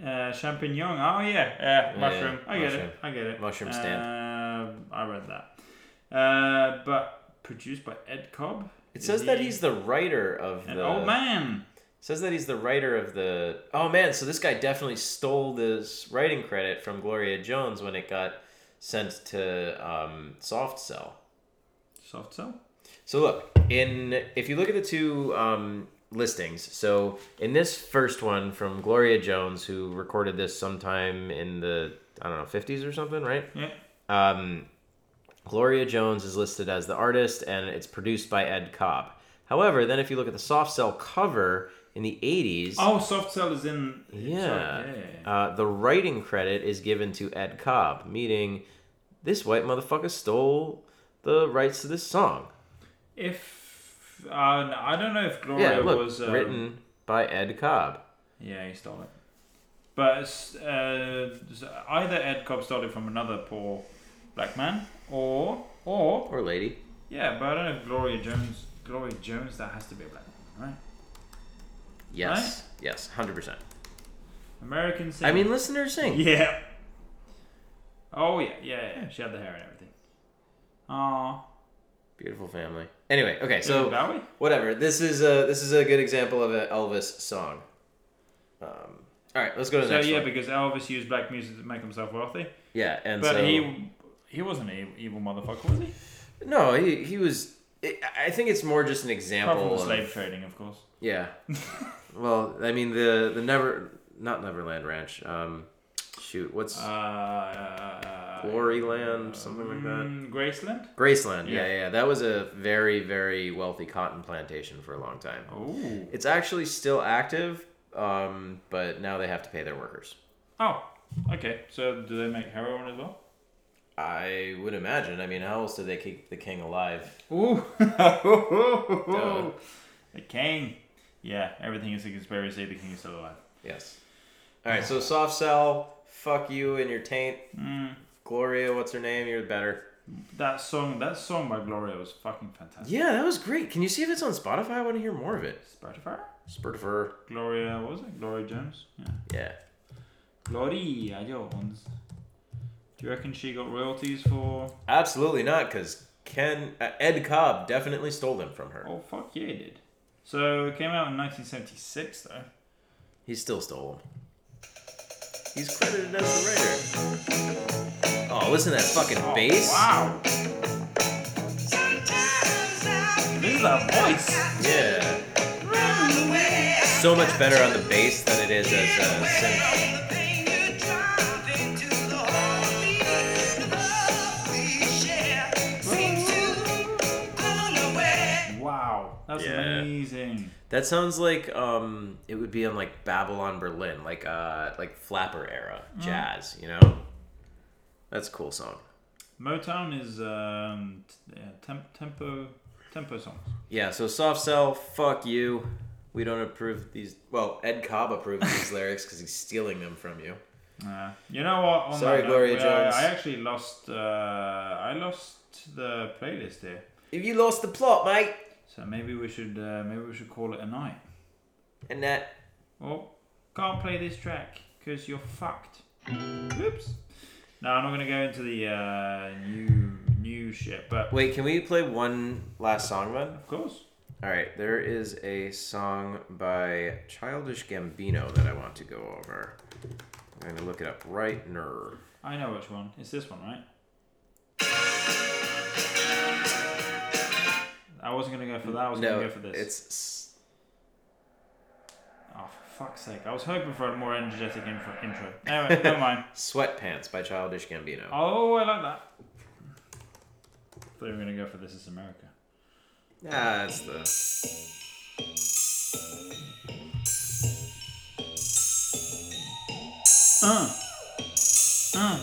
Speaker 2: Uh, champignon. Oh yeah, yeah. Mushroom. I get
Speaker 3: mushroom.
Speaker 2: it. I get it.
Speaker 3: Mushroom stand.
Speaker 2: Uh, I read that. Uh, but produced by Ed Cobb.
Speaker 3: It
Speaker 2: Is
Speaker 3: says that he's the writer of
Speaker 2: an
Speaker 3: the.
Speaker 2: old man.
Speaker 3: Says that he's the writer of the. Oh man, so this guy definitely stole this writing credit from Gloria Jones when it got sent to um, Soft Cell.
Speaker 2: Soft cell.
Speaker 3: So look, in if you look at the two um, listings, so in this first one from Gloria Jones, who recorded this sometime in the I don't know fifties or something, right?
Speaker 2: Yeah.
Speaker 3: Um, Gloria Jones is listed as the artist, and it's produced by Ed Cobb. However, then if you look at the Soft Cell cover in the '80s,
Speaker 2: Oh, soft cell is in.
Speaker 3: yeah,
Speaker 2: yeah, yeah, yeah.
Speaker 3: Uh, the writing credit is given to Ed Cobb, meaning this white motherfucker stole the rights to this song.
Speaker 2: If uh, I don't know if Gloria
Speaker 3: yeah, look,
Speaker 2: was uh,
Speaker 3: written by Ed Cobb.
Speaker 2: Yeah, he stole it. But uh, either Ed Cobb stole it from another poor black man, or or
Speaker 3: Or lady.
Speaker 2: yeah, but I don't know if Gloria Jones. Gloria Jones, that has to be a black woman, right?
Speaker 3: Yes. Yes, 100%.
Speaker 2: American singer.
Speaker 3: I mean, listen to her sing.
Speaker 2: yeah. Oh yeah, yeah, yeah. She had the hair and everything. Aw.
Speaker 3: Beautiful family. Anyway, okay,
Speaker 2: So
Speaker 3: so
Speaker 2: Bowie.
Speaker 3: whatever. This is a this is a good example of an Elvis song. Um, all right, let's go to the
Speaker 2: So
Speaker 3: next
Speaker 2: yeah,
Speaker 3: one.
Speaker 2: because Elvis used black music to make himself wealthy,
Speaker 3: Yeah, and
Speaker 2: but
Speaker 3: so
Speaker 2: he he wasn't an evil, evil motherfucker, was he?
Speaker 3: no, he he was. I I think it's more just an
Speaker 2: Apart from
Speaker 3: example.
Speaker 2: the
Speaker 3: Of,
Speaker 2: slave trading, of course.
Speaker 3: Yeah. well, I mean the the never not Neverland Ranch. Um, shoot, what's
Speaker 2: Uh, uh,
Speaker 3: Gloryland, something like that?
Speaker 2: mm, Graceland.
Speaker 3: Graceland? Yeah.
Speaker 2: yeah.
Speaker 3: yeah, yeah. That was a very very wealthy cotton plantation for a long time.
Speaker 2: Oh.
Speaker 3: It's actually still active, um, but now they have to pay their workers.
Speaker 2: Oh. Okay. So do they make heroin as well?
Speaker 3: I would imagine. I mean, how else do they keep the king alive?
Speaker 2: Ooh. the king. Yeah. Everything is a conspiracy. The king is still alive.
Speaker 3: Yes. All right. So Soft Cell. Fuck you and your taint.
Speaker 2: Mm.
Speaker 3: Gloria, what's her name? You're better.
Speaker 2: That song. That song by Gloria was fucking fantastic.
Speaker 3: Yeah, that was great. Can you see if it's on Spotify? I want to hear more of it.
Speaker 2: Spotify.
Speaker 3: Spotify.
Speaker 2: Gloria. What was it? Gloria Jones. Yeah.
Speaker 3: Yeah.
Speaker 2: Gloria Jones. Do you reckon she got royalties for?
Speaker 3: Absolutely not, because Ken uh, Ed Cobb definitely stole them from her.
Speaker 2: Oh fuck yeah, he did. So it came out in 1976 though.
Speaker 3: He still stole them. He's credited as the writer. Oh, listen to that fucking
Speaker 2: Oh,
Speaker 3: bass.
Speaker 2: Wow. This is that voice.
Speaker 3: Yeah. So much better on the bass than it is as a synth.
Speaker 2: That's
Speaker 3: Yeah.
Speaker 2: amazing.
Speaker 3: That sounds like um, it would be on like Babylon Berlin, like uh, like flapper era jazz. You know. That's a cool song.
Speaker 2: Motown is um, yeah, temp- tempo tempo songs.
Speaker 3: Yeah, so Soft Cell, fuck you. We don't approve these. Well, Ed Cobb approved these lyrics because he's stealing them from you.
Speaker 2: Uh, you know what? On
Speaker 3: Sorry,
Speaker 2: note,
Speaker 3: Gloria
Speaker 2: uh,
Speaker 3: Jones.
Speaker 2: I actually lost. Uh, I lost the playlist here.
Speaker 3: If you lost the plot, mate,
Speaker 2: So maybe we should uh, maybe we should call it a night.
Speaker 3: and that.
Speaker 2: Oh, can't play this track because you're fucked. Oops. No, I'm not gonna go into the uh, new new shit, but
Speaker 3: Wait, can we play one last song, then?
Speaker 2: of course.
Speaker 3: All right, there is a song by Childish Gambino that I want to go over. I'm gonna look it up right now.
Speaker 2: I know which one. It's this one, right? I wasn't gonna go for that. I was
Speaker 3: No,
Speaker 2: gonna go for this.
Speaker 3: it's.
Speaker 2: Oh, for fuck's sake. I was hoping for a more energetic info, intro. Anyway, never mind.
Speaker 3: Sweatpants by Childish Gambino.
Speaker 2: Oh, I like that. I thought you were going to go for This Is America.
Speaker 3: Ah, that's the.
Speaker 2: Uh. Uh.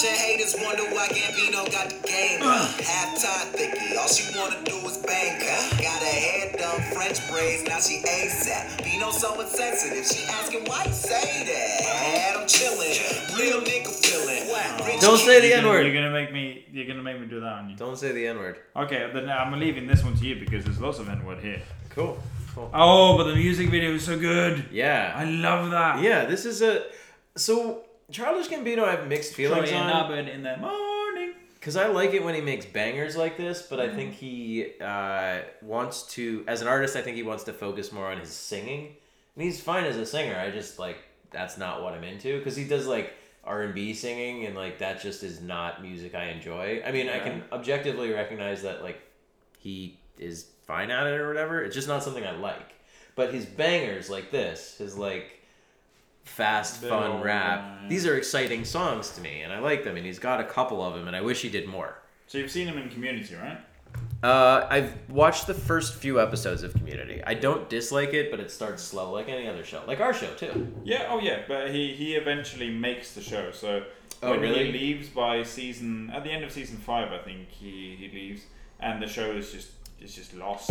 Speaker 5: Watch your haters wonder why Gambino got the game. Huh? Half time thicky, all she wanna do is bang. Huh? Got her hair done, French braids, now she ASAP. Bino so insensitive, she asking why you say that. I'm chillin', real nigga feelin'. Rich
Speaker 3: Don't say the N word.
Speaker 2: you're gonna make me. You're gonna make me do that on you.
Speaker 3: Don't say the N word.
Speaker 2: Okay, then I'm leaving this one to you because there's lots of N word here.
Speaker 3: Cool. Cool.
Speaker 2: Oh, but the music video is so good.
Speaker 3: Yeah.
Speaker 2: I love that.
Speaker 3: Yeah, this is a. So, Childish Gambino, I have mixed feelings
Speaker 2: Troy and
Speaker 3: on.
Speaker 2: Abed in the morning.
Speaker 3: Because I like it when he makes bangers like this, but I think he uh, wants to, as an artist, I think he wants to focus more on his singing. And he's fine as a singer. I just like that's not what I'm into because he does like R and B singing, and like that just is not music I enjoy. I mean, I can objectively recognize that like he is fine at it or whatever. It's just not something I like. But his bangers like this, his like fast, fun rap, these are exciting songs to me, and I like them. And he's got a couple of them, and I wish he did more.
Speaker 2: So you've seen him in Community, right?
Speaker 3: Uh, I've watched the first few episodes of Community. I don't dislike it, but it starts slow, like any other show, like our show too.
Speaker 2: Yeah. Oh, yeah. But he he eventually makes the show. So
Speaker 3: Oh,
Speaker 2: when
Speaker 3: really?
Speaker 2: he leaves by season at the end of season five, I think he he leaves, and the show is just is just lost.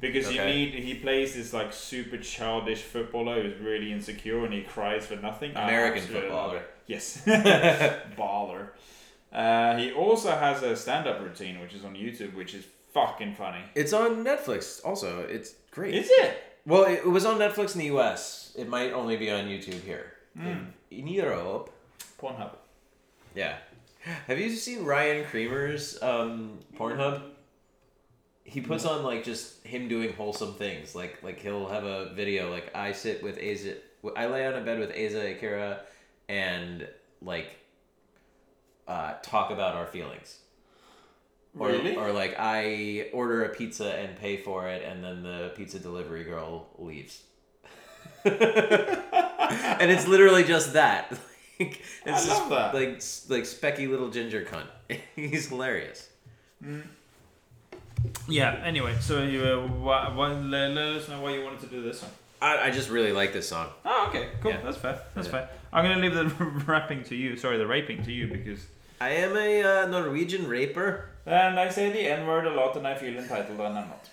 Speaker 2: Because you need he plays this like super childish footballer who's really insecure and he cries for nothing.
Speaker 3: American
Speaker 2: absolutely
Speaker 3: footballer.
Speaker 2: Yes, baller. Uh, he also has a stand-up routine which is on YouTube, which is fucking funny.
Speaker 3: It's on Netflix. Also, it's great.
Speaker 2: Is it?
Speaker 3: well, it, was on Netflix in the U.S. It might only be on YouTube here. In, in Europe,
Speaker 2: Pornhub.
Speaker 3: yeah. Have you seen Ryan Creamer's um, Pornhub? He puts on like just him doing wholesome things. Like like he'll have a video like I sit with Asa, I lay on a bed with Asa Akira, and like uh, talk about our feelings. Or,
Speaker 2: Really?
Speaker 3: or like I order a pizza and pay for it, and then the pizza delivery girl leaves. and it's literally just that. like, it's
Speaker 2: I
Speaker 3: just
Speaker 2: that.
Speaker 3: Like like specky little ginger cunt. He's hilarious.
Speaker 2: Yeah. Anyway, so you uh, why, why, let, let us know why you wanted to do this one.
Speaker 3: I, I just really like this song.
Speaker 2: Oh, okay, cool.
Speaker 3: Yeah.
Speaker 2: That's fair. That's
Speaker 3: Yeah.
Speaker 2: fair. I'm gonna leave the rapping to you. Sorry, the raping to you because.
Speaker 3: I am a uh, Norwegian raper.
Speaker 2: And I say the N word a lot, and I feel entitled, and I'm not.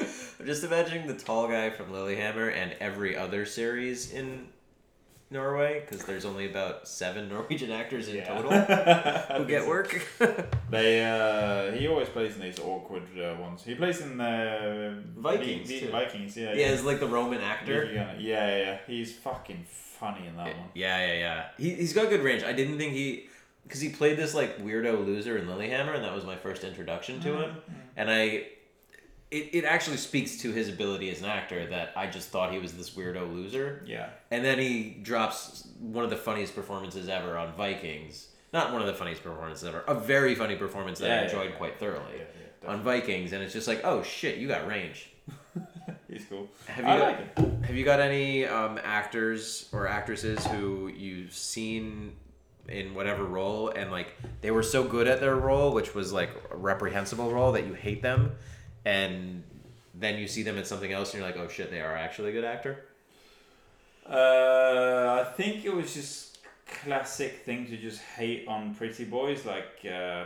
Speaker 3: I'm just imagining the tall guy from Lilyhammer and every other series in Norway, because there's only about seven Norwegian actors in total who get work.
Speaker 2: They uh, he always plays in these awkward uh, ones. He plays in uh,
Speaker 3: Vikings,
Speaker 2: V- V-
Speaker 3: too.
Speaker 2: Vikings, yeah.
Speaker 3: yeah, it's like the Roman actor.
Speaker 2: Yeah, yeah, yeah. He's fucking funny in that one.
Speaker 3: Yeah, yeah, yeah. He, he's got good range. I didn't think he. Because he played this, like, weirdo loser in Lilyhammer, and that was my first introduction to him. And I. It, it actually speaks to his ability as an actor that I just thought he was this weirdo loser.
Speaker 2: Yeah.
Speaker 3: And then he drops one of the funniest performances ever on Vikings. Not one of the funniest performances ever. A very funny performance that
Speaker 2: Yeah,
Speaker 3: I enjoyed
Speaker 2: yeah.
Speaker 3: quite thoroughly on Vikings, and it's just like, oh shit, you got range.
Speaker 2: He's cool.
Speaker 3: Have you
Speaker 2: I
Speaker 3: got,
Speaker 2: like it.
Speaker 3: Have you got any um, actors or actresses who you've seen in whatever role and like they were so good at their role, which was like a reprehensible role that you hate them, and then you see them in something else and you're like, oh shit, they are actually a good actor.
Speaker 2: Uh, I think it was just classic thing to just hate on pretty boys like uh,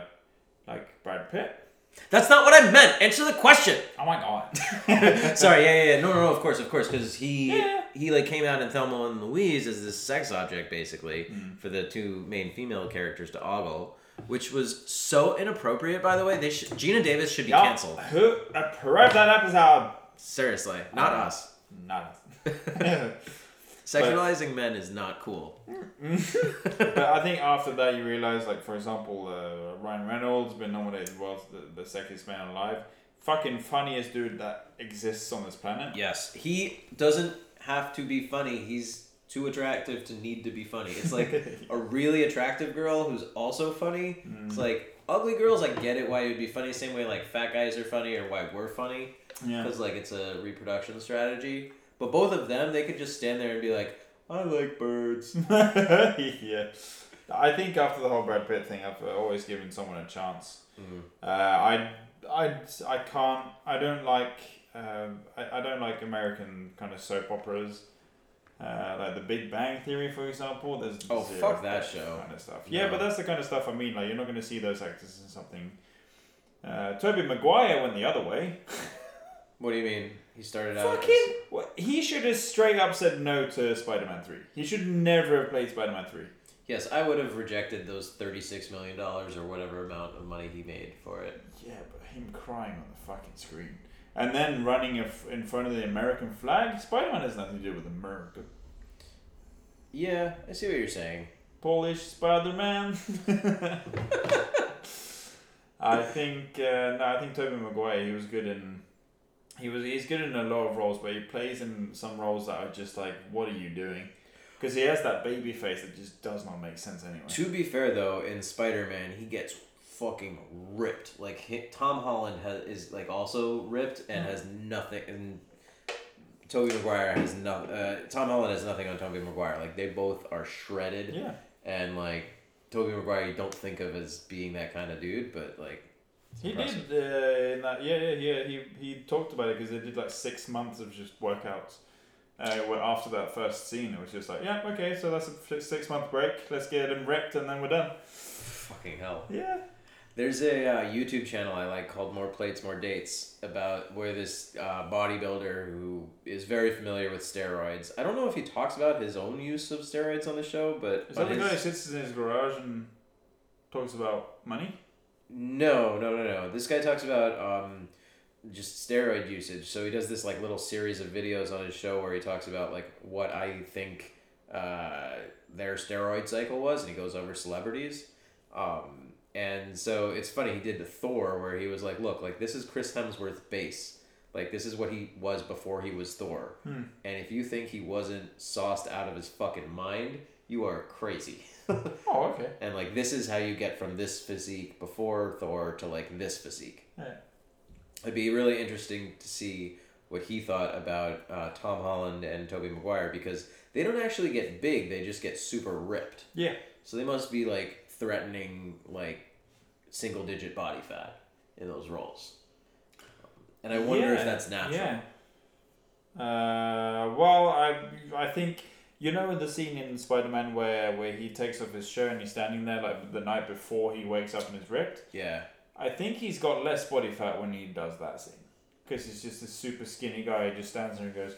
Speaker 2: like Brad Pitt.
Speaker 3: That's not what I meant. Answer the question.
Speaker 2: Oh my god.
Speaker 3: Sorry, yeah, yeah, yeah. No, no, no. Of course, of course, because he
Speaker 2: Yeah.
Speaker 3: he like came out in Thelma and Louise as this sex object basically
Speaker 2: Mm.
Speaker 3: for the two main female characters to ogle, which was so inappropriate. By the way, they should, Geena Davis should be
Speaker 2: Ja,
Speaker 3: canceled.
Speaker 2: Who approved that episode?
Speaker 3: Seriously, not
Speaker 2: Uh,
Speaker 3: us.
Speaker 2: Not. us.
Speaker 3: Sexualizing men is not cool.
Speaker 2: but I think after that you realize, like for example, uh, Ryan Reynolds been nominated as well the, the sexiest man alive. Fucking funniest dude that exists on this planet.
Speaker 3: Yes, he doesn't have to be funny. He's too attractive to need to be funny. It's like a really attractive girl who's also funny.
Speaker 2: Mm.
Speaker 3: It's like ugly girls, I get it why it would be funny. Same way like fat guys are funny or why we're funny
Speaker 2: Yeah.
Speaker 3: because like it's a reproduction strategy. But both of them, they could just stand there and be like, I like birds.
Speaker 2: yeah. I think after the whole Brad Pitt thing, I've always given someone a chance.
Speaker 3: Mm.
Speaker 2: Uh, I, I, I can't. I don't like. Um, I, I don't like American kind of soap operas. Uh, like The Big Bang Theory, for example. There's
Speaker 3: Oh, fuck that show.
Speaker 2: Kind of stuff. Yeah,
Speaker 3: No.
Speaker 2: but that's the kind of stuff I mean. Like you're not going to see those actors in something. Uh, Tobey Maguire went the other way.
Speaker 3: What do you mean? He started out.
Speaker 2: Fucking. What, he should have straight up said no to Spider-Man Three. He should never have played Spider-Man Three.
Speaker 3: Yes, I would have rejected those thirty-six million dollars or whatever amount of money he made for it.
Speaker 2: Yeah, but him crying on the fucking screen. And then running in in front of the American flag. Spider Man has nothing to do with America.
Speaker 3: Yeah, I see what you're saying.
Speaker 2: Polish Spider Man. I think uh, no, I think Tobey Maguire. He was good in. He was he's good in a lot of roles, but he plays in some roles that are just like, what are you doing? Because he has that baby face that just does not make sense anyway.
Speaker 3: To be fair though, in Spider-Man, he gets fucking ripped. Like Tom Holland has is like also ripped and has nothing. And Tobey Maguire has nothing. Uh, Tom Holland has nothing on Tobey Maguire. Like they both are shredded.
Speaker 2: Yeah.
Speaker 3: And like Tobey Maguire, you don't think of as being that kind of dude, but like
Speaker 2: He
Speaker 3: impressive.
Speaker 2: did uh, in that yeah yeah yeah he he talked about it because they did like six months of just workouts. Uh, after that first scene, it was just like yeah okay so that's a six month break. Let's get him ripped and then we're done.
Speaker 3: Fucking hell.
Speaker 2: Yeah.
Speaker 3: There's a uh, YouTube channel I like called More Plates, More Dates about where this uh, bodybuilder who is very familiar with steroids. I don't know if he talks about his own use of steroids on the show, but
Speaker 2: Is that the
Speaker 3: his-
Speaker 2: guy who sits in his garage and talks about money?
Speaker 3: No, no, no, no. This guy talks about um, just steroid usage. So he does this like little series of videos on his show where he talks about like what I think uh, their steroid cycle was, and he goes over celebrities. Um, and so it's funny. He did the Thor where he was like, "Look, like this is Chris Hemsworth base. Like this is what he was before he was Thor.
Speaker 2: Hmm.
Speaker 3: And if you think he wasn't sauced out of his fucking mind, you are crazy."
Speaker 2: Oh okay.
Speaker 3: And like this is how you get from this physique before Thor to like this physique.
Speaker 2: Yeah.
Speaker 3: It'd be really interesting to see what he thought about uh, Tom Holland and Tobey Maguire because they don't actually get big; they just get super ripped.
Speaker 2: Yeah.
Speaker 3: So they must be like threatening like single digit body fat in those roles. And I wonder if that's natural.
Speaker 2: Yeah. Uh, well, I I think you know in the scene in Spider Man where where he takes off his shirt and he's standing there like the night before he wakes up and is ripped.
Speaker 3: Yeah.
Speaker 2: I think he's got less body fat when he does that scene because he's just a super skinny guy. He just stands there and goes.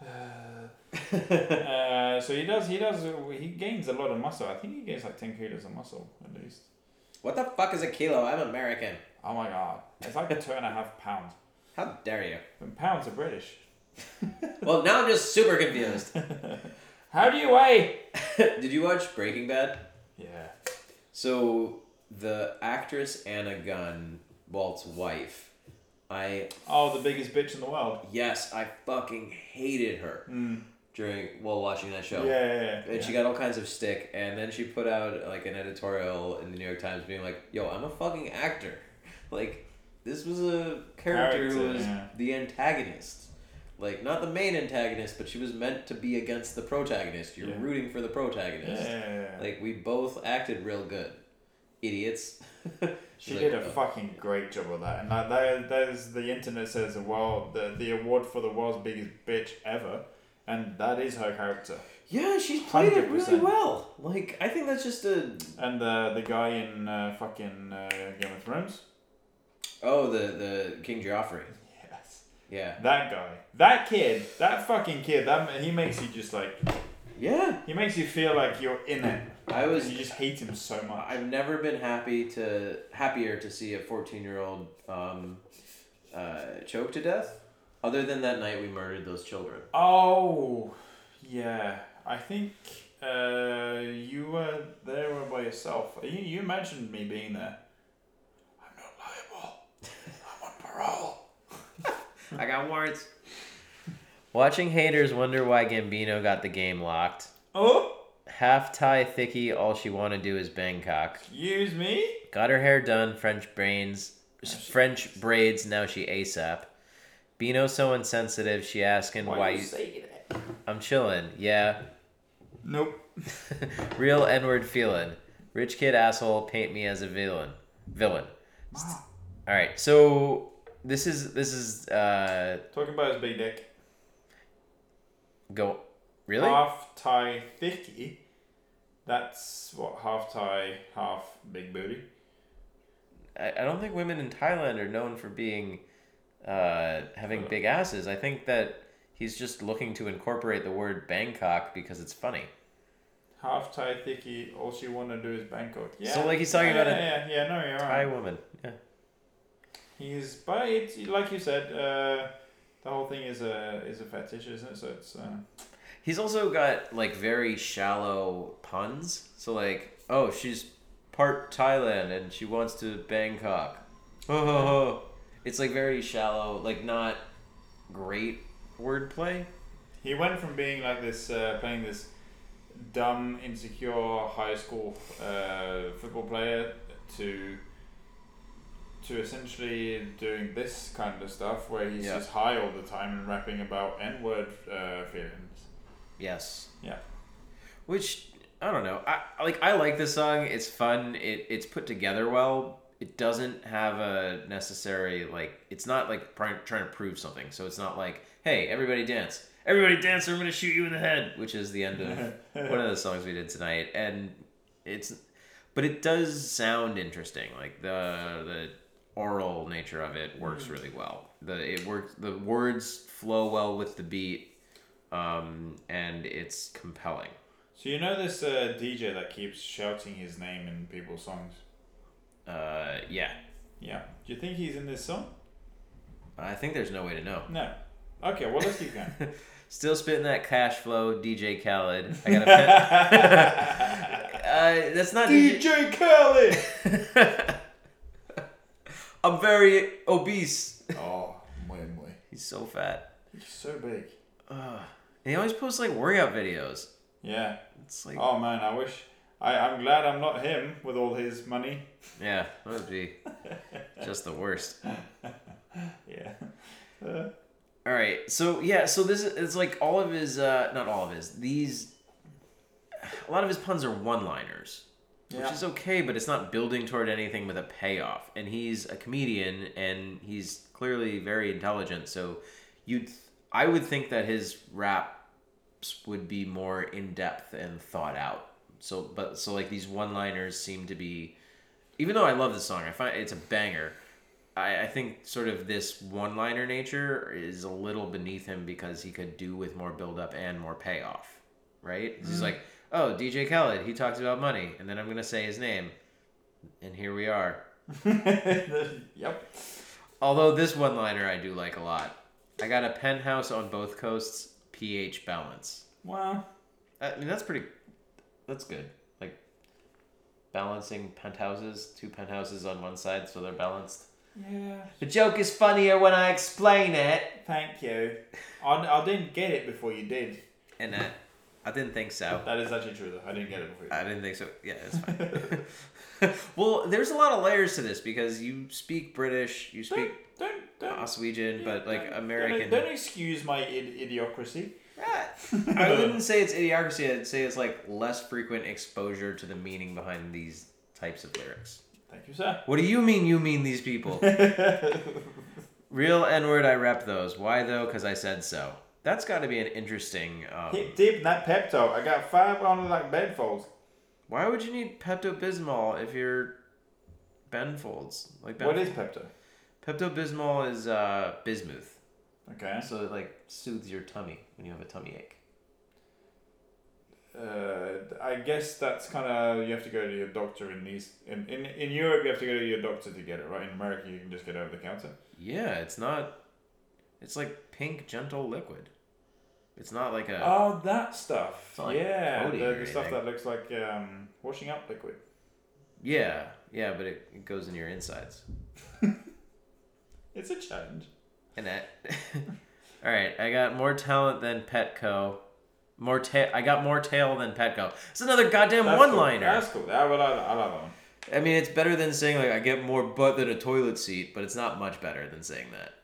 Speaker 2: Uh, uh, so he does. He does. He gains a lot of muscle. I think he gains like ten kilos of muscle at least.
Speaker 3: What the fuck is a kilo? I'm American.
Speaker 2: Oh my god, it's like a two and a half pounds.
Speaker 3: How dare you?
Speaker 2: And pounds are British.
Speaker 3: Well, now I'm just super confused.
Speaker 2: How do you weigh?
Speaker 3: Did you watch Breaking Bad?
Speaker 2: Yeah.
Speaker 3: So the actress Anna Gunn, Walt's wife, I
Speaker 2: Oh, the biggest bitch in the world.
Speaker 3: yes, I fucking hated her
Speaker 2: Mm.
Speaker 3: During while watching that show.
Speaker 2: Yeah, yeah, yeah.
Speaker 3: And she got all kinds of stick, and then she put out like an editorial in the New York Times being like, "Yo, I'm a fucking actor. Like, this was a character, who was
Speaker 2: yeah.
Speaker 3: the antagonist, like not the main antagonist, but she was meant to be against the protagonist. You're
Speaker 2: Yeah.
Speaker 3: rooting for the protagonist.
Speaker 2: yeah, yeah, yeah.
Speaker 3: Like we both acted real good, idiots.
Speaker 2: she
Speaker 3: She's
Speaker 2: did a
Speaker 3: "Oh."
Speaker 2: fucking great job with that, and like that, that is the internet says the world the the award for the world's biggest bitch ever, and that is her character.
Speaker 3: Yeah, she's played it really
Speaker 2: 100%.
Speaker 3: well. Like I think that's just a
Speaker 2: And the the guy in uh, fucking uh, Game of Thrones.
Speaker 3: oh the the King Joffrey.
Speaker 2: Yes.
Speaker 3: Yeah,
Speaker 2: That guy, that kid, that fucking kid, that he makes you just like
Speaker 3: yeah.
Speaker 2: he makes you feel like you're in it.
Speaker 3: I was
Speaker 2: you just hate him so much.
Speaker 3: I've never been happy to happier to see a fourteen year old um, uh, choke to death. Other than that night we murdered those children.
Speaker 2: Oh, yeah. I think uh, you were there by yourself. You, you mentioned me being there. I'm not liable. I'm on parole.
Speaker 3: I got warrants. Watching haters wonder why Gambino got the game locked.
Speaker 2: Oh,
Speaker 3: half Thai thickie. All she want to do is Bangkok.
Speaker 2: Excuse me?
Speaker 3: Got her hair done. French brains. French braids. Now she ASAP. Bino so insensitive. She asking why, you.
Speaker 2: say that?
Speaker 3: I'm chilling. Yeah.
Speaker 2: Nope.
Speaker 3: Real N word feeling. Rich kid asshole. Paint me as a villain. Villain. All right. So this is this is uh
Speaker 2: Talking about his big dick.
Speaker 3: go. Really?
Speaker 2: Half Thai thicky. That's what half Thai, half big booty.
Speaker 3: I, I don't think women in Thailand are known for being uh, having big asses. I think that he's just looking to incorporate the word Bangkok because it's funny.
Speaker 2: Half Thai thicky. All she want to do is Bangkok. Yeah.
Speaker 3: So, like, he's talking
Speaker 2: yeah,
Speaker 3: about a
Speaker 2: yeah, yeah, yeah. No, you're
Speaker 3: Thai
Speaker 2: right.
Speaker 3: woman. Yeah.
Speaker 2: He's, but it's like you said. Uh, the whole thing is a is a fetish, isn't it? So it's. Uh,
Speaker 3: He's also got like very shallow puns. So like, oh, she's part Thailand and she wants to Bangkok. Ho ho ho. It's like very shallow, like not great wordplay.
Speaker 2: He went from being like this, uh, playing this dumb, insecure high school uh, football player to to essentially doing this kind of stuff where he's
Speaker 3: Yeah.
Speaker 2: just high all the time and rapping about N word uh, feelings.
Speaker 3: Yes.
Speaker 2: Yeah.
Speaker 3: Which I don't know. I like I like this song. It's fun. It it's put together well. It doesn't have a necessary like it's not like trying trying to prove something. So it's not like, "Hey, everybody dance. Everybody dance or I'm going to shoot you in the head," which is the end of one of the songs we did tonight. And it's but it does sound interesting. Like the the oral nature of it works really well. The it works the words flow well with the beat um, and it's compelling.
Speaker 2: So you know this uh, DJ that keeps shouting his name in people's songs?
Speaker 3: Uh, yeah,
Speaker 2: Yeah. Do you think he's in this song?
Speaker 3: I think there's no way to know.
Speaker 2: No. Okay, well let's keep going.
Speaker 3: Still spitting that cash flow, DJ Khaled. I got a pen. uh, that's not DJ.
Speaker 2: Khaled.
Speaker 3: I'm very obese.
Speaker 2: oh, muy muy.
Speaker 3: He's so fat.
Speaker 2: He's so big.
Speaker 3: And he always posts like workout videos.
Speaker 2: Yeah.
Speaker 3: It's like,
Speaker 2: Oh man, I wish. I, I'm glad I'm not him with all his money.
Speaker 3: yeah, that would be just the worst.
Speaker 2: Yeah. Uh,
Speaker 3: All right. So yeah. So this is it's like all of his, uh, not all of his. These, a lot of his puns are one-liners, which is okay, but it's not building toward anything with a payoff. And he's a comedian, and he's clearly very intelligent. So you, would I would think that his raps would be more in depth and thought out. So, but so like these one-liners seem to be, even though I love the song, I find it's a banger. I, I think sort of this one liner nature is a little beneath him because he could do with more build up and more payoff. Right? He's mm. like, oh, DJ Khaled, he talks about money, and then I'm gonna say his name. And here we are.
Speaker 2: yep.
Speaker 3: Although this one liner I do like a lot. I got a penthouse on both coasts, pH balance.
Speaker 2: Wow.
Speaker 3: I mean that's pretty that's good. Like balancing penthouses, two penthouses on one side so they're balanced.
Speaker 2: yeah.
Speaker 3: The joke is funnier when I explain it.
Speaker 2: Thank you. I, I didn't get it before you did.
Speaker 3: And uh, I didn't think so.
Speaker 2: That is actually true though. I didn't get it before you
Speaker 3: I didn't think so. Yeah, it's fine. well, there's a lot of layers to this because you speak British, you speak
Speaker 2: Don't, don't.
Speaker 3: Oswegian, but like
Speaker 2: don't-
Speaker 3: American.
Speaker 2: Don't, don't excuse my id- idiocracy.
Speaker 3: I wouldn't say it's idiocracy. I'd say it's like less frequent exposure to the meaning behind these types of lyrics.
Speaker 2: Thank you, sir.
Speaker 3: What do you mean? You mean these people? Real N word. I rep those. Why though? Because I said so. That's got to be an interesting. Um,
Speaker 2: Hit deep in that pep talk. I got five on like Ben Folds.
Speaker 3: why would you need Pepto Bismol if you're Ben folds? Like ben
Speaker 2: What is Pepto?
Speaker 3: Pepto Bismol is uh, bismuth,
Speaker 2: Okay.
Speaker 3: so it like soothes your tummy when you have a tummy ache.
Speaker 2: Uh, I guess that's kind of you have to go to your doctor in these in, in in Europe you have to go to your doctor to get it right. In America you can just get it over the counter.
Speaker 3: Yeah, it's not. It's like pink, gentle liquid. It's not like a.
Speaker 2: Oh, that stuff.
Speaker 3: Like
Speaker 2: yeah, the, the stuff that looks like um, washing up liquid.
Speaker 3: Yeah, yeah, but it, it goes in your insides.
Speaker 2: It's a challenge.
Speaker 3: And that. All right, I got more talent than Petco. More tail. I got more tail than Petco. It's another goddamn
Speaker 2: That's
Speaker 3: one
Speaker 2: cool.
Speaker 3: liner.
Speaker 2: That's cool. I, will, I, I love that one.
Speaker 3: I mean, it's better than saying like I get more butt than a toilet seat, but it's not much better than saying that.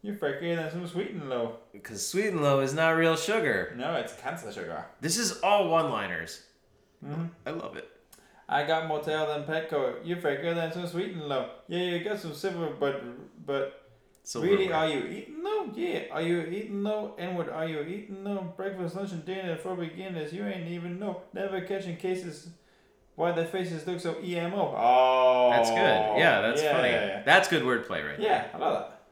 Speaker 2: You're freaking than some sweet and low.
Speaker 3: Because sweet and low is not real sugar.
Speaker 2: No, it's cancer sugar.
Speaker 3: This is all one-liners.
Speaker 2: Mhm.
Speaker 3: I love it.
Speaker 2: I got more tail than Petco. You're freakier than some sweet and low. Yeah, you got some silver, but but
Speaker 3: Silverware.
Speaker 2: really, are you eating though? Yeah, are you eating though? And what are you eating though? Breakfast, lunch, and dinner for beginners. You ain't even know. Never catching cases. Why their faces look so emo? Oh,
Speaker 3: That's good. Yeah, that's
Speaker 2: yeah,
Speaker 3: funny.
Speaker 2: Yeah, yeah.
Speaker 3: That's good wordplay, right?
Speaker 2: Yeah, I love that.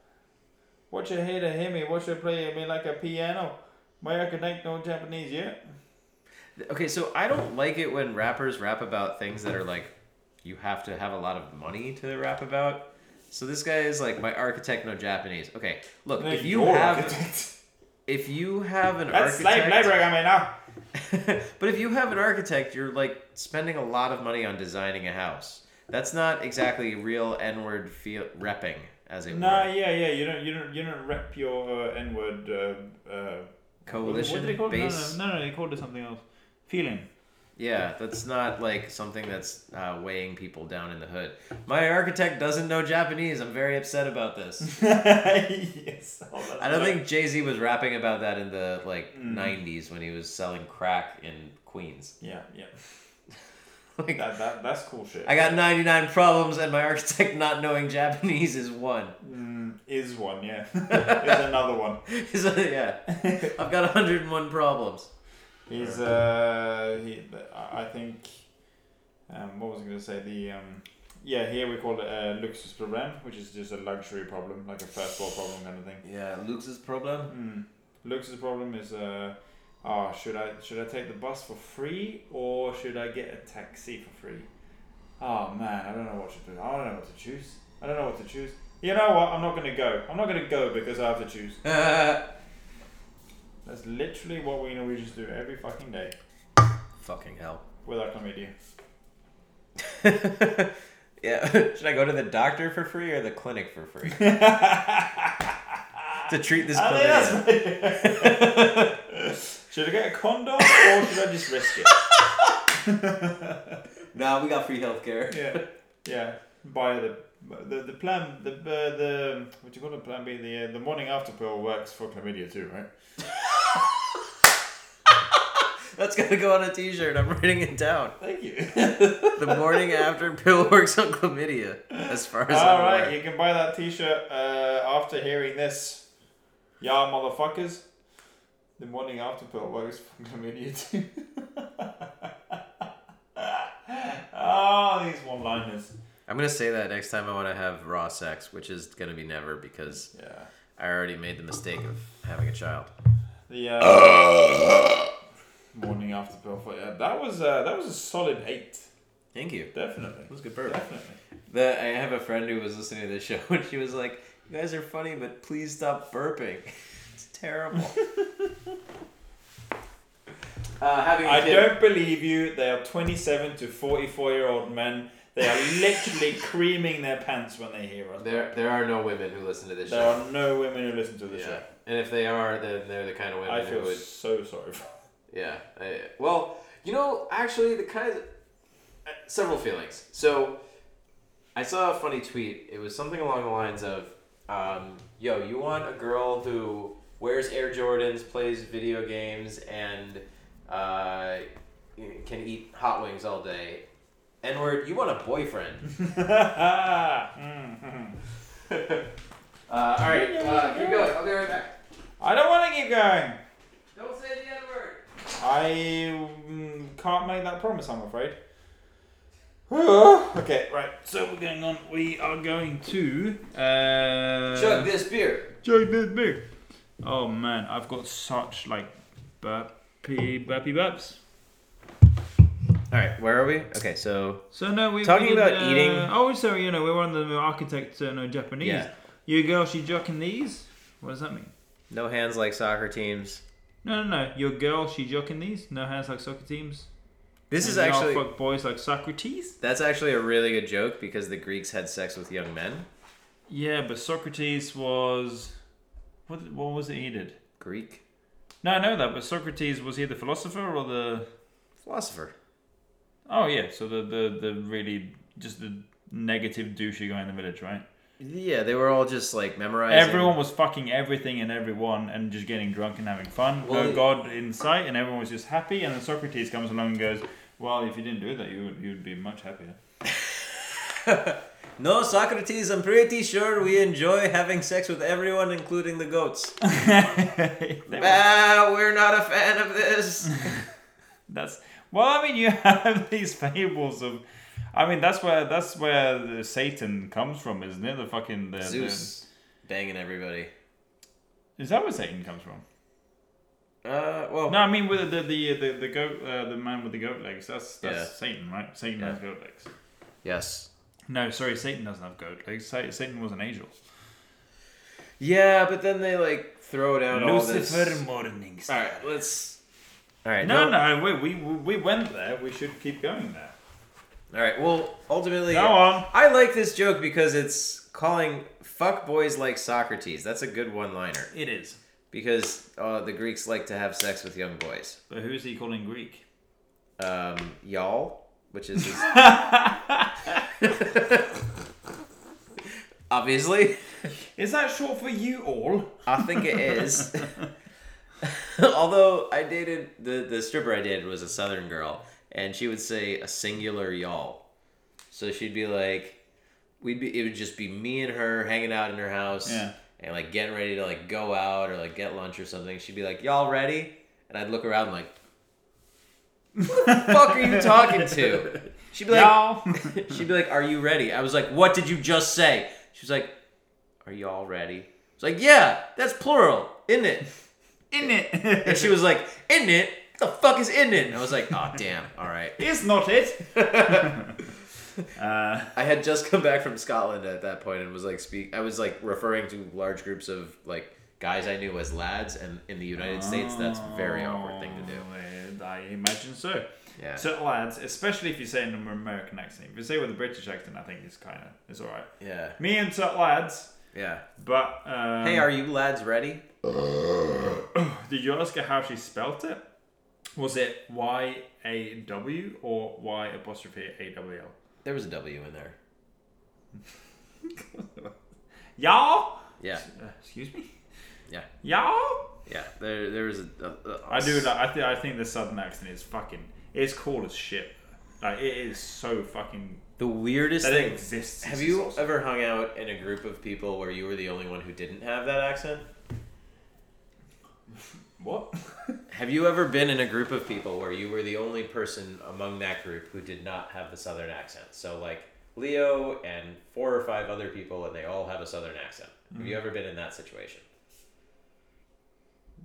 Speaker 2: Watch your hater hear me. Watch her play me like a piano. My I connect no Japanese yet.
Speaker 3: Okay, so I don't like it when rappers rap about things that are like you have to have a lot of money to rap about. So this guy is like my architect, no Japanese. Okay, look, if you have
Speaker 2: architect.
Speaker 3: if you have an
Speaker 2: That's slave
Speaker 3: architect,
Speaker 2: labor I mean now.
Speaker 3: but if you have an architect, you're like spending a lot of money on designing a house. That's not exactly real N-word feel repping, as it
Speaker 2: Nah,
Speaker 3: were.
Speaker 2: yeah, yeah. You don't, you don't, you don't rep your uh, N word. Uh, uh,
Speaker 3: Coalition
Speaker 2: What do they call it? No,
Speaker 3: base.
Speaker 2: no, no, no, they called it something else. Feeling.
Speaker 3: Yeah, that's not like something that's uh, weighing people down in the hood. My architect doesn't know Japanese. I'm very upset about this.
Speaker 2: yes. Oh,
Speaker 3: I don't think Jay Z was rapping about that in the like
Speaker 2: Mm.
Speaker 3: '90s when he was selling crack in Queens.
Speaker 2: Yeah, yeah.
Speaker 3: Like,
Speaker 2: That, that, that's cool shit.
Speaker 3: I got 99 problems, and my architect not knowing Japanese is one.
Speaker 2: Mm, is one, yeah. is another one.
Speaker 3: A- yeah, I've got 101 problems.
Speaker 2: He's uh he I think um what was I gonna say the um yeah here we call it a luxus problem which is just a luxury problem like a first world problem kind of thing.
Speaker 3: Yeah, luxus problem.
Speaker 2: Mm. Luxus problem is uh oh should I should I take the bus for free or should I get a taxi for free? Oh man I don't know what to do. I don't know what to choose. I don't know what to choose. You know what? I'm not gonna go. I'm not gonna go because I have to choose. That's literally what we Norwegians do every fucking day
Speaker 3: Fucking hell.
Speaker 2: with our chlamydia.
Speaker 3: yeah, should I go to the doctor for free or the clinic for free to treat this
Speaker 2: I
Speaker 3: chlamydia?
Speaker 2: think that's- should I get a condom or should I just risk it?
Speaker 3: No, we got free healthcare.
Speaker 2: Yeah, yeah. Buy the the the plan the uh, the what you call it plan B the uh, the morning after pill works for chlamydia too, right?
Speaker 3: That's gotta go on a T-shirt. I'm writing it down.
Speaker 2: Thank you.
Speaker 3: The morning after pill works on chlamydia. As far as
Speaker 2: All
Speaker 3: I'm
Speaker 2: right,
Speaker 3: aware.
Speaker 2: you can buy that T-shirt uh, after hearing this. Yeah, motherfuckers. The morning after pill works for chlamydia too. oh, these one-liners.
Speaker 3: I'm gonna say that next time I want to have raw sex, which is gonna be never because
Speaker 2: Yeah.
Speaker 3: I already made the mistake of having a child.
Speaker 2: The uh, morning after pill for yeah, that was uh, that was a solid eight.
Speaker 3: Thank you.
Speaker 2: Definitely.
Speaker 3: It was a good burp.
Speaker 2: Definitely.
Speaker 3: The, I have a friend who was listening to this show and she was like, "You guys are funny, but please stop burping. it's terrible." uh, having
Speaker 2: I
Speaker 3: kid-
Speaker 2: don't believe you. They are 27 to 44 year old men. They are literally creaming their pants when they hear us.
Speaker 3: There, there are no women who listen to this show.
Speaker 2: There
Speaker 3: show.
Speaker 2: are no women who listen to this
Speaker 3: yeah.
Speaker 2: show.
Speaker 3: And if they are, then they're the kind of women
Speaker 2: I
Speaker 3: who
Speaker 2: feel
Speaker 3: would.
Speaker 2: so sorry for
Speaker 3: Yeah. I, well, you know, actually, the kind of uh, several feelings. So, I saw a funny tweet. It was something along the lines of, um, "Yo, you want a girl who wears Air Jordans, plays video games, and uh, can eat hot wings all day." N word. You want a boyfriend? Uh, all right. Uh, keep going. I'll be right back.
Speaker 2: I don't want to keep going.
Speaker 3: Don't say the N word.
Speaker 2: I mm, can't make that promise, I'm afraid. okay, right. So we're going on. We are going to uh,
Speaker 3: Chug this beer.
Speaker 2: Chug this beer. Oh man, I've got such like burpy burpy burps.
Speaker 3: All right. Where are we? Okay. So.
Speaker 2: So no, we
Speaker 3: Talking
Speaker 2: we did,
Speaker 3: about
Speaker 2: uh,
Speaker 3: eating-
Speaker 2: Oh, so you know we were on the architect uh, no Japanese.
Speaker 3: Yeah.
Speaker 2: You girl, she joking these. What does that mean?
Speaker 3: No hands like soccer teams.
Speaker 2: No, no, no. Your girl, she joking these. No hands like soccer teams.
Speaker 3: This is
Speaker 2: And y'all
Speaker 3: actually
Speaker 2: fuck boys like Socrates.
Speaker 3: that's actually a really good joke because the Greeks had sex with young men.
Speaker 2: Yeah, but Socrates was what? What was it he did?
Speaker 3: Greek.
Speaker 2: No, I know that, but Socrates was he the philosopher or the?
Speaker 3: Philosopher.
Speaker 2: Oh yeah, so the the the really just the negative douchey guy in the village, right?
Speaker 3: Yeah, they were all just like memorizing.
Speaker 2: Everyone was fucking everything and everyone and just getting drunk and having fun.
Speaker 3: Well,
Speaker 2: no God in sight, and everyone was just happy. And then Socrates comes along and goes, "Well, if you didn't do that, you would you'd be much happier."
Speaker 3: No, Socrates, I'm pretty sure we enjoy having sex with everyone, including the goats. ah, we're not a fan of this.
Speaker 2: That's well, I mean, you have these fables of. I mean, that's where that's where the Satan comes from, isn't it? The fucking the, the-
Speaker 3: Zeus banging everybody.
Speaker 2: is that where Satan comes from?
Speaker 3: Uh, well,
Speaker 2: No, I mean with the the the, the goat, uh, the man with the goat legs. That's that's
Speaker 3: Yeah.
Speaker 2: Satan, right? Satan
Speaker 3: Yeah.
Speaker 2: has goat legs.
Speaker 3: yes.
Speaker 2: No, sorry, Satan doesn't have goat legs. Satan was an angel.
Speaker 3: Yeah, but then they like throw down all this.
Speaker 2: morning.
Speaker 3: All right, let's. All right.
Speaker 2: No, no, we, we we went there. We should keep going there.
Speaker 3: All right. Well, ultimately,
Speaker 2: Go on.
Speaker 3: I like this joke because it's calling fuck boys like Socrates. That's a good one-liner
Speaker 2: It is.
Speaker 3: because uh, the Greeks like to have sex with young boys.
Speaker 2: But who is he calling Greek?
Speaker 3: Um, y'all, which is his... obviously.
Speaker 2: Is that short for you all?
Speaker 3: I think it is. Although I dated the the stripper I dated was a southern girl, and she would say a singular y'all. So she'd be like, we'd be it would just be me and her hanging out in her house,
Speaker 2: Yeah.
Speaker 3: and like getting ready to like go out or like get lunch or something. She'd be like, y'all ready? And I'd look around like, who the fuck are you talking to? She'd be like,
Speaker 2: Y'all.
Speaker 3: She'd be like, "Are you ready?" I was like, "What did you just say?" She was like, "Are you all ready?" I was like, "Yeah, that's plural, isn't it?"
Speaker 2: In it.
Speaker 3: And she was like, "In it? What the fuck is in it?" And I was like, "Oh damn, all right."
Speaker 2: It's not it. uh,
Speaker 3: I had just come back from Scotland at that point and was like, speak. I was like referring to large groups of like guys I knew as lads, and in the United States, that's a very awkward thing to do.
Speaker 2: do. I imagine so.
Speaker 3: Yeah.
Speaker 2: So lads, especially if you say it in an American accent. If you say it with a British accent, I think it's kind of it's all right.
Speaker 3: Yeah,
Speaker 2: Me and Tut lads,
Speaker 3: yeah.
Speaker 2: but um,
Speaker 3: Hey, are you lads ready?
Speaker 2: Did you ask her how she spelt it? Was it Y A W or Y apostrophe A W L?
Speaker 3: There was a W in there.
Speaker 2: Y'all?
Speaker 3: Yeah,
Speaker 2: Uh, excuse me?
Speaker 3: yeah,
Speaker 2: Y'all?
Speaker 3: yeah. There, there was a. a, a
Speaker 2: I do. Like, I think. I think the southern accent is fucking. It's cool as shit. Like it is so fucking.
Speaker 3: The weirdest
Speaker 2: That
Speaker 3: thing
Speaker 2: exists.
Speaker 3: Have you ever hung out in a group of people where you were the only one who didn't have that accent?
Speaker 2: What?
Speaker 3: Have you ever been in a group of people where you were the only person among that group who did not have the southern accent? So like Leo and four or five other people and they all have a southern accent. Have you ever been in that situation?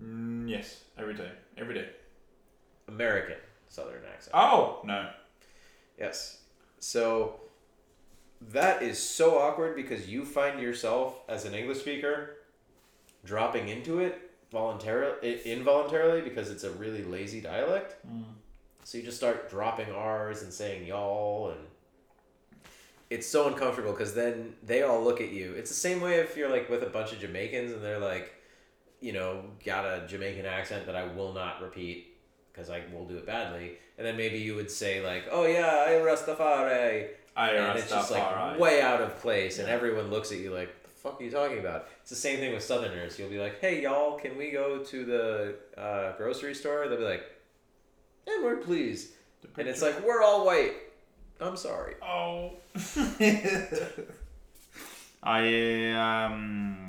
Speaker 2: Mm, yes, every day, every day.
Speaker 3: American southern accent.
Speaker 2: Oh no.
Speaker 3: Yes. So that is so awkward because you find yourself as an English speaker dropping into it voluntarily, involuntarily because it's a really lazy dialect. Hmm. So you just start dropping R's and saying y'all and it's so uncomfortable because then they all look at you. It's the same way if you're like with a bunch of Jamaicans and they're like, you know, got a Jamaican accent that I will not repeat because I will do it badly. And then maybe you would say like, "Oh yeah, I Rastafari,"
Speaker 2: I
Speaker 3: and it's just like way out of place, and everyone looks at you like, "The fuck are you talking about?" It's the same thing with Southerners. You'll be like, "Hey y'all, can we go to the uh, grocery store?" They'll be like, "Edward, please," and it's like, "We're all white." I'm sorry.
Speaker 2: Oh. I um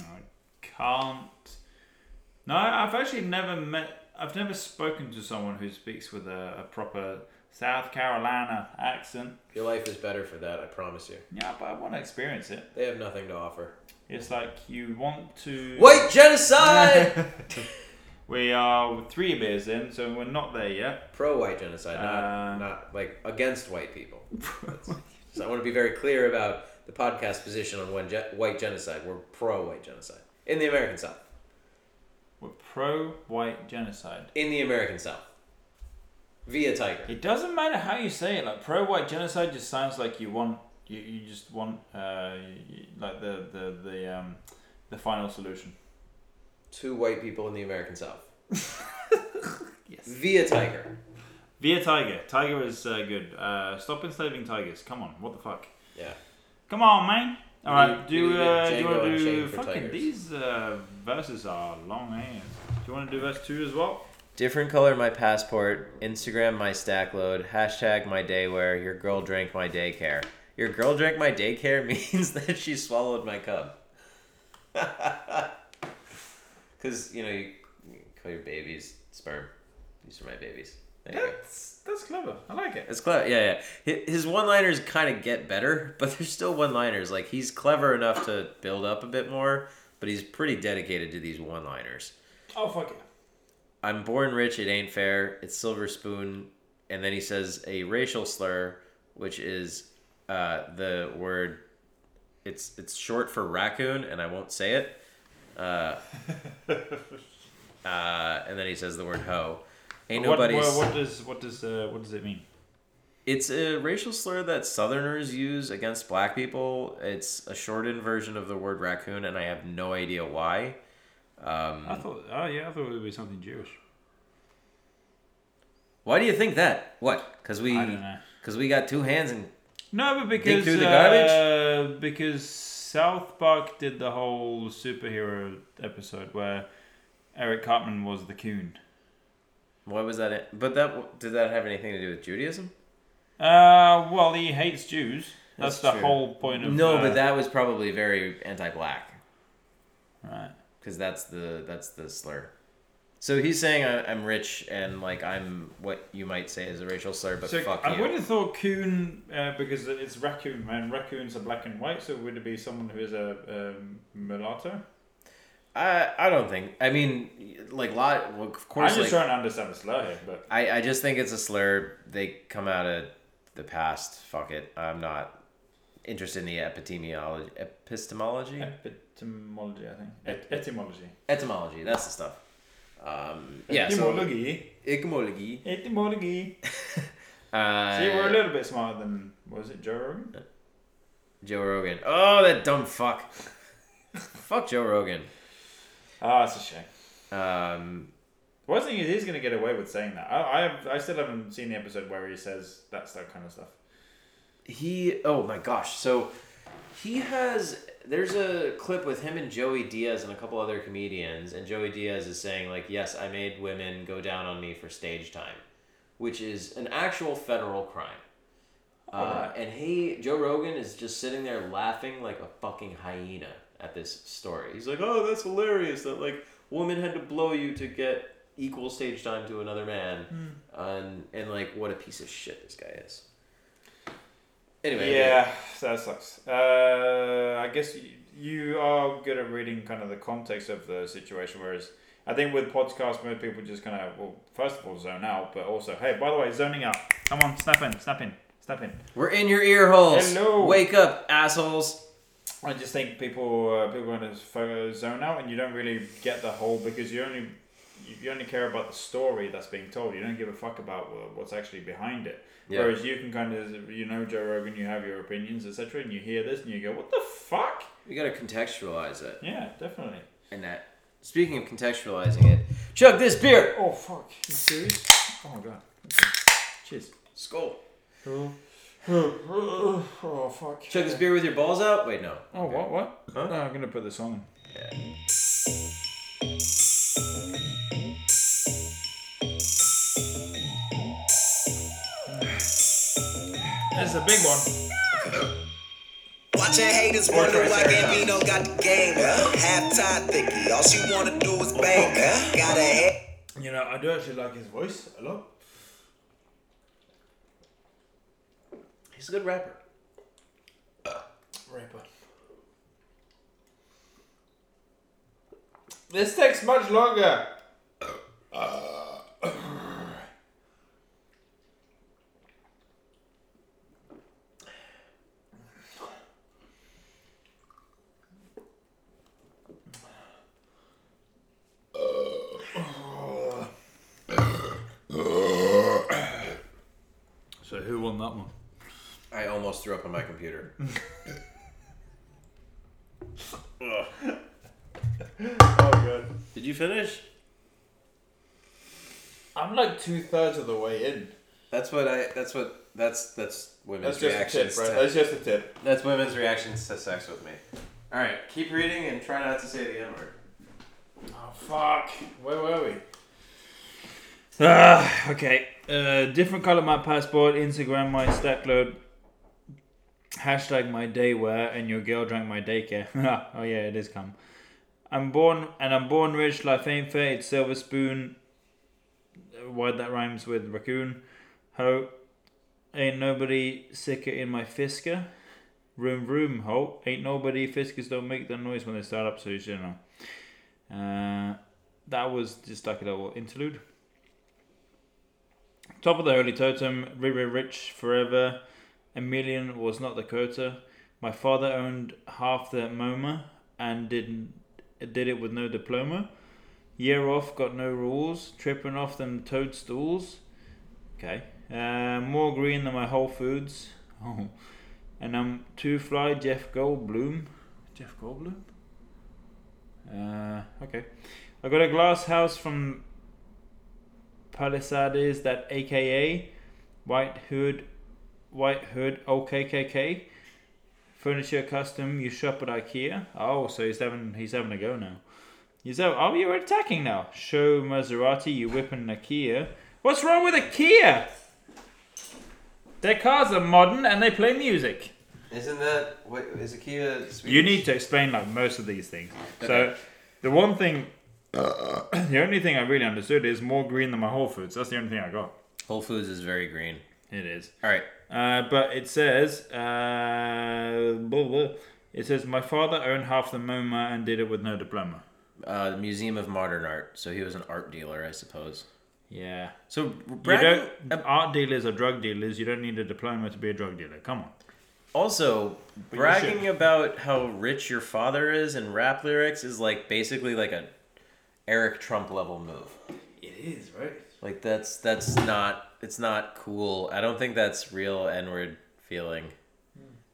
Speaker 2: can't. No, I've actually never met. I've never spoken to someone who speaks with a, a proper South Carolina accent.
Speaker 3: Your life is better for that. I promise you.
Speaker 2: Yeah, but I want to experience it.
Speaker 3: They have nothing to offer.
Speaker 2: It's like you want to.
Speaker 3: White genocide.
Speaker 2: We are three beers in, so we're not there yet.
Speaker 3: Pro white genocide, not
Speaker 2: Uh,
Speaker 3: not like against white people. So I want to be very clear about the podcast position on white genocide. We're pro white genocide in the American South
Speaker 2: were pro white genocide.
Speaker 3: In the American South. Via Tiger.
Speaker 2: It doesn't matter how you say it. Like pro white genocide just sounds like you want you, you just want uh, you, like the the the um, the final solution.
Speaker 3: Two white people in the American South. yes. Via Tiger.
Speaker 2: Via Tiger. Tiger is uh, good. Uh, stop enslaving tigers. Come on. What the fuck?
Speaker 3: Yeah.
Speaker 2: Come on, man. All right, do,
Speaker 3: do,
Speaker 2: uh, do you want to do fucking these uh, verses are long hands. Do you want to do verse two as well?
Speaker 3: Different color my passport, Instagram my stack load, hashtag my day where your girl drank my daycare. Your girl drank my daycare means that she swallowed my cup. Because, you know, you call your babies sperm. These are my babies.
Speaker 2: That's that's clever. I like it.
Speaker 3: It's clever. Yeah, yeah. His one-liners kind of get better, but they're still one-liners. Like he's clever enough to build up a bit more, but he's pretty dedicated to these one-liners.
Speaker 2: Oh fuck yeah.
Speaker 3: I'm born rich. It ain't fair. It's silver spoon, and then he says a racial slur, which is uh, the word. It's it's short for raccoon, and I won't say it. Uh, uh, and then he says the word hoe. Ain't
Speaker 2: what,
Speaker 3: nobody's.
Speaker 2: What, what, does what does uh, what does it mean?
Speaker 3: It's a racial slur that Southerners use against black people. It's a shortened version of the word raccoon, and I have no idea why. Um,
Speaker 2: I thought, oh yeah, I thought it would be something Jewish.
Speaker 3: Why do you think that? What? Because we, because we got two hands and
Speaker 2: no, but because
Speaker 3: through the garbage.
Speaker 2: Uh, because South Park did the whole superhero episode where Eric Cartman was the coon.
Speaker 3: Why was that? It? But that did that have anything to do with Judaism?
Speaker 2: Uh, well, he hates Jews. That's,
Speaker 3: That's
Speaker 2: the
Speaker 3: true.
Speaker 2: whole point of.
Speaker 3: No,
Speaker 2: uh,
Speaker 3: but that was probably very anti-black.
Speaker 2: Right.
Speaker 3: Because that's the that's the slur. So he's saying I, am rich and like I'm what you might say is a racial slur, but
Speaker 2: so
Speaker 3: fuck
Speaker 2: I
Speaker 3: you.
Speaker 2: would have thought coon uh, because it's raccoon man. Raccoons are black and white, so would it be someone who is a um, mulatto?
Speaker 3: I I don't think. I mean, like lot. Well, of course.
Speaker 2: I'm just
Speaker 3: like,
Speaker 2: trying to understand the slur here, but
Speaker 3: I I just think it's a slur. They come out of the past. Fuck it. I'm not interested in the epidemiology, epistemology,
Speaker 2: epistemology. I think Et- etymology.
Speaker 3: Etymology. That's the stuff. Um, yeah.
Speaker 2: Etymology.
Speaker 3: So,
Speaker 2: etymology.
Speaker 3: Etymology.
Speaker 2: See, we're a uh, little bit smarter than was it Joe Rogan?
Speaker 3: Joe Rogan. Oh, that dumb fuck. fuck Joe Rogan.
Speaker 2: Oh, it's a shame.
Speaker 3: Um,
Speaker 2: well, I think is going to get away with saying that. I, I, have, I still haven't seen the episode where he says that's that kind of stuff.
Speaker 3: He, oh my gosh, so he has. There's a clip with him and Joey Diaz and a couple other comedians, and Joey Diaz is saying like, "Yes, I made women go down on me for stage time," which is an actual federal crime. Uh, and he, Joe Rogan, is just sitting there laughing like a fucking hyena at this story. He's like, "Oh, that's hilarious! That like woman had to blow you to get equal stage time to another man," mm. and and like what a piece of shit this guy is. Anyway,
Speaker 2: yeah, yeah. that sucks. Uh, I guess you, you are good at reading kind of the context of the situation, whereas. I think with podcasts, most people just kind of, well, first of all, zone out, but also, hey, by the way, zoning out. Come on, snap in, snap in, snap in.
Speaker 3: We're in your ear holes.
Speaker 2: Hello.
Speaker 3: Wake up, assholes.
Speaker 2: I just think people uh, people going to zone out, and you don't really get the whole because you only you only care about the story that's being told. You don't give a fuck about what's actually behind it.
Speaker 3: Yeah.
Speaker 2: Whereas you can kind of you know Joe Rogan, you have your opinions, etc., and you hear this and you go, "What the fuck?"
Speaker 3: You got to contextualize it.
Speaker 2: Yeah, definitely.
Speaker 3: And that. Speaking of contextualizing it, chug this beer.
Speaker 2: Oh fuck! You serious? Oh my god. Cheers.
Speaker 3: Skull.
Speaker 2: Cool oh fuck.
Speaker 3: Chug this beer with your balls out? Wait, no.
Speaker 2: Oh okay. what what?
Speaker 3: Huh?
Speaker 2: No, I'm gonna put this on. Yeah. This is a big one.
Speaker 5: Watching haters wonder why Gambino got the game. Huh? Half time thinking, all she wanna do is bang. Huh? Got a head.
Speaker 2: You know, I do actually like his voice a lot.
Speaker 3: He's a good rapper.
Speaker 2: Rapper. This takes much longer.
Speaker 3: Uh, threw up on my computer.
Speaker 2: oh, good. Did you finish?
Speaker 6: I'm like two thirds of the way in.
Speaker 3: That's what I. That's what. That's that's women's
Speaker 6: That's just a
Speaker 3: reactions.
Speaker 6: tip, right? That's to, just a tip.
Speaker 3: that's women's reactions to sex with me. All right, keep reading and try not to say the N word.
Speaker 6: Oh fuck! Where were we?
Speaker 2: Ah, okay. Uh, different color my passport, Instagram, my stack load. Hashtag my day wear and your girl drank my daycare. oh yeah, it is come. I'm born and I'm born rich. Life ain't fair. It's silver spoon. Why that rhymes with raccoon. Ho. Ain't nobody sicker in my fisker. Room room ho. Ain't nobody fiskers don't make that noise when they start up. So you should know. Uh, that was just like a little interlude. Top of the holy totem, Riri Rich forever. A million was not the quota. My father owned half the MoMA and didn't did it with no diploma. Year off, got no rules. Tripping off them toadstools. Okay. Uh, more green than my Whole Foods. Oh. And I'm too fly, Jeff Goldblum. Jeff Goldblum? Uh, okay. I got a glass house from Palisades that AKA White Hood White Hood OKKK Furniture Custom you shop at IKEA. Oh, so he's having he's having a go now. He's out. Oh, you're attacking now. Show Maserati you whipping a Kia. What's wrong with IKEA? Kia? Their cars are modern and they play music.
Speaker 3: Isn't that what is a Kia? Swedish?
Speaker 2: You need to explain like most of these things. So the one thing, the only thing I really understood is more green than my Whole Foods. That's the only thing I got.
Speaker 3: Whole Foods is very green.
Speaker 2: It is.
Speaker 3: All right.
Speaker 2: Uh, but it says, uh, blah, blah. it says my father owned half the MoMA and did it with no diploma.
Speaker 3: Uh, the Museum of Modern Art. So he was an art dealer, I suppose.
Speaker 2: Yeah.
Speaker 3: So
Speaker 2: You don't, art dealers are drug dealers. You don't need a diploma to be a drug dealer. Come on.
Speaker 3: also
Speaker 2: you
Speaker 3: bragging about how rich your father is in rap lyrics is like basically like a Eric Trump level move.
Speaker 6: It is right.
Speaker 3: Like that's that's not it's not cool. I don't think that's real N word feeling,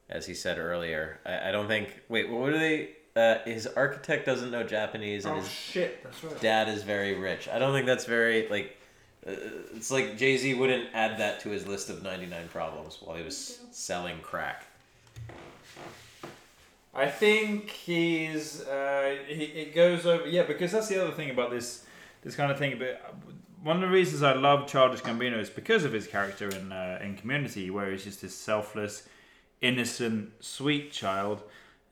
Speaker 3: as he said earlier. I, I don't think. Wait, what do they? Uh, his architect doesn't know Japanese, and
Speaker 6: Oh
Speaker 3: his
Speaker 6: shit! That's right.
Speaker 3: dad is very rich. I don't think that's very like. Uh, it's like Jay Z wouldn't add that to his list of ninety nine problems while he was selling crack.
Speaker 2: I think he's uh, he, it goes over yeah because that's the other thing about this this kind of thing. But one of the reasons I love Childish Gambino is because of his character in uh, in Community, where he's just this selfless, innocent, sweet child.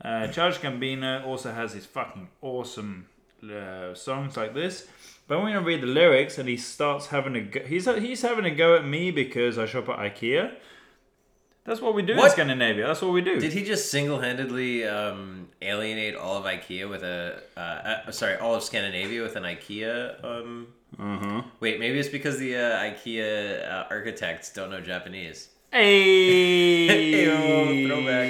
Speaker 2: Uh, Childish Gambino also has his fucking awesome uh, songs like this. But when I read the lyrics and he starts having a go, he's he's having a go at me because I shop at IKEA. That's what we do in Scandinavia. That's what we do.
Speaker 3: Did he just single handedly um, alienate all of IKEA with a uh, uh, sorry all of Scandinavia with an IKEA? Um,
Speaker 2: Uh-huh.
Speaker 3: wait, maybe it's because the uh, IKEA uh, architects don't know Japanese.
Speaker 2: Hey,
Speaker 3: throwback.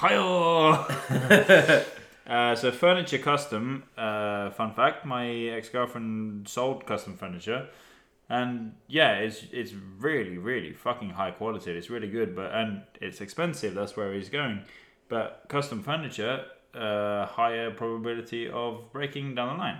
Speaker 2: Hiyo. uh, so furniture custom. Uh, fun fact: my ex girlfriend sold custom furniture, and yeah, it's it's really really fucking high quality. It's really good, but and it's expensive. That's where he's going. But custom furniture, uh, higher probability of breaking down the line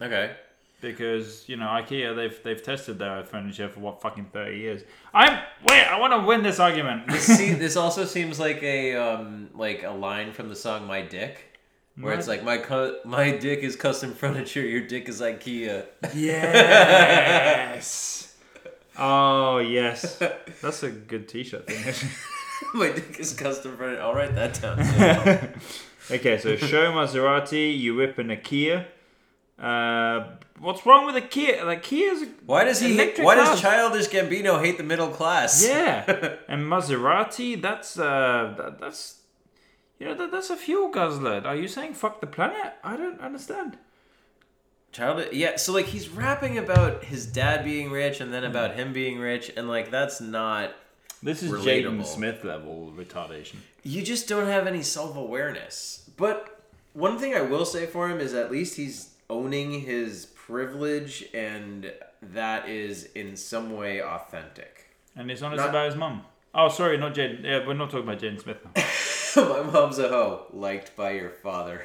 Speaker 3: Okay.
Speaker 2: Because you know IKEA they've they've tested their furniture for what fucking thirty years. I'm wait, I want to win this argument.
Speaker 3: this, See, this also seems like a um, like a line from the song "My Dick," where it's like my cu- my dick is custom furniture, your dick is IKEA.
Speaker 2: Yes. oh yes, that's a good T-shirt thing.
Speaker 3: my dick is custom furniture. I'll write that down.
Speaker 2: okay, so show Maserati, you whip an Kia. Uh, what's wrong with a Kia? Like Kia's. a-
Speaker 3: Why does he?
Speaker 2: Electric
Speaker 3: why
Speaker 2: cars.
Speaker 3: does Childish Gambino hate the middle class?
Speaker 2: Yeah, and Maserati. That's uh, that, that's. You know that, that's a fuel guzzler. Are you saying fuck the planet? I don't understand.
Speaker 3: Child, yeah. So like he's rapping about his dad being rich and then about him being rich, and like that's not.
Speaker 2: This is Jaden Smith level retardation.
Speaker 3: You just don't have any self awareness. But one thing I will say for him is at least he's owning his privilege, and that is in some way authentic.
Speaker 2: And it's honest
Speaker 3: Not-
Speaker 2: about his mum. Oh, sorry, not Jaden. Yeah, we're not talking about Jaden Smith.
Speaker 3: My mom's a hoe, liked by your father.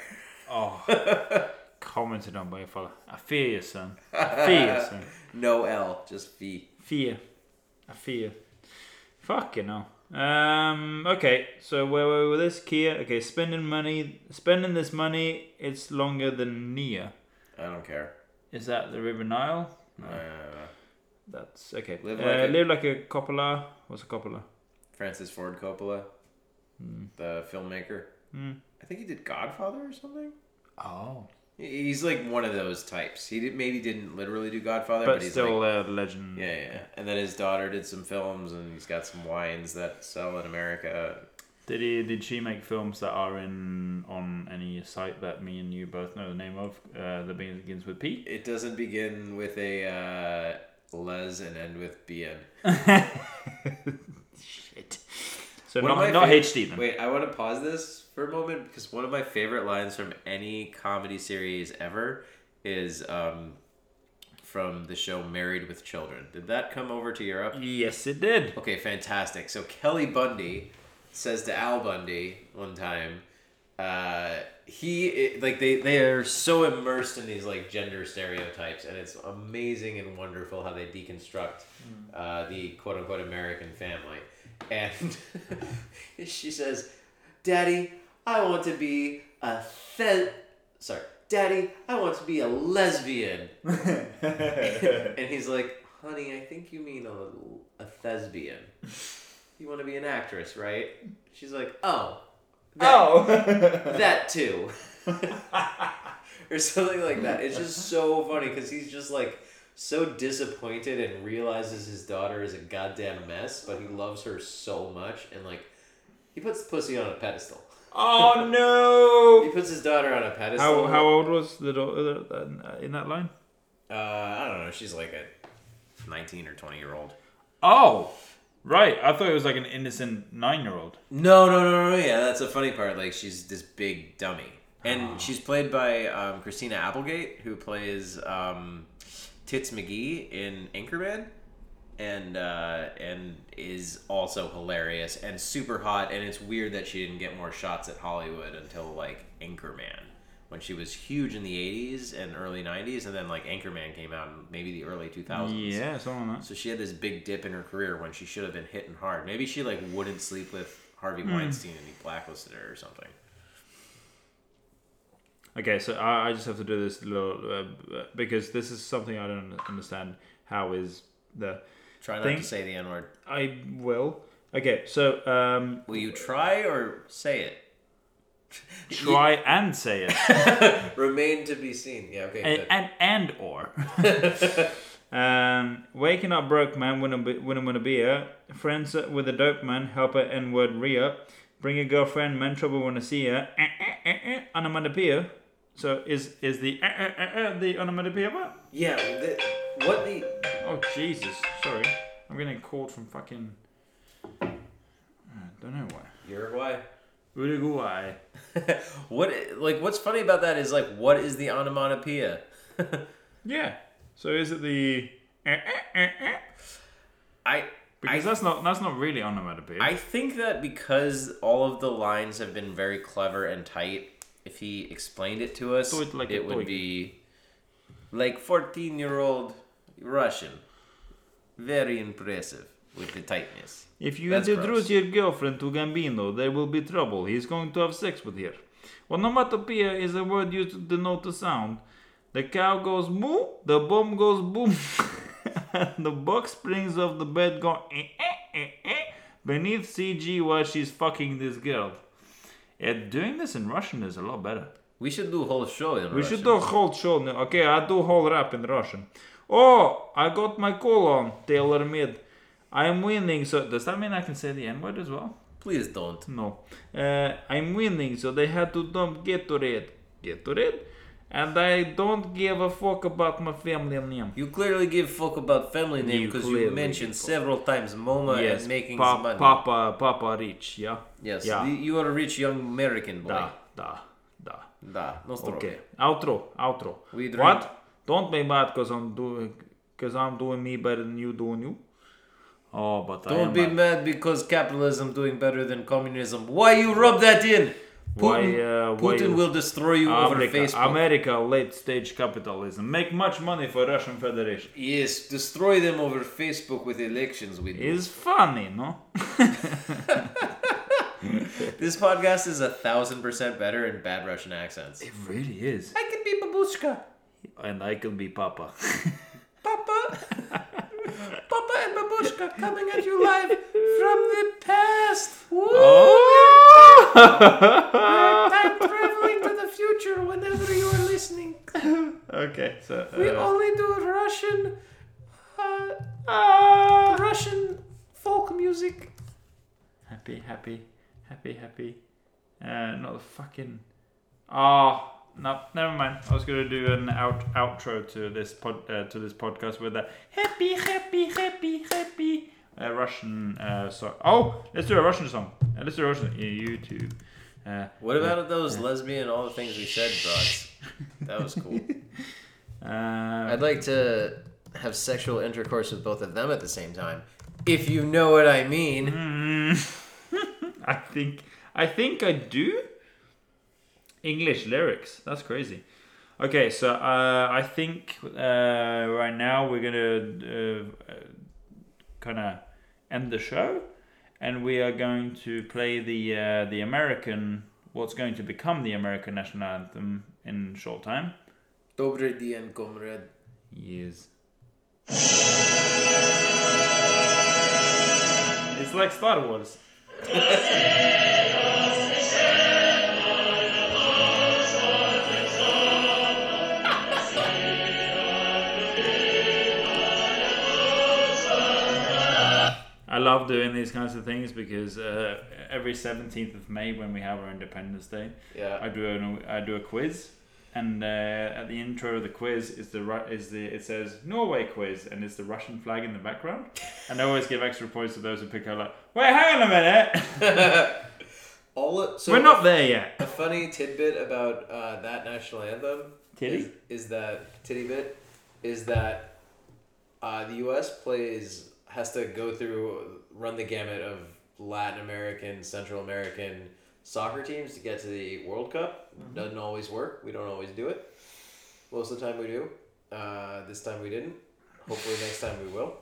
Speaker 2: Oh, commented on by your father. I fear you, son. I fear you, son.
Speaker 3: No L, just V.
Speaker 2: Fear. I fear. Fucking hell. Um. Okay. So where were we with this Kia? Okay, spending money, spending this money. It's longer than Nia.
Speaker 3: I don't care.
Speaker 2: Is that the River Nile? No.
Speaker 3: Uh,
Speaker 2: That's okay.
Speaker 3: Live
Speaker 2: uh,
Speaker 3: like a-
Speaker 2: live like a Coppola. What's a Coppola?
Speaker 3: Francis Ford Coppola, the filmmaker.
Speaker 2: Hmm.
Speaker 3: I think he did Godfather or something.
Speaker 2: Oh.
Speaker 3: He- He's like one of those types. He did, maybe didn't literally do Godfather, but,
Speaker 2: But
Speaker 3: he's
Speaker 2: still
Speaker 3: like,
Speaker 2: a legend.
Speaker 3: yeah, yeah, yeah. And then his daughter did some films, and he's got some wines that sell in America.
Speaker 2: Did he? Did she make films that are in on any site that me and you both know the name of? Uh, that begins with P.
Speaker 3: It doesn't begin with a uh, les and end with bn.
Speaker 2: Shit. So
Speaker 3: One
Speaker 2: not, not
Speaker 3: fav-
Speaker 2: HD then.
Speaker 3: Wait, I want to pause this for a moment because one of my favorite lines from any comedy series ever is um, from the show Married with Children. Did that come over to Europe?
Speaker 2: Yes, it did.
Speaker 3: Okay, fantastic. So Kelly Bundy says to Al Bundy one time, uh, he like they they are so immersed in these like gender stereotypes, and it's amazing and wonderful how they deconstruct uh, the quote unquote American family. And she says, "Daddy, I want to be a the sorry." Daddy, I want to be a lesbian. and he's like, honey, I think you mean a, a thespian. You want to be an actress, right? She's like, oh. That,
Speaker 2: Oh.
Speaker 3: that too. or something like that. It's just so funny because he's just like so disappointed and realizes his daughter is a goddamn mess, but he loves her so much and like he puts pussy on a pedestal.
Speaker 2: oh no.
Speaker 3: He puts his daughter on a pedestal.
Speaker 2: How how old was the daughter in that line?
Speaker 3: Uh, I don't know. She's like a 19 or 20 year old.
Speaker 2: Oh, right. I thought it was like an innocent nine-year-old.
Speaker 3: No, no, no, no. Yeah, that's the funny part. Like she's this big dummy, and she's played by um, Christina Applegate, who plays um, Tits McGee in Anchorman, and uh, and is also hilarious and super hot. And it's weird that she didn't get more shots at Hollywood until like Anchorman, when she was huge in the '80s and early '90s, and then like Anchorman came out in maybe the early 2000s.
Speaker 2: Yeah, something like that.
Speaker 3: So she had this big dip in her career when she should have been hitting hard. Maybe she like wouldn't sleep with Harvey Weinstein and he blacklisted her or something.
Speaker 2: Okay, so I, I just have to do this little uh, because this is something I don't understand. How is the?
Speaker 3: Try not
Speaker 2: Think-
Speaker 3: to say the N word.
Speaker 2: I will. Okay, so um,
Speaker 3: Will you try or say it?
Speaker 2: Try and say it,
Speaker 3: Remain to be seen. Yeah, okay.
Speaker 2: and and, and or. um, waking up broke man wouldn't be, wouldn't want to be a friends with a dope man help a N word re up. Bring a girlfriend, man trouble wanna see her. Eh, eh, eh, eh, onomatopoeia. So is is the eh, eh, eh, eh, the onomatopoeia what?
Speaker 3: yeah, the, what the.
Speaker 2: Oh Jesus! Sorry, I'm getting called from fucking. I don't know why.
Speaker 3: Uruguay?
Speaker 2: Uruguay.
Speaker 3: what like what's funny about that is like what is the onomatopoeia?
Speaker 2: Yeah. So is it the? eh, eh, eh, eh?
Speaker 3: I
Speaker 2: Because
Speaker 3: I,
Speaker 2: that's not that's not really onomatopoeia.
Speaker 3: I think that because all of the lines have been very clever and tight, if he explained it to us,
Speaker 2: like
Speaker 3: it would
Speaker 2: toy.
Speaker 3: be like 14 year old Russian. Very impressive with the tightness.
Speaker 2: If you
Speaker 3: That's
Speaker 2: introduce
Speaker 3: gross.
Speaker 2: your girlfriend to Gambino, there will be trouble. He's going to have sex with her. Onomatopoeia is a word used to denote a sound. The cow goes moo, the bomb goes boom, and the box springs off the bed go eh, eh, eh, eh, beneath CG while she's fucking this girl. Yeah, doing this in Russian is a lot better.
Speaker 3: We should do a whole show in
Speaker 2: We
Speaker 3: Russian.
Speaker 2: We should do a whole show. now. Okay, I do whole rap in Russian. Oh, I got my colon tailor made. I'm winning. So does that mean I can say the N word as well?
Speaker 3: Please don't.
Speaker 2: No. Uh, I'm winning, so they had to dump Gatorade. Gatorade? And I don't give a fuck about my family name.
Speaker 3: You clearly give fuck about family name because
Speaker 2: clearly
Speaker 3: you mentioned several times MoMA
Speaker 2: yes,
Speaker 3: and making
Speaker 2: pa-
Speaker 3: some money.
Speaker 2: Papa, Papa Rich, yeah?
Speaker 3: Yes,
Speaker 2: Yeah.
Speaker 3: you are a rich young American boy.
Speaker 2: Da, da, da.
Speaker 3: Da, no stro.
Speaker 2: Okay, outro, outro.
Speaker 3: We drink-
Speaker 2: What? Don't be mad because I'm doing, because I'm doing me better than you doing you. Oh, but
Speaker 3: Don't be
Speaker 2: mad.
Speaker 3: mad because capitalism doing better than communism. Why you rub that in?
Speaker 2: Why?
Speaker 3: Putin,
Speaker 2: Uh, why
Speaker 3: Putin will destroy you over
Speaker 2: America,
Speaker 3: Facebook.
Speaker 2: America, late stage capitalism, make much money for Russian Federation.
Speaker 3: yes, destroy them over Facebook with elections. Do.
Speaker 2: Is funny, no?
Speaker 3: This podcast is a thousand percent better in bad Russian accents.
Speaker 2: It really is.
Speaker 3: I can be babushka.
Speaker 2: And I can be Papa.
Speaker 3: Papa. Papa and babushka coming at you live from the past. Woo!
Speaker 2: oh!
Speaker 3: Time traveling to the future whenever you are listening.
Speaker 2: okay, so.
Speaker 3: We
Speaker 2: uh,
Speaker 3: only do Russian, uh,
Speaker 2: ah!
Speaker 3: Russian folk music.
Speaker 2: Happy, happy, happy, happy. Uh, not the fucking. Ah, no, never mind. I was gonna do an out outro to this pod uh, to this podcast with a happy, happy, happy, happy uh, Russian uh, song. Oh, let's do a Russian song. Uh, let's do a Russian. YouTube. Uh,
Speaker 3: What about those lesbian all the things we said broads? That was cool.
Speaker 2: uh,
Speaker 3: I'd like to have sexual intercourse with both of them at the same time. If you know what I mean.
Speaker 2: Mm. I think I think I do. English lyrics. That's crazy. Okay, so uh, I think uh, right now we're gonna uh, kind of end the show, and we are going to play the uh, the American what's going to become the American national anthem in short time.
Speaker 3: Dobry dien, comrade.
Speaker 2: Yes. It's like Star Wars. love doing these kinds of things because uh, every 17th of May when we have our Independence Day,
Speaker 3: Yeah.
Speaker 2: I do a I do a quiz, and uh, at the intro of the quiz is the is the it says Norway quiz, and it's the Russian flag in the background, and I always give extra points to those who pick up like, wait, hang on a minute,
Speaker 3: All of, so
Speaker 2: we're not there yet.
Speaker 3: A funny tidbit about uh, that national anthem
Speaker 2: Titty?
Speaker 3: is, is that titty bit is that uh, the U.S. plays has to go through run the gamut of Latin American, Central American soccer teams to get to the World Cup. Doesn't always work. We don't always do it. Most of the time we do. Uh, this time we didn't. Hopefully next time we will.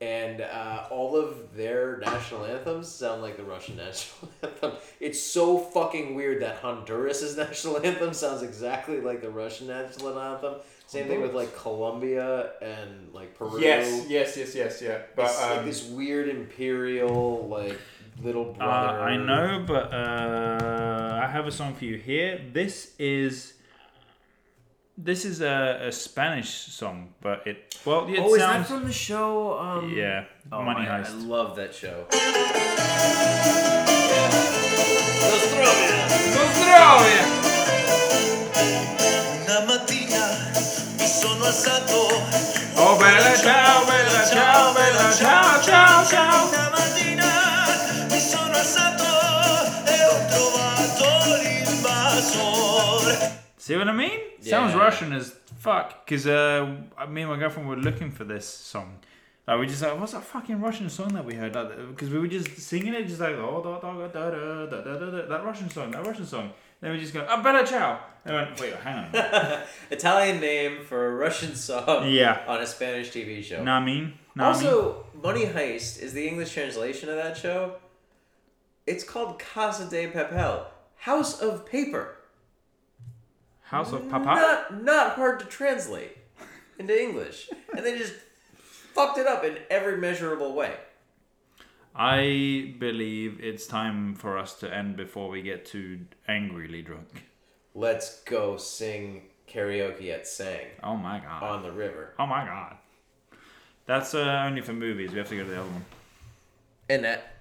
Speaker 3: And uh, all of their national anthems sound like the Russian national anthem. It's so fucking weird that Honduras' national anthem sounds exactly like the Russian national anthem. Same thing with like Colombia and like Peru.
Speaker 6: Yes, yes, yes, yes, yeah. But
Speaker 3: it's like
Speaker 6: um,
Speaker 3: this weird imperial like little
Speaker 2: Uh,
Speaker 3: brother.
Speaker 2: I know, but uh, I have a song for you here. This is this is a, a Spanish song, but it well it
Speaker 3: Oh, is that from the show? Um,
Speaker 2: yeah
Speaker 3: oh,
Speaker 2: Money
Speaker 3: I, I love that show.
Speaker 5: Una sono stato.
Speaker 2: Oh bella ciao, bella ciao, bella ciao, ciao, ciao.
Speaker 5: Mi sono e ho trovato l'invasore.
Speaker 2: See what I mean?
Speaker 3: Yeah.
Speaker 2: Sounds Russian as fuck. Because uh, me and my girlfriend were looking for this song. Like we just like, what's that fucking Russian song that we heard? Like, because we were just singing it, just like oh da da da da da da da, da that Russian song, that Russian song. Then we just go, oh bella ciao. And I went, wait, hang on.
Speaker 3: Italian name for a Russian song
Speaker 2: Yeah.
Speaker 3: on a Spanish TV show.
Speaker 2: Know what I mean? Know what I mean?
Speaker 3: Also, Money Heist is the English translation of that show. It's called Casa de Papel, House of Paper.
Speaker 2: House of Papa.
Speaker 3: Not not hard to translate into English, and they just fucked it up in every measurable way.
Speaker 2: I believe it's time for us to end before we get too angrily drunk.
Speaker 3: Let's go sing karaoke at Sang
Speaker 2: Oh my god.
Speaker 3: on the river.
Speaker 2: Oh my god. That's uh, only for movies. We have to go to the other one.
Speaker 3: And that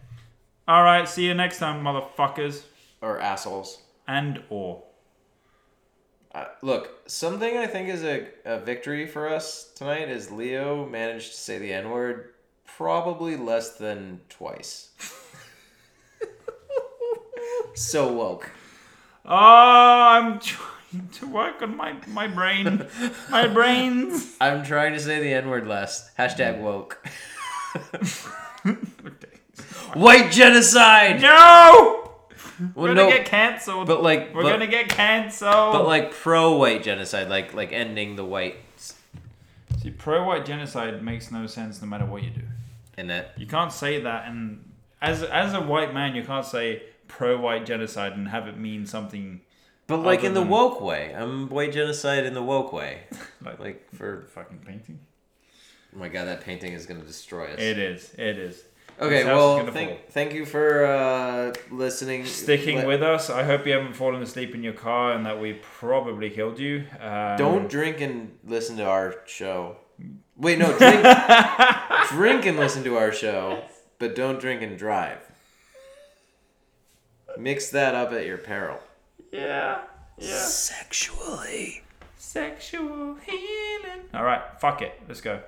Speaker 2: All right. See you next time, motherfuckers.
Speaker 3: or assholes.
Speaker 2: And or.
Speaker 3: Uh, look, something I think is a, a victory for us tonight is Leo managed to say the N word probably less than twice. so woke.
Speaker 2: Oh, I'm trying to work on my my brain, my brains.
Speaker 3: I'm trying to say the N word less. Hashtag mm. woke. White genocide!
Speaker 2: No. We're gonna
Speaker 3: no,
Speaker 2: get cancelled.
Speaker 3: but like,
Speaker 2: we're
Speaker 3: but,
Speaker 2: gonna get cancelled.
Speaker 3: but like pro-white genocide, like like ending the whites,
Speaker 2: see, pro-white genocide makes no sense no matter what you do.
Speaker 3: And that
Speaker 2: You can't say that, and as as a white man, you can't say pro-white genocide and have it mean something
Speaker 3: But like in the
Speaker 2: than-
Speaker 3: woke way, I'm white genocide in the woke way.
Speaker 2: like
Speaker 3: Like for
Speaker 2: fucking painting.
Speaker 3: oh my god, that painting is gonna destroy us.
Speaker 2: It is. It is.
Speaker 3: okay,
Speaker 2: This house is
Speaker 3: well,
Speaker 2: gonna fall.
Speaker 3: thank thank you for uh, listening,
Speaker 2: Sticking
Speaker 3: Let-
Speaker 2: with us. I hope you haven't fallen asleep in your car and that we probably killed you. Um,
Speaker 3: Don't drink and listen to our show. Wait, no, drink, drink and listen to our show, but don't drink and drive. Mix that up at your peril.
Speaker 2: Yeah. Yeah.
Speaker 5: Sexually.
Speaker 2: Sexual healing. All right. Fuck it. Let's go.